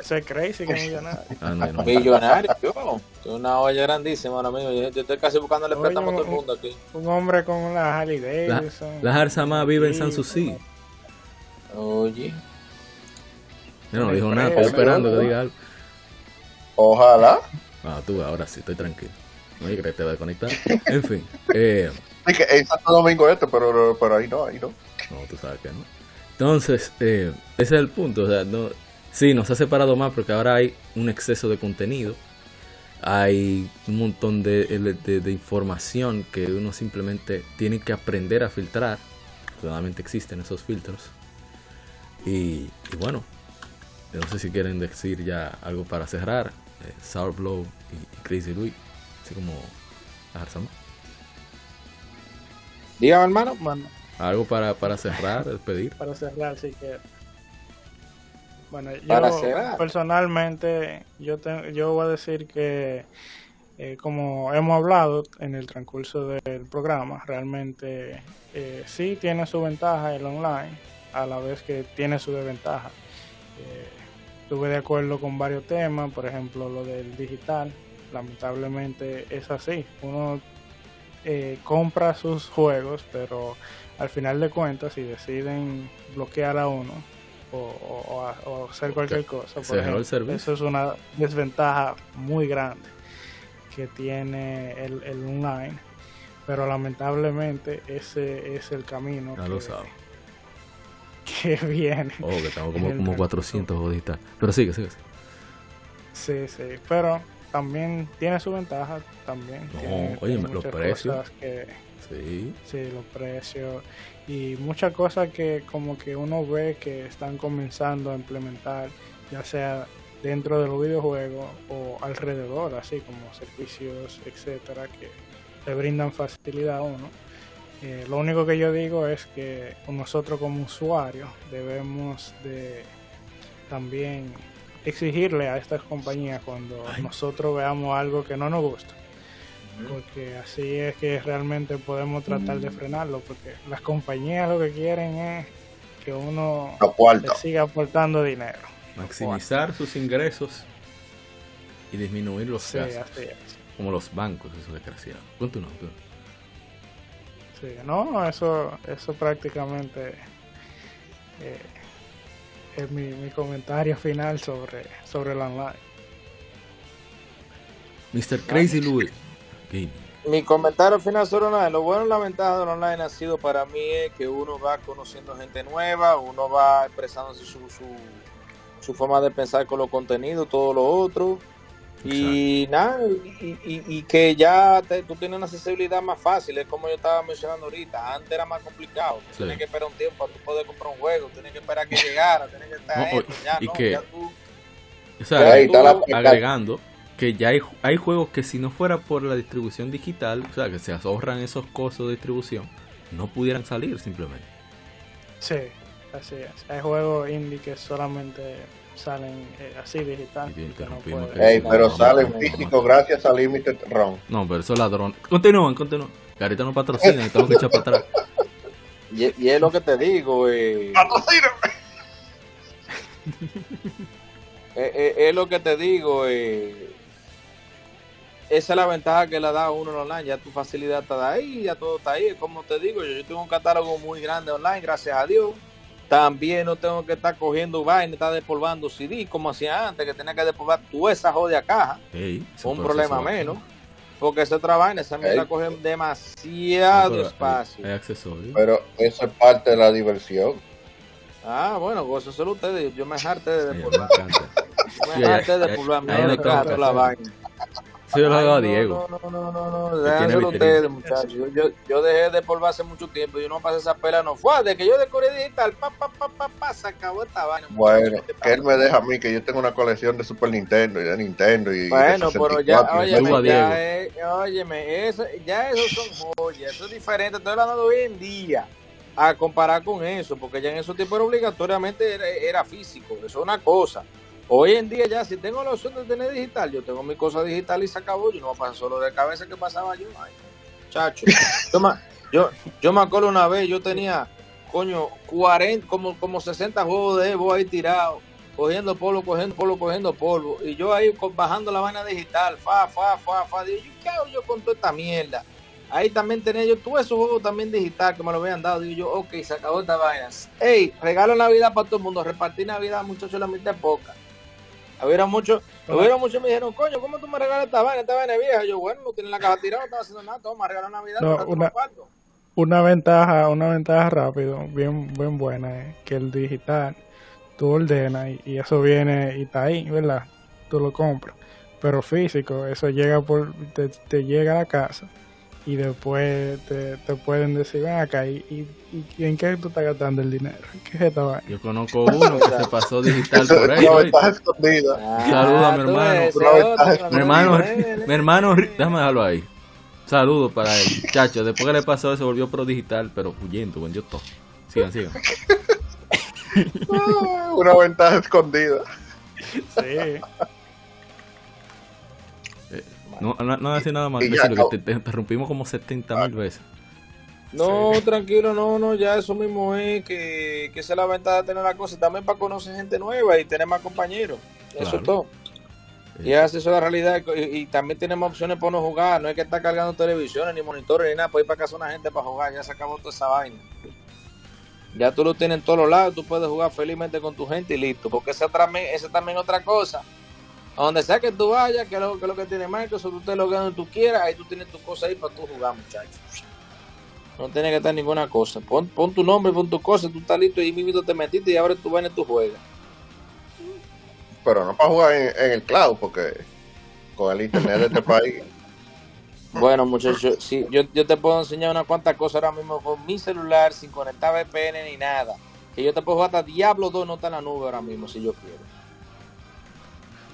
Ese es crazy que es millonario. Ah, millonario, yo. Una olla grandísima ahora mismo. Yo, estoy casi buscándole préstamo a todo el mundo aquí. Un hombre con la Harley Davidson. La, Jarzama vive en San Susi. Oye. Yo no dijo nada, estoy esperando que diga algo. Ojalá. Ah, tú, ahora sí, estoy tranquilo. No que te va a desconectar. En fin. Eh, es que es Santo Domingo este, pero, pero ahí no, ahí no. No, tú sabes que no. Entonces, eh, ese es el punto. O sea, no, Sí, nos ha separado más porque ahora hay un exceso de contenido. Hay un montón de, información que uno simplemente tiene que aprender a filtrar. Solamente existen esos filtros. Y, bueno, no sé si quieren decir ya algo para cerrar. Eh, Sour Blow y, Crazy Louis, así como Arzama. Dígame, hermano. Algo para, para cerrar, despedir. Para cerrar, sí que bueno, yo personalmente, yo, yo voy a decir que, eh, como hemos hablado en el transcurso del programa, realmente eh, sí tiene su ventaja el online, a la vez que tiene su desventaja. Eh, estuve de acuerdo con varios temas, por ejemplo, lo del digital, lamentablemente es así. Uno compra sus juegos, pero al final de cuentas, si deciden bloquear a uno, o, hacer cualquier cosa. eso es una desventaja muy grande que tiene el, online, pero lamentablemente ese es el camino. que, viene. Oh, que tengo como, como 400 boditas. Pero sigue, sigue. Sí, sí, pero también tiene su ventaja, también. oye, los precios. sí. Sí, los precios y muchas cosas que como que uno ve que están comenzando a implementar, ya sea dentro de los videojuegos o alrededor, así como servicios, etcétera, que le brindan facilidad a uno. Eh, lo único que yo digo es que nosotros como usuarios debemos de también exigirle a estas compañías cuando nosotros veamos algo que no nos gusta. Porque así es que realmente podemos tratar de frenarlo, porque las compañías lo que quieren es que uno siga aportando dinero. Maximizar sus ingresos y disminuir los gastos. Como los bancos, eso desgraciado. Continúa. Sí, no, eso, eso prácticamente eh, es mi, mi, comentario final sobre, sobre el online. Mr. Crazy Louis. Mi comentario final sobre online, lo bueno y la ventaja del online ha sido para mí es que uno va conociendo gente nueva, uno va expresándose su, su, su forma de pensar con los contenidos, todo lo otro. Y nada, y, que ya tú tienes una accesibilidad más fácil, es como yo estaba mencionando ahorita, antes era más complicado, tienes que esperar un tiempo para tú poder comprar un juego, tienes que esperar que llegara, tienes que estar ya, y que, o sea, agregando que ya hay, hay juegos que si no fuera por la distribución digital, o sea, que se ahorran esos costos de distribución, no pudieran salir simplemente. Sí, así es. Hay juegos indie que solamente salen eh, así digital. pero salen físico gracias a Limited Run. No, pero eso es ladrón. Continúen, continúan. Carita no patrocina y tengo que echar para atrás. Y, es lo que te digo. Eh, eh, eh, es lo que te digo. Eh, esa es la ventaja que le da a uno en online. Ya tu facilidad está ahí, ya todo está ahí. Como te digo, yo, yo tengo un catálogo muy grande online, gracias a Dios. También no tengo que estar cogiendo vaina, estar despolvando CD como hacía antes, que tenía que despolvar toda esa jodia caja. un problema menos. Porque esa otra vaina, esa mierda coge demasiado espacio. Pero eso es parte de la diversión. Ah, bueno, pues eso solo ustedes. Yo me harté de despolvar. me harté de despolvar. Me la vaina yo lo hago a Diego. No, no, no, no, no. Déjenselo ustedes, muchachos. Yo, yo, dejé de polvar hace mucho tiempo. Yo no pasé esa pela, no fue. De que yo decoré digital, pa, pa, pa, pa, pa, se acabó esta vaina. Bueno, que él me deja a mí, que yo tengo una colección de Super Nintendo y de Nintendo. Y bueno, pero ya, óyeme, ya, es, óyeme, eso, ya esos son joyas. Eso es diferente. Estoy hablando de hoy en día a comparar con eso, porque ya en esos tiempos era obligatoriamente era, era físico. Eso es una cosa. Hoy en día ya, si tengo la opción de tener digital, yo tengo mi cosa digital y se acabó. Yo no pasar solo de cabeza que pasaba yo. Ay, chacho. Yo, yo, me acuerdo una vez, yo tenía, coño, 40, como, como 60 juegos de Evo ahí tirados, cogiendo polvo, cogiendo polvo, cogiendo polvo. Y yo ahí bajando la vaina digital, fa, fa, fa, fa. Digo, ¿qué hago yo con toda esta mierda? Ahí también tenía yo todos esos juegos también digital que me lo habían dado. Digo yo, ok, se acabó esta vaina. Ey, regalo Navidad para todo el mundo. Repartir Navidad, muchachos, la mitad poca. Hubiera muchos, hubiera muchos me dijeron, coño, ¿cómo tú me regalas esta vaina? Esta vaina es vieja. Yo, bueno, no tiene la caja tirada, no estaba haciendo nada, toma, regalo Navidad, no, una, una ventaja, una ventaja rápido, bien, bien buena, es que el digital tú ordenas y, eso viene y está ahí, ¿verdad? Tú lo compras. Pero físico, eso llega por, te, te llega a la casa y después te, te pueden decir, ven acá, ¿y, y, en qué tú estás gastando el dinero? ¿Qué es esta vaina? Yo conozco uno que se pasó digital por ahí. Ah, Saludos a mi hermano. mi hermano, mi hermano, déjame dejarlo ahí. Saludos para él. Chacho, después que le pasó eso, volvió pro digital, pero huyendo, vendió todo. Sigan, sigan. Una ventaja escondida. Sí. No, no, no decir nada más, decirlo, que te, interrumpimos como 70 mil veces. No, tranquilo, no, no, ya eso mismo es que, que esa es la ventaja de tener la cosa. También para conocer gente nueva y tener más compañeros. Eso es todo. Y eso es la realidad. Y, también tenemos opciones para no jugar. No hay que estar cargando televisiones, ni monitores, ni nada. Para ir para casa una gente para jugar. Ya se acabó toda esa vaina. Ya tú lo tienes en todos los lados. Tú puedes jugar felizmente con tu gente y listo. Porque esa también es otra cosa a donde sea que tú vayas, que es lo que, lo que tiene Microsoft, tú te lo que tú quieras, ahí tú tienes tu cosa ahí para tú jugar, muchachos. No tienes que estar ninguna cosa. Pon, pon, tu nombre, pon tu cosa, tú estás listo y mismo te metiste y ahora tú vas y tú juegas. Pero no para jugar en, el cloud, porque con el internet de este país. Bueno, muchachos, sí, yo, yo te puedo enseñar unas cuantas cosas ahora mismo con mi celular, sin conectar VPN ni nada. Que yo te puedo jugar hasta Diablo 2, no está en la nube ahora mismo, si yo quiero.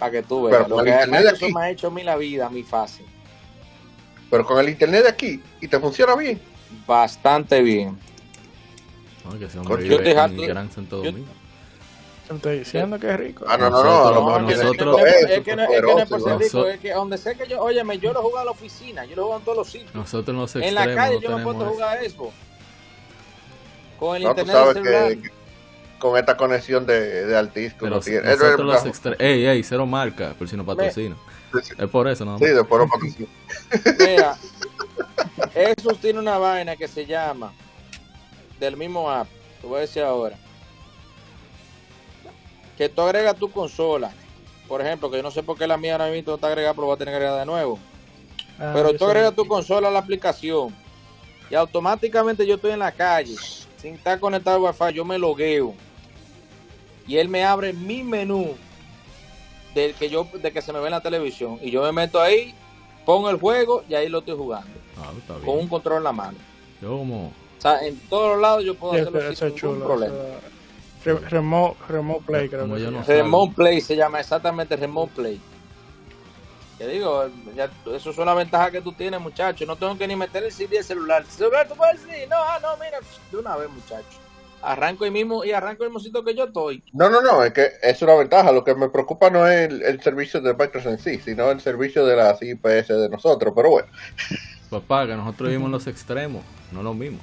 Para que tú veas. lo que eso me ha hecho a mí la vida, a mí fácil. pero con el internet de aquí y te funciona bien. Bastante bien. No, que yo te en Gran Santo yo- Domingo. Te estoy diciendo que es rico. Ah, no, no, no, a lo Nosotros- mejor No, nosotros- es, que no, es que no es por ser rico, ¿no? es que donde sé que yo, óyeme, yo lo juego a la oficina, yo lo juego en todos los sitios. Nosotros en los en la calle no yo me puedo jugar a Xbox. Con el No, internet del sabes celular. Con esta conexión de, de Altis que Pero tiene. es nosotros los extremos... Ey, ey, cero marca, por si no patrocina. Es por eso, nada Sí, después lo patrocina. Mira, Xbox tiene una vaina que se llama del mismo app. Te voy a decir ahora. Que tú agregas tu consola. Por ejemplo, que yo no sé por qué la mía ahora mismo no está agregada, pero voy a tener que agregar de nuevo. Ah, Pero tú agregas tu consola a la aplicación y automáticamente yo estoy en la calle sin estar conectado al Wi-Fi, yo me logueo y él me abre mi menú del que yo de que se me ve en la televisión y yo me meto ahí, pongo el juego y ahí lo estoy jugando Ah, está bien. con un control en la mano. Yo como... O sea, en todos los lados yo puedo Sí, hacerlo eso sin es ningún chulo. problema. eso- Re- Remote, remote Play, creo Como que no. Remote Play se llama exactamente Remote Play. Te digo, ya- eso es una ventaja que tú tienes, muchacho. No tengo que ni meter el CD del celular. El celular tú puedes decir, no, ah, no, mira, de una vez, muchacho. Arranco ahí mismo y arranco el mismo sitio que yo estoy. No, no, no, es que es una ventaja. Lo que me preocupa no es el, el servicio de Microsoft en sí, sino el servicio de las IPS de nosotros. Pero bueno, Papá, que nosotros vivimos en los extremos, no lo mismo.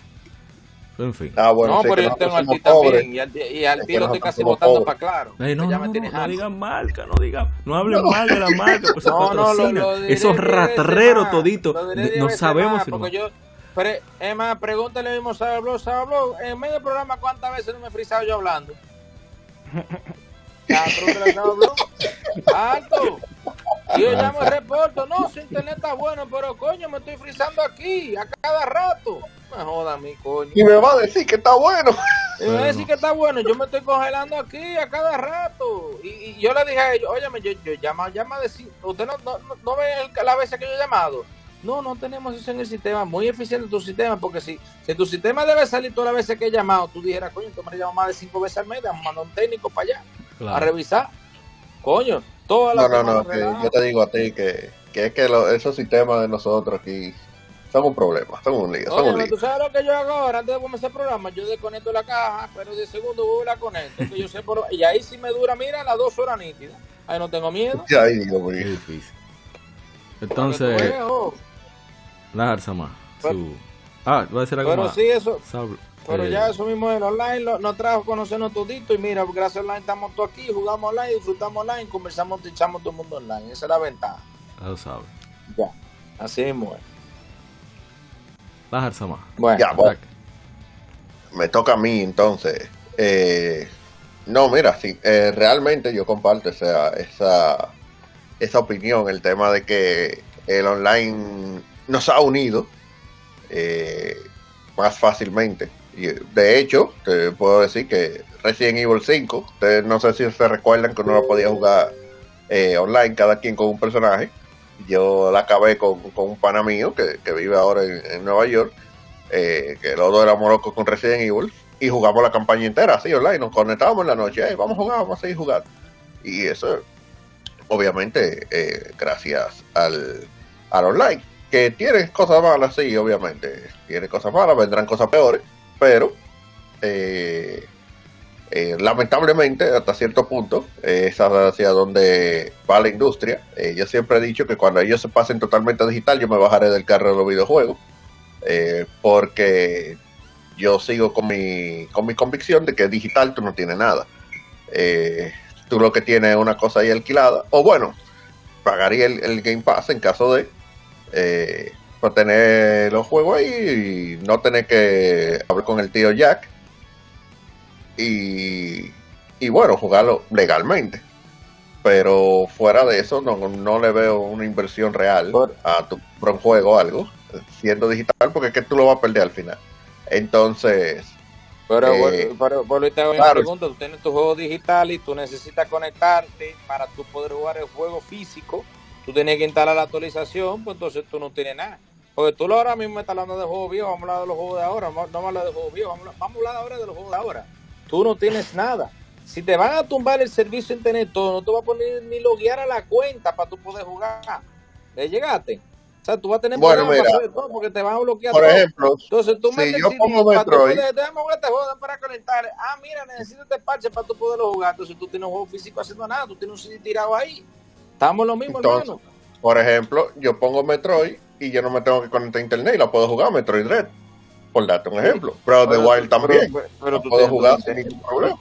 En fin. ah, bueno, no, pero yo tengo al ti también. Y al, y al ti lo estoy casi votando para claro. Ey, no, Ya no, me no, no digan marca, no digan, no hablen mal de la marca, pues No, no, lo, Esos más, toditos, no sabemos más, si no. porque yo, pero, es más, pregúntale mismo Sabe Blog, Sabe Blog, en medio del programa cuántas veces no me he frisado yo hablando. Ya, pregúntale a Sabe Blog. Alto. Yo llamo el reporto, no, su internet está bueno, pero coño, me estoy frizando aquí, a cada rato. Me joda mí, coño. Y me va a decir que está bueno. Y me va a decir que está bueno, yo me estoy congelando aquí a cada rato. Y, y yo le dije a ellos, óyeme, yo, yo llama, llama a decir, usted no, no, no, no ve el- las veces que yo he llamado. No, no tenemos eso en el sistema, muy eficiente tu sistema, porque si, si tu sistema debe salir todas las veces que he llamado, tú dijeras, coño, tú me llamas más de cinco veces al mes, vamos a mandar un técnico para allá a Claro. revisar. Coño, todas las No, no, no, que yo te digo a ti que, que es que lo- esos sistemas de nosotros aquí son un problema, son un lío, son Oye, un lío. tú sabes lo que yo hago ahora antes de comenzar el programa, yo desconecto la caja, pero de segundo vuelvo y la conecto, que yo sé por... y ahí sí me dura, mira, las dos horas nítidas. Ahí no tengo miedo. Ya, ahí digo, mío. difícil. Entonces, Pero- Su... Ah, voy a decir algo Pero más. sí, eso, Sab- pero eh, ya eso mismo en online lo- nos trajo a conocernos todito y mira, gracias a online estamos todos aquí, jugamos online, disfrutamos online, conversamos, echamos todo el mundo online. Esa es la ventaja. Ya lo sabes. Ya, así mismo es. Larza más. Bueno, Ya, bueno. Ataque. me toca a mí entonces. Eh, no, mira, sí, eh, realmente yo comparto esa, esa, esa opinión, el tema de que el online nos ha unido eh, más fácilmente. Y, de hecho, te puedo decir que Resident Evil 5, ustedes no sé si se recuerdan que uno lo podía jugar eh, online, cada quien con un personaje. Yo la acabé con, con un pana mío que, vive ahora en, Nueva York eh, que los dos éramos locos con Resident Evil y jugamos la campaña entera así online, nos conectábamos en la noche, "Ey, vamos a jugar, vamos a seguir jugando. Y eso, obviamente, eh, gracias al, al online, que tiene cosas malas, sí, obviamente, tiene cosas malas, vendrán cosas peores, pero eh, eh, lamentablemente, hasta cierto punto, eh, es hacia donde va la industria. Eh, yo siempre he dicho que cuando ellos se pasen totalmente digital, yo me bajaré del carro de los videojuegos eh, porque yo sigo con mi, con mi convicción de que digital tú no tienes nada. Tú lo que tienes es una cosa ahí alquilada, o bueno, pagaría el, el Game Pass en caso de eh, para tener los juegos ahí y no tener que hablar con el tío Jack y, y bueno, jugarlo legalmente. Pero fuera de eso, no, no le veo una inversión real a tu un juego o algo, siendo digital, porque es que tú lo vas a perder al final. Entonces, Pero, Eh, bueno, pero, pero ahorita hago una claro. pregunta, tú tienes tu juego digital y tú necesitas conectarte para tú poder jugar el juego físico, tú tienes que instalar la actualización, pues entonces tú no tienes nada. Porque tú ahora mismo me estás hablando de juegos viejos, vamos a hablar de los juegos de ahora, no vamos a hablar de juegos viejos, vamos a hablar, ahora de los juegos de ahora. Tú no tienes nada. Si te van a tumbar el servicio de internet todo, no te va a poner ni loguear a la cuenta para tú poder jugar. ¿Le llegaste? O sea, tú vas a tener Bueno, mira. para hacer todo porque te van a bloquear Por todo. ejemplo, Entonces tú si yo pongo para Metroid- poder- este juego para conectar. Ah, mira, necesito este parche para tú poderlo jugar. Entonces tú tienes un juego físico haciendo nada, tú tienes un CD tirado ahí. Estamos lo mismo, Entonces, hermano. por ejemplo, yo pongo Metroid y yo no me tengo que conectar a internet y la puedo jugar Metroid Red. Por darte un ejemplo. Pero Pero- Wild también. Pero, pero la tú puedo jugar sin ningún problema.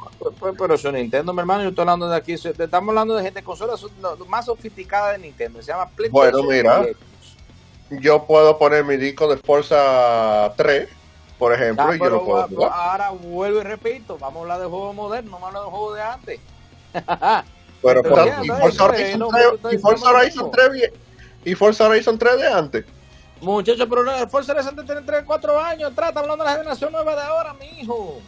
Pero eso es Nintendo, mi hermano. Yo estoy hablando de aquí. Estamos hablando de gente lo más sofisticada de Nintendo. Se llama PlayStation. Bueno, mira. Yo puedo poner mi disco de Forza 3, por ejemplo, y yo pero lo puedo jugar. ahora vuelvo y repito. Vamos a hablar de juegos modernos, vamos a hablar de juegos de antes. Pero, ya, y Forza Horizon no, 3 pero estoy- y Forza Horizon mismo. 3 bien. Y Forza Horizon 3 de antes. Muchachos, pero no, el Forza Horizon tiene 3, 4 años. Estamos hablando de la generación nueva de ahora, mi hijo.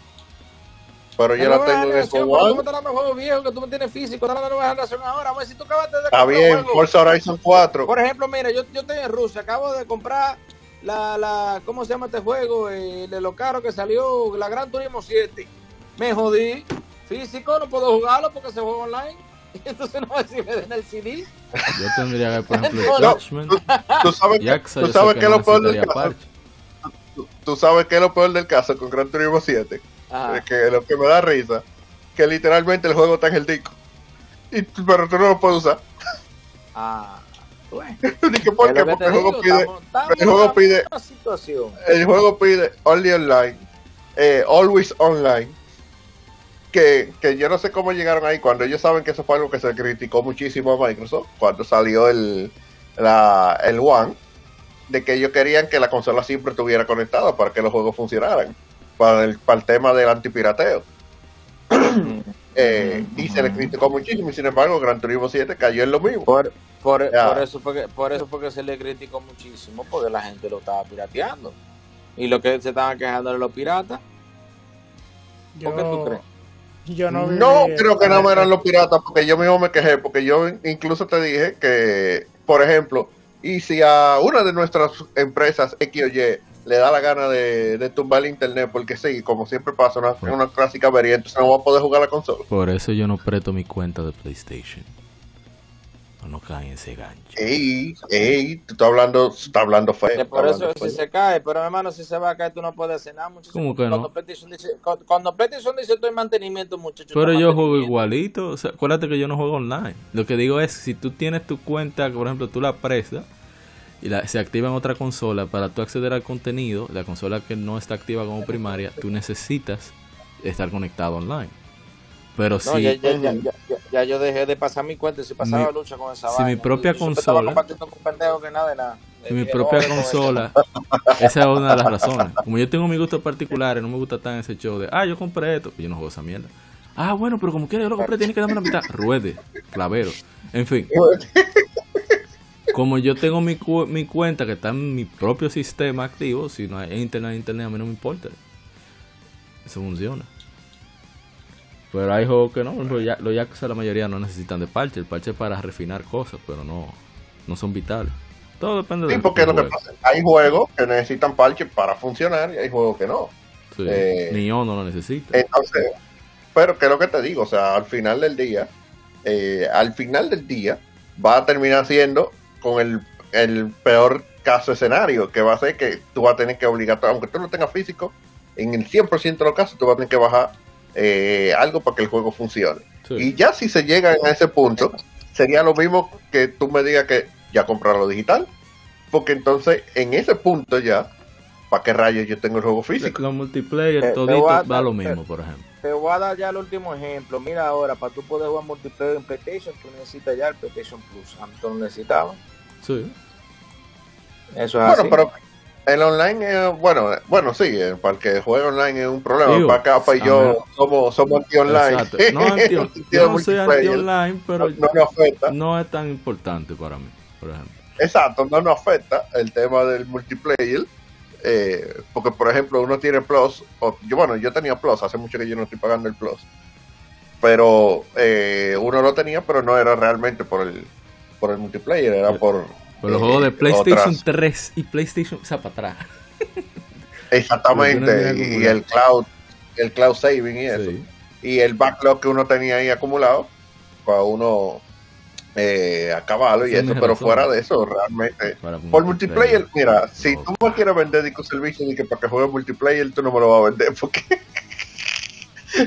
Pero yo la tengo en el Tú me estás de juegos viejos que tú me tienes físico. Estás de nueva generación ahora. Ver si tú acabaste de Está bien, juego. Forza Horizon 4. Por ejemplo, mira, yo, yo estoy en Rusia, acabo de comprar la, la ¿cómo se llama este juego? Eh, de lo caro que salió, la Gran Turismo 7. Me jodí. Físico, no puedo jugarlo porque se juega online. Entonces no me sirve en el CD. Yo tendría que, por ejemplo, No, Judgment, Tú sabes, que, tú sabes que es lo peor del caso. Tú, tú sabes que es lo peor del caso con Gran Turismo 7. Ajá. Es que lo que me da risa, que literalmente el juego está en el disco. Y, tú- pero tú no lo puedes usar. Ah, bueno. Dije, ¿por qué? que Porque el juego digo, pide, estamos- estamos el juego pide- una situación. el juego pide only online, eh, always online. Que, que yo no sé cómo llegaron ahí cuando ellos saben que eso fue algo que se criticó muchísimo a Microsoft cuando salió el, la, el One, de que ellos querían que la consola siempre estuviera conectada para que los juegos funcionaran, para el, para el tema del antipirateo. Eh, y se le criticó muchísimo y sin embargo Gran Turismo 7 cayó en lo mismo. Por, por, por eso fue que, por eso fue que se le criticó muchísimo, porque la gente lo estaba pirateando. Y lo que se estaban quejando de los piratas. ¿Por qué tú crees? Yo no, creo que no me eran los piratas, porque yo mismo me quejé, porque yo incluso te dije que, por ejemplo, y si a una de nuestras empresas X o Y le da la gana de, de tumbar el internet, porque sí, como siempre pasa, una, una clásica avería, entonces no va a poder jugar la consola. Por eso yo no presto mi cuenta de PlayStation. No, no caen en ese gancho. Ey, ey, tú estás hablando, estás hablando feo. Que por eso hablando si feo. se cae, pero hermano, si se va a caer, tú no puedes hacer nada, muchachos. ¿Cómo que no? Cuando PlayStation dice, cuando, cuando PlayStation dice estoy en mantenimiento, muchachos. Pero está yo juego igualito. O sea, acuérdate que yo no juego online. Lo que digo es, si tú tienes tu cuenta, por ejemplo, tú la prestas y la, se activa en otra consola para tú acceder al contenido, la consola que no está activa como primaria, tú necesitas estar conectado online. Pero No, si, ya, ya, ya, ya, yo dejé de pasar mi cuenta y si pasaba Mi- lucha con esa si mi propia consola- compartiendo con pendejos que nada de nada. si mi Eh, propia eso. consola, esa es una de las razones. Como yo tengo mis gustos particulares, no me gusta tan ese show de, ah, yo compré esto, yo no juego esa mierda. Ah, bueno, pero como quiera yo lo compré, tiene que darme la mitad. Ruede, clavero. En fin. Como yo tengo mi, cu- mi cuenta que está en mi propio sistema activo, si no hay internet, internet, a mí no me importa. Eso funciona. Pero hay juegos que no, ejemplo, ya- los Yakuza la mayoría no necesitan de parche. El parche es para refinar cosas, pero no, no son vitales. Todo depende de Sí, porque lo que pasa, hay juegos que necesitan parches para funcionar y hay juegos que no. Sí, eh, Ni yo no lo necesita. Entonces, pero que es lo que te digo, o sea, al final del día, eh, al final del día, va a terminar siendo con el, el peor caso escenario, que va a ser que tú vas a tener que obligar, aunque tú no tengas físico, en el 100% de los casos tú vas a tener que bajar eh, algo para que el juego funcione. Sí. Y ya si se llega a ese punto, sería lo mismo que tú me digas que ya comprarlo digital, porque entonces en ese punto ya, ¿para qué rayos yo tengo el juego físico? Los multiplayer, te todito va lo mismo, por ejemplo. Te voy a dar ya el último ejemplo. Mira ahora, para tú poder jugar multiplayer en PlayStation, tú necesitas ya el PlayStation Plus. Antes no necesitabas. Sí. Eso es Bueno, así. pero el online es, bueno, bueno, sí, eh, para el que juegue online es un problema. Digo, para acá, para yo somos, somos. No, anti- yo sentido no soy anti-online, pero no, no afecta. no es tan importante para mí, por ejemplo. Exacto, no nos afecta el tema del multiplayer. eh, porque, por ejemplo, uno tiene Plus. O, yo, bueno, yo tenía Plus, hace mucho que yo no estoy pagando el Plus. Pero eh, uno lo tenía, pero no era realmente por el, por el multiplayer, era por. Pero los eh, juegos de PlayStation otras- 3 y PlayStation, o sea, para atrás. Exactamente, y el cloud, el cloud saving y eso. Sí. y el backlog que uno tenía ahí acumulado para uno eh, acabarlo y eso, pero fuera de eso, realmente. Por multiplayer, mira, si tú me quieres vender un servicio de que para que juegue multiplayer, tú no me lo vas a vender porque.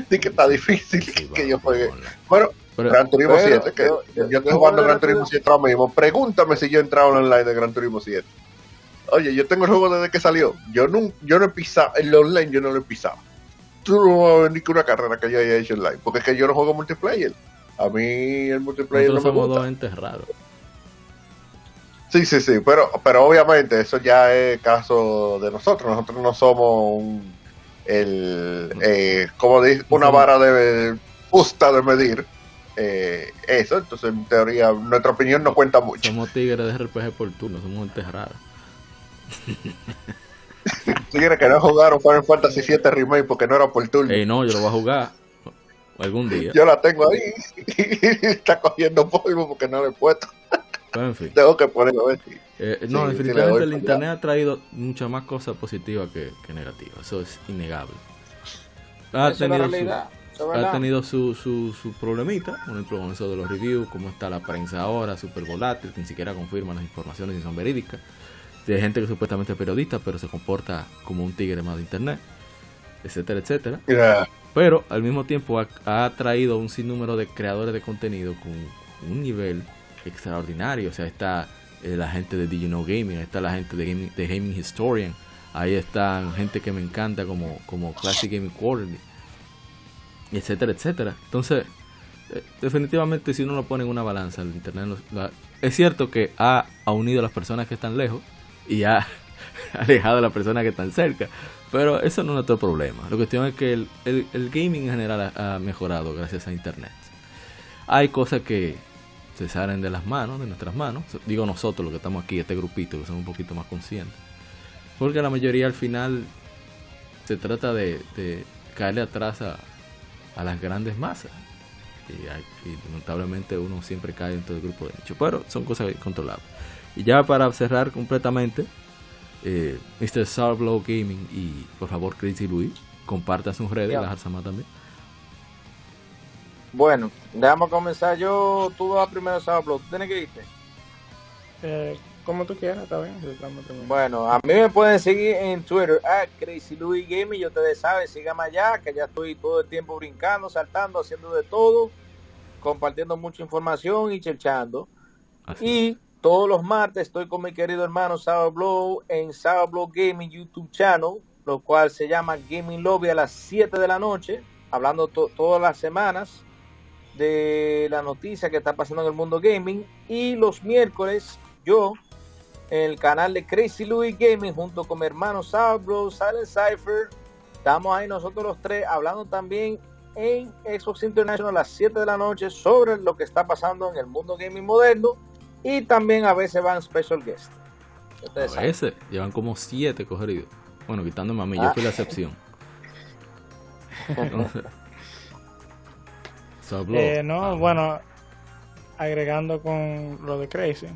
de que está difícil que yo juegue. Bueno, Gran Turismo 7, que yo, estoy jugando Gran Turismo 7 ahora mismo. Pregúntame si yo he entrado en online de Gran Turismo 7. Oye, yo tengo el juego desde que salió. Yo no, yo no he pisado, en el online yo no lo he pisado. Tú no vas a venir con una carrera que yo haya hecho online, porque es que yo no juego multiplayer. A mí el multiplayer no me gusta. dos entes raros. Sí, sí, sí, pero, pero obviamente eso ya es caso de nosotros. Nosotros no somos un, el, eh, como dice, una vara de justa de medir eh, eso. Entonces, en teoría, nuestra opinión no cuenta mucho. Somos tigres de RPG por turno, somos entes raros. Tigres que no jugaron Final Fantasy 7 Remake porque no era por turno. Ey, no, yo lo voy a jugar algún día. Yo la tengo ahí y está cogiendo polvo porque no lo he puesto. en fin. Tengo que ponerlo a ver eh, no, definitivamente el internet ha traído muchas más cosas positivas que, negativas. Eso es innegable. Ha tenido, su, ha tenido su, su, su, problemita, por ejemplo, con eso de los reviews, cómo está la prensa ahora, súper volátil, que ni siquiera confirma las informaciones y son verídicas. De gente que supuestamente es periodista, pero se comporta como un tigre más de internet, etcétera, etcétera. Pero al mismo tiempo ha, traído un sinnúmero de creadores de contenido con un nivel extraordinario. O sea, está eh, la gente de Digino Gaming, está la gente de Gaming, de Gaming Historian, ahí están gente que me encanta como, como Classic Gaming Quarterly, etcétera, etcétera. Entonces, eh, definitivamente si uno lo pone en una balanza, el Internet es cierto que ha, unido a las personas que están lejos y ha alejado a las personas que están cerca. Pero eso no es nuestro problema. La cuestión es que el, el, gaming en general ha, mejorado gracias a Internet. Hay cosas que se salen de las manos, de nuestras manos. Digo nosotros, los que estamos aquí, este grupito, que somos un poquito más conscientes. Porque la mayoría al final se trata de, caerle atrás a, las grandes masas. Y, lamentablemente uno siempre cae dentro del grupo de nicho. Pero son cosas controlables. Y ya para cerrar completamente, eh, Mr. Sarblow Gaming y por favor Crazy Louis, compartan sus redes, la Jarzama también. Bueno, déjame comenzar. Yo, tú vas primero Sarblow, ¿tú tienes que irte? Eh, como tú quieras, está bien. Bueno, a mí me pueden seguir en Twitter, a Crazy Louis Gaming, y ustedes saben, síganme allá, que ya estoy todo el tiempo brincando, saltando, haciendo de todo, compartiendo mucha información y chelchando. Y todos los martes estoy con mi querido hermano Sour Blow en Sour Blow Gaming YouTube channel, lo cual se llama Gaming Lobby a las 7 de la noche, hablando todas las semanas de la noticia que está pasando en el mundo gaming. Y los miércoles yo en el canal de Crazy Louis Gaming junto con mi hermano Blow, Silent Cypher. Estamos ahí nosotros los tres hablando también en Xbox International a las 7 de la noche sobre lo que está pasando en el mundo gaming moderno y también a veces van special guests. A veces llevan como siete cogidos. Bueno, quitándome a mí, yo fui la excepción. eh, no, bueno, agregando con lo de Crazy,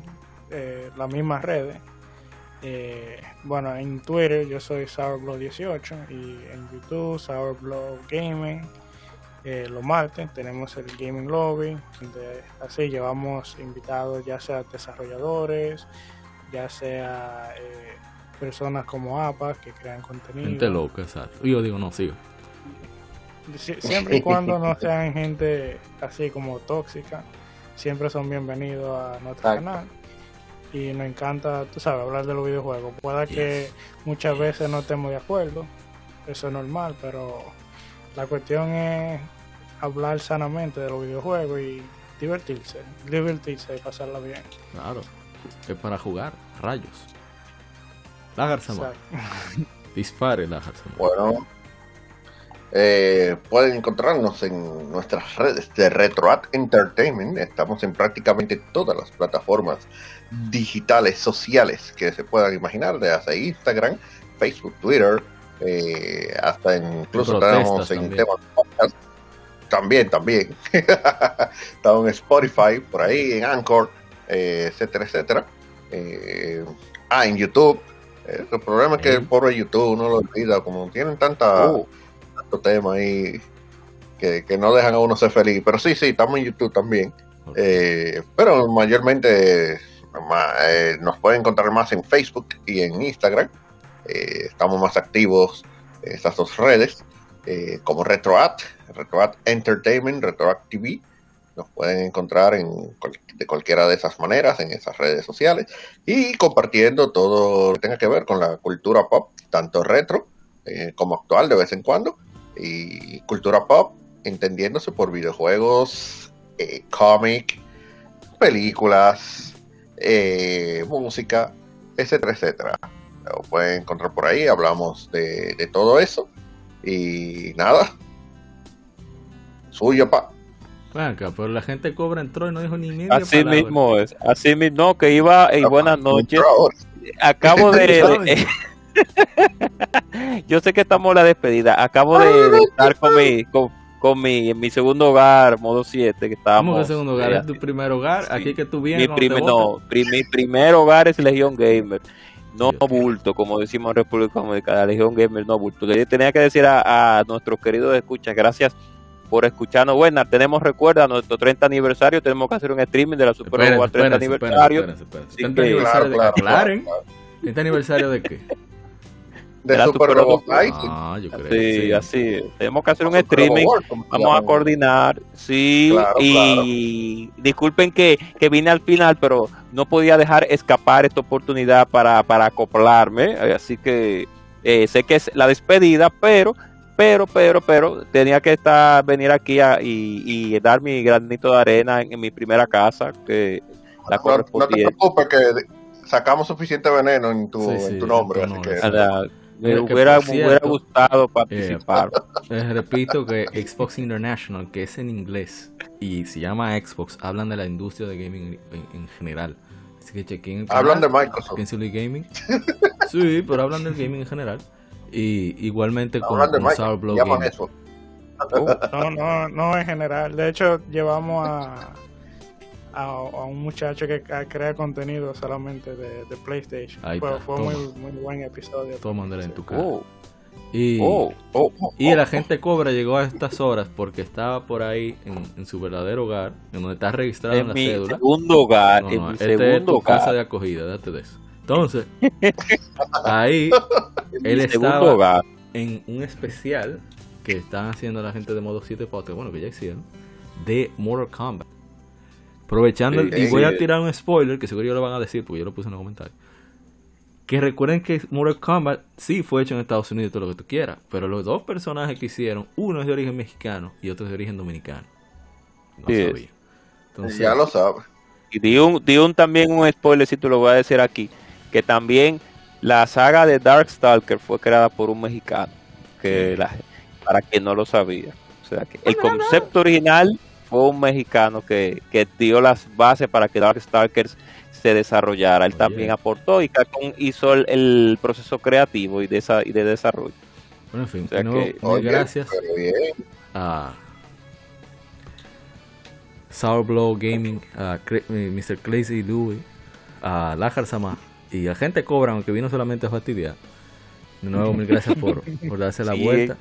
eh, las mismas redes. Eh, bueno, en Twitter yo soy SourBlow18 y en YouTube SourBlow Gaming eh, los martes tenemos el Gaming Lobby, donde así llevamos invitados ya sea desarrolladores, ya sea eh, personas como APA que crean contenido. Gente loca, exacto. Yo digo, no, sigo. siempre y cuando no sean gente así como tóxica, siempre son bienvenidos a nuestro canal. Y nos encanta, tú sabes, hablar de los videojuegos. Puede que muchas veces no estemos de acuerdo, eso es normal, pero la cuestión es hablar sanamente de los videojuegos y divertirse, divertirse y pasarla bien. Claro, es para jugar, rayos. La Dispare la Bueno, eh, pueden encontrarnos en nuestras redes de RetroAt Entertainment. Estamos en prácticamente todas las plataformas digitales, sociales que se puedan imaginar, de hasta Instagram, Facebook, Twitter, eh, hasta incluso tenemos en temas también, también. Estamos en Spotify, por ahí, en Anchor, eh, etcétera, etcétera. Eh, ah, en YouTube. Eh, el problema es que el pobre YouTube no lo olvida, como tienen tanta, uh. tanto tema ahí que, no dejan a uno ser feliz. Pero sí, sí, estamos en YouTube también. Eh, pero mayormente eh, nos pueden encontrar más en Facebook y en Instagram. Eh, estamos más activos en estas dos redes, como RetroAct, RetroAct Entertainment, RetroAct TV. Nos pueden encontrar en, de cualquiera de esas maneras en esas redes sociales y compartiendo todo lo que tenga que ver con la cultura pop, tanto retro como actual de vez en cuando. Y cultura pop entendiéndose por videojuegos, eh, cómic, películas, eh, música, etcétera, etcétera. Lo pueden encontrar por ahí, hablamos de, todo eso. Y nada, suyo, pa. Venga, pero la gente cobra entró y no dijo ni media Así mismo es, así mismo, que iba y buenas noches. Acabo de, Yo sé que estamos en la despedida. Acabo de, estar con mi, con mi, en mi segundo hogar, modo 7, que estábamos... ¿Cómo que segundo hogar? ¿Es tu primer hogar? Aquí que tú vienes. Mi, no, mi primer hogar es Legión Gamer. No bulto, como decimos en República Dominicana, Legión Gamer no bulto. Yo tenía que decir a, nuestros queridos escuchas, gracias por escucharnos. Bueno, tenemos, recuerda, nuestro 30 aniversario, tenemos que hacer un streaming de la Super Bowl 30 aniversario. 30 aniversario de, 30 aniversario de qué? De Super, Robot Ah, yo creo. Sí, así. Tenemos que hacer un streaming. Vamos a coordinar. Sí, y disculpen que, que vine al final, pero no podía dejar escapar esta oportunidad para, para acoplarme. Así que eh, sé que es la despedida, pero pero, pero, pero, tenía que estar, venir aquí y, y, dar mi granito de arena en, mi primera casa, que la no, no te preocupes que sacamos suficiente veneno en tu, en tu nombre, así que... Me hubiera, gustado participar. les repito que Xbox International, que es en inglés y se llama Xbox, hablan de la industria de gaming en, general. Así que chequen. Hablan de Microsoft. Gaming. sí, pero hablan del gaming en general. Y igualmente con, con Sour Eso. no, no, no en general. De hecho, llevamos a a, un muchacho que crea contenido solamente de, PlayStation. fue, muy, muy, buen episodio. Tómandela en tu casa. Oh. Y, oh. Oh, y el agente Cobra llegó a estas horas porque estaba por ahí en, su verdadero hogar, en donde está registrado en, la mi cédula. Segundo hogar, en mi este segundo es casa de acogida, date de eso. Entonces, ahí él estaba en un especial que están haciendo la gente de Modo 7 Podcast, bueno, que ya hicieron, de Mortal Kombat. Aprovechando, y voy a tirar un spoiler, que seguro yo lo van a decir, porque yo lo puse en los comentarios. Que recuerden que Mortal Kombat sí fue hecho en Estados Unidos, todo lo que tú quieras, pero los dos personajes que hicieron, uno es de origen mexicano y otro es de origen dominicano. No sabía. Entonces, ya lo sabes. Y di un, di un, también un spoiler, si tú lo voy a decir aquí, que también la saga de Darkstalker fue creada por un mexicano, que la, para quien no lo sabía. O sea, que el concepto original fue un mexicano que, dio las bases para que Darkstalkers se desarrollara. Él también aportó y Capcom hizo el, proceso creativo y de, esa, y de desarrollo. Bueno, en fin, gracias a Sour Gaming, a eh, Mr. Crazy Louie, a Lajar Sama y a gente Cobra, aunque vino solamente a fastidiar. De nuevo, mil gracias por, por darse la vuelta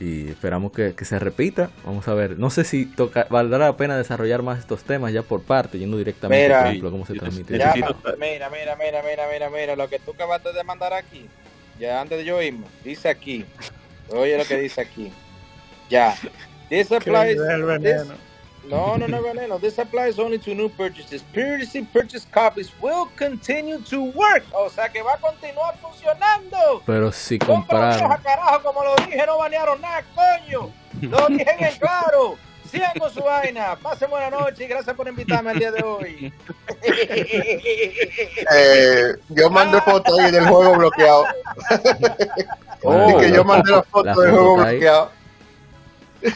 y esperamos que, se repita. Vamos a ver, no sé si toca, valdrá la pena desarrollar más estos temas ya por parte, yendo directamente, mira, por ejemplo, cómo se transmite. mira, mira, mira, mira, mira, mira, lo que tú acabaste de mandar aquí, ya antes de yo irme, dice aquí, oye lo que dice aquí, ya, this applies, no, no, no, veneno. This applies only to new purchases. Previously purchased copies will continue to work. O sea que va a continuar funcionando. Pero si compraron. carajo, como lo dije, no banearon nada, coño. Lo dije en claro. Sigan con su vaina. Pasen buena noche y gracias por invitarme el día de hoy. Eh, yo mandé foto ahí del juego bloqueado. oh, que yo mandé la foto del juego bloqueado.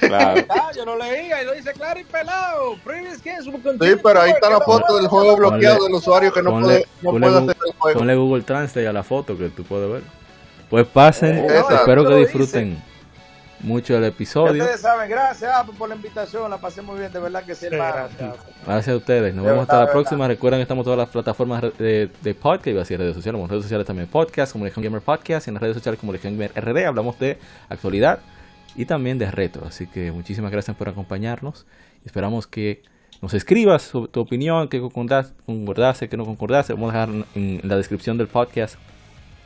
Claro. Ah, yo lo leía y lo dice claro y pelado. Sí, pero ahí está la foto del juego bloqueado del usuario que no puede, no puede hacer el juego. Ponle Google Translate a la foto que tú puedes ver. Pues pasen, espero que disfruten mucho el episodio. Ustedes saben, gracias por la invitación, la pasé muy bien, de verdad que sí, gracias. gracias. a ustedes, nos vemos hasta la próxima. Recuerden que estamos en todas las plataformas de, de podcast, y así redes sociales, como redes sociales también podcast, como Legion Gamer Podcast, y en las redes sociales como Legion Gamer RD, hablamos de actualidad y también de retro. Así que muchísimas gracias por acompañarnos. Esperamos que nos escribas sobre tu opinión, que concordase, que no concordase. Vamos a dejar en, la descripción del podcast,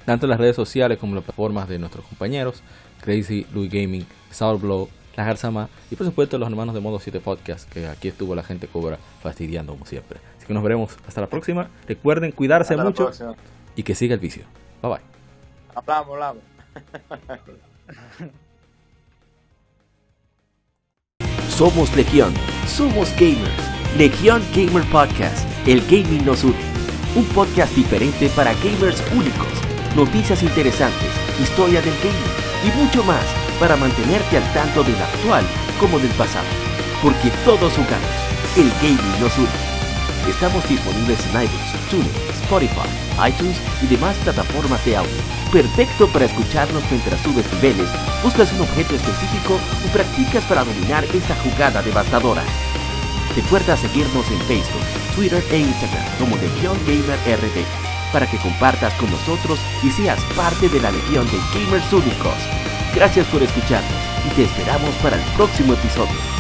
tanto en las redes sociales como en las plataformas de nuestros compañeros, Crazy, Louis Gaming, Soundblow, La Garzama y por supuesto los hermanos de Modo 7 Podcast, que aquí estuvo la gente cobra fastidiando como siempre. Así que nos veremos hasta la próxima. Recuerden cuidarse mucho y que siga el vicio. Bye bye. Hablamos, hablamos. Somos Legión, somos gamers. Legión Gamer Podcast, el gaming nos une. Un podcast diferente para gamers únicos, noticias interesantes, historia del gaming y mucho más para mantenerte al tanto del actual como del pasado. Porque todos jugamos, el gaming nos une. Estamos disponibles en iBooks, TuneIn, Spotify, iTunes y demás plataformas de audio. Perfecto para escucharnos mientras subes niveles, buscas un objeto específico o practicas para dominar esta jugada devastadora. Recuerda seguirnos en Facebook, Twitter e Instagram como Legion Gamer RD para que compartas con nosotros y seas parte de la legión de gamers únicos. Gracias por escucharnos y te esperamos para el próximo episodio.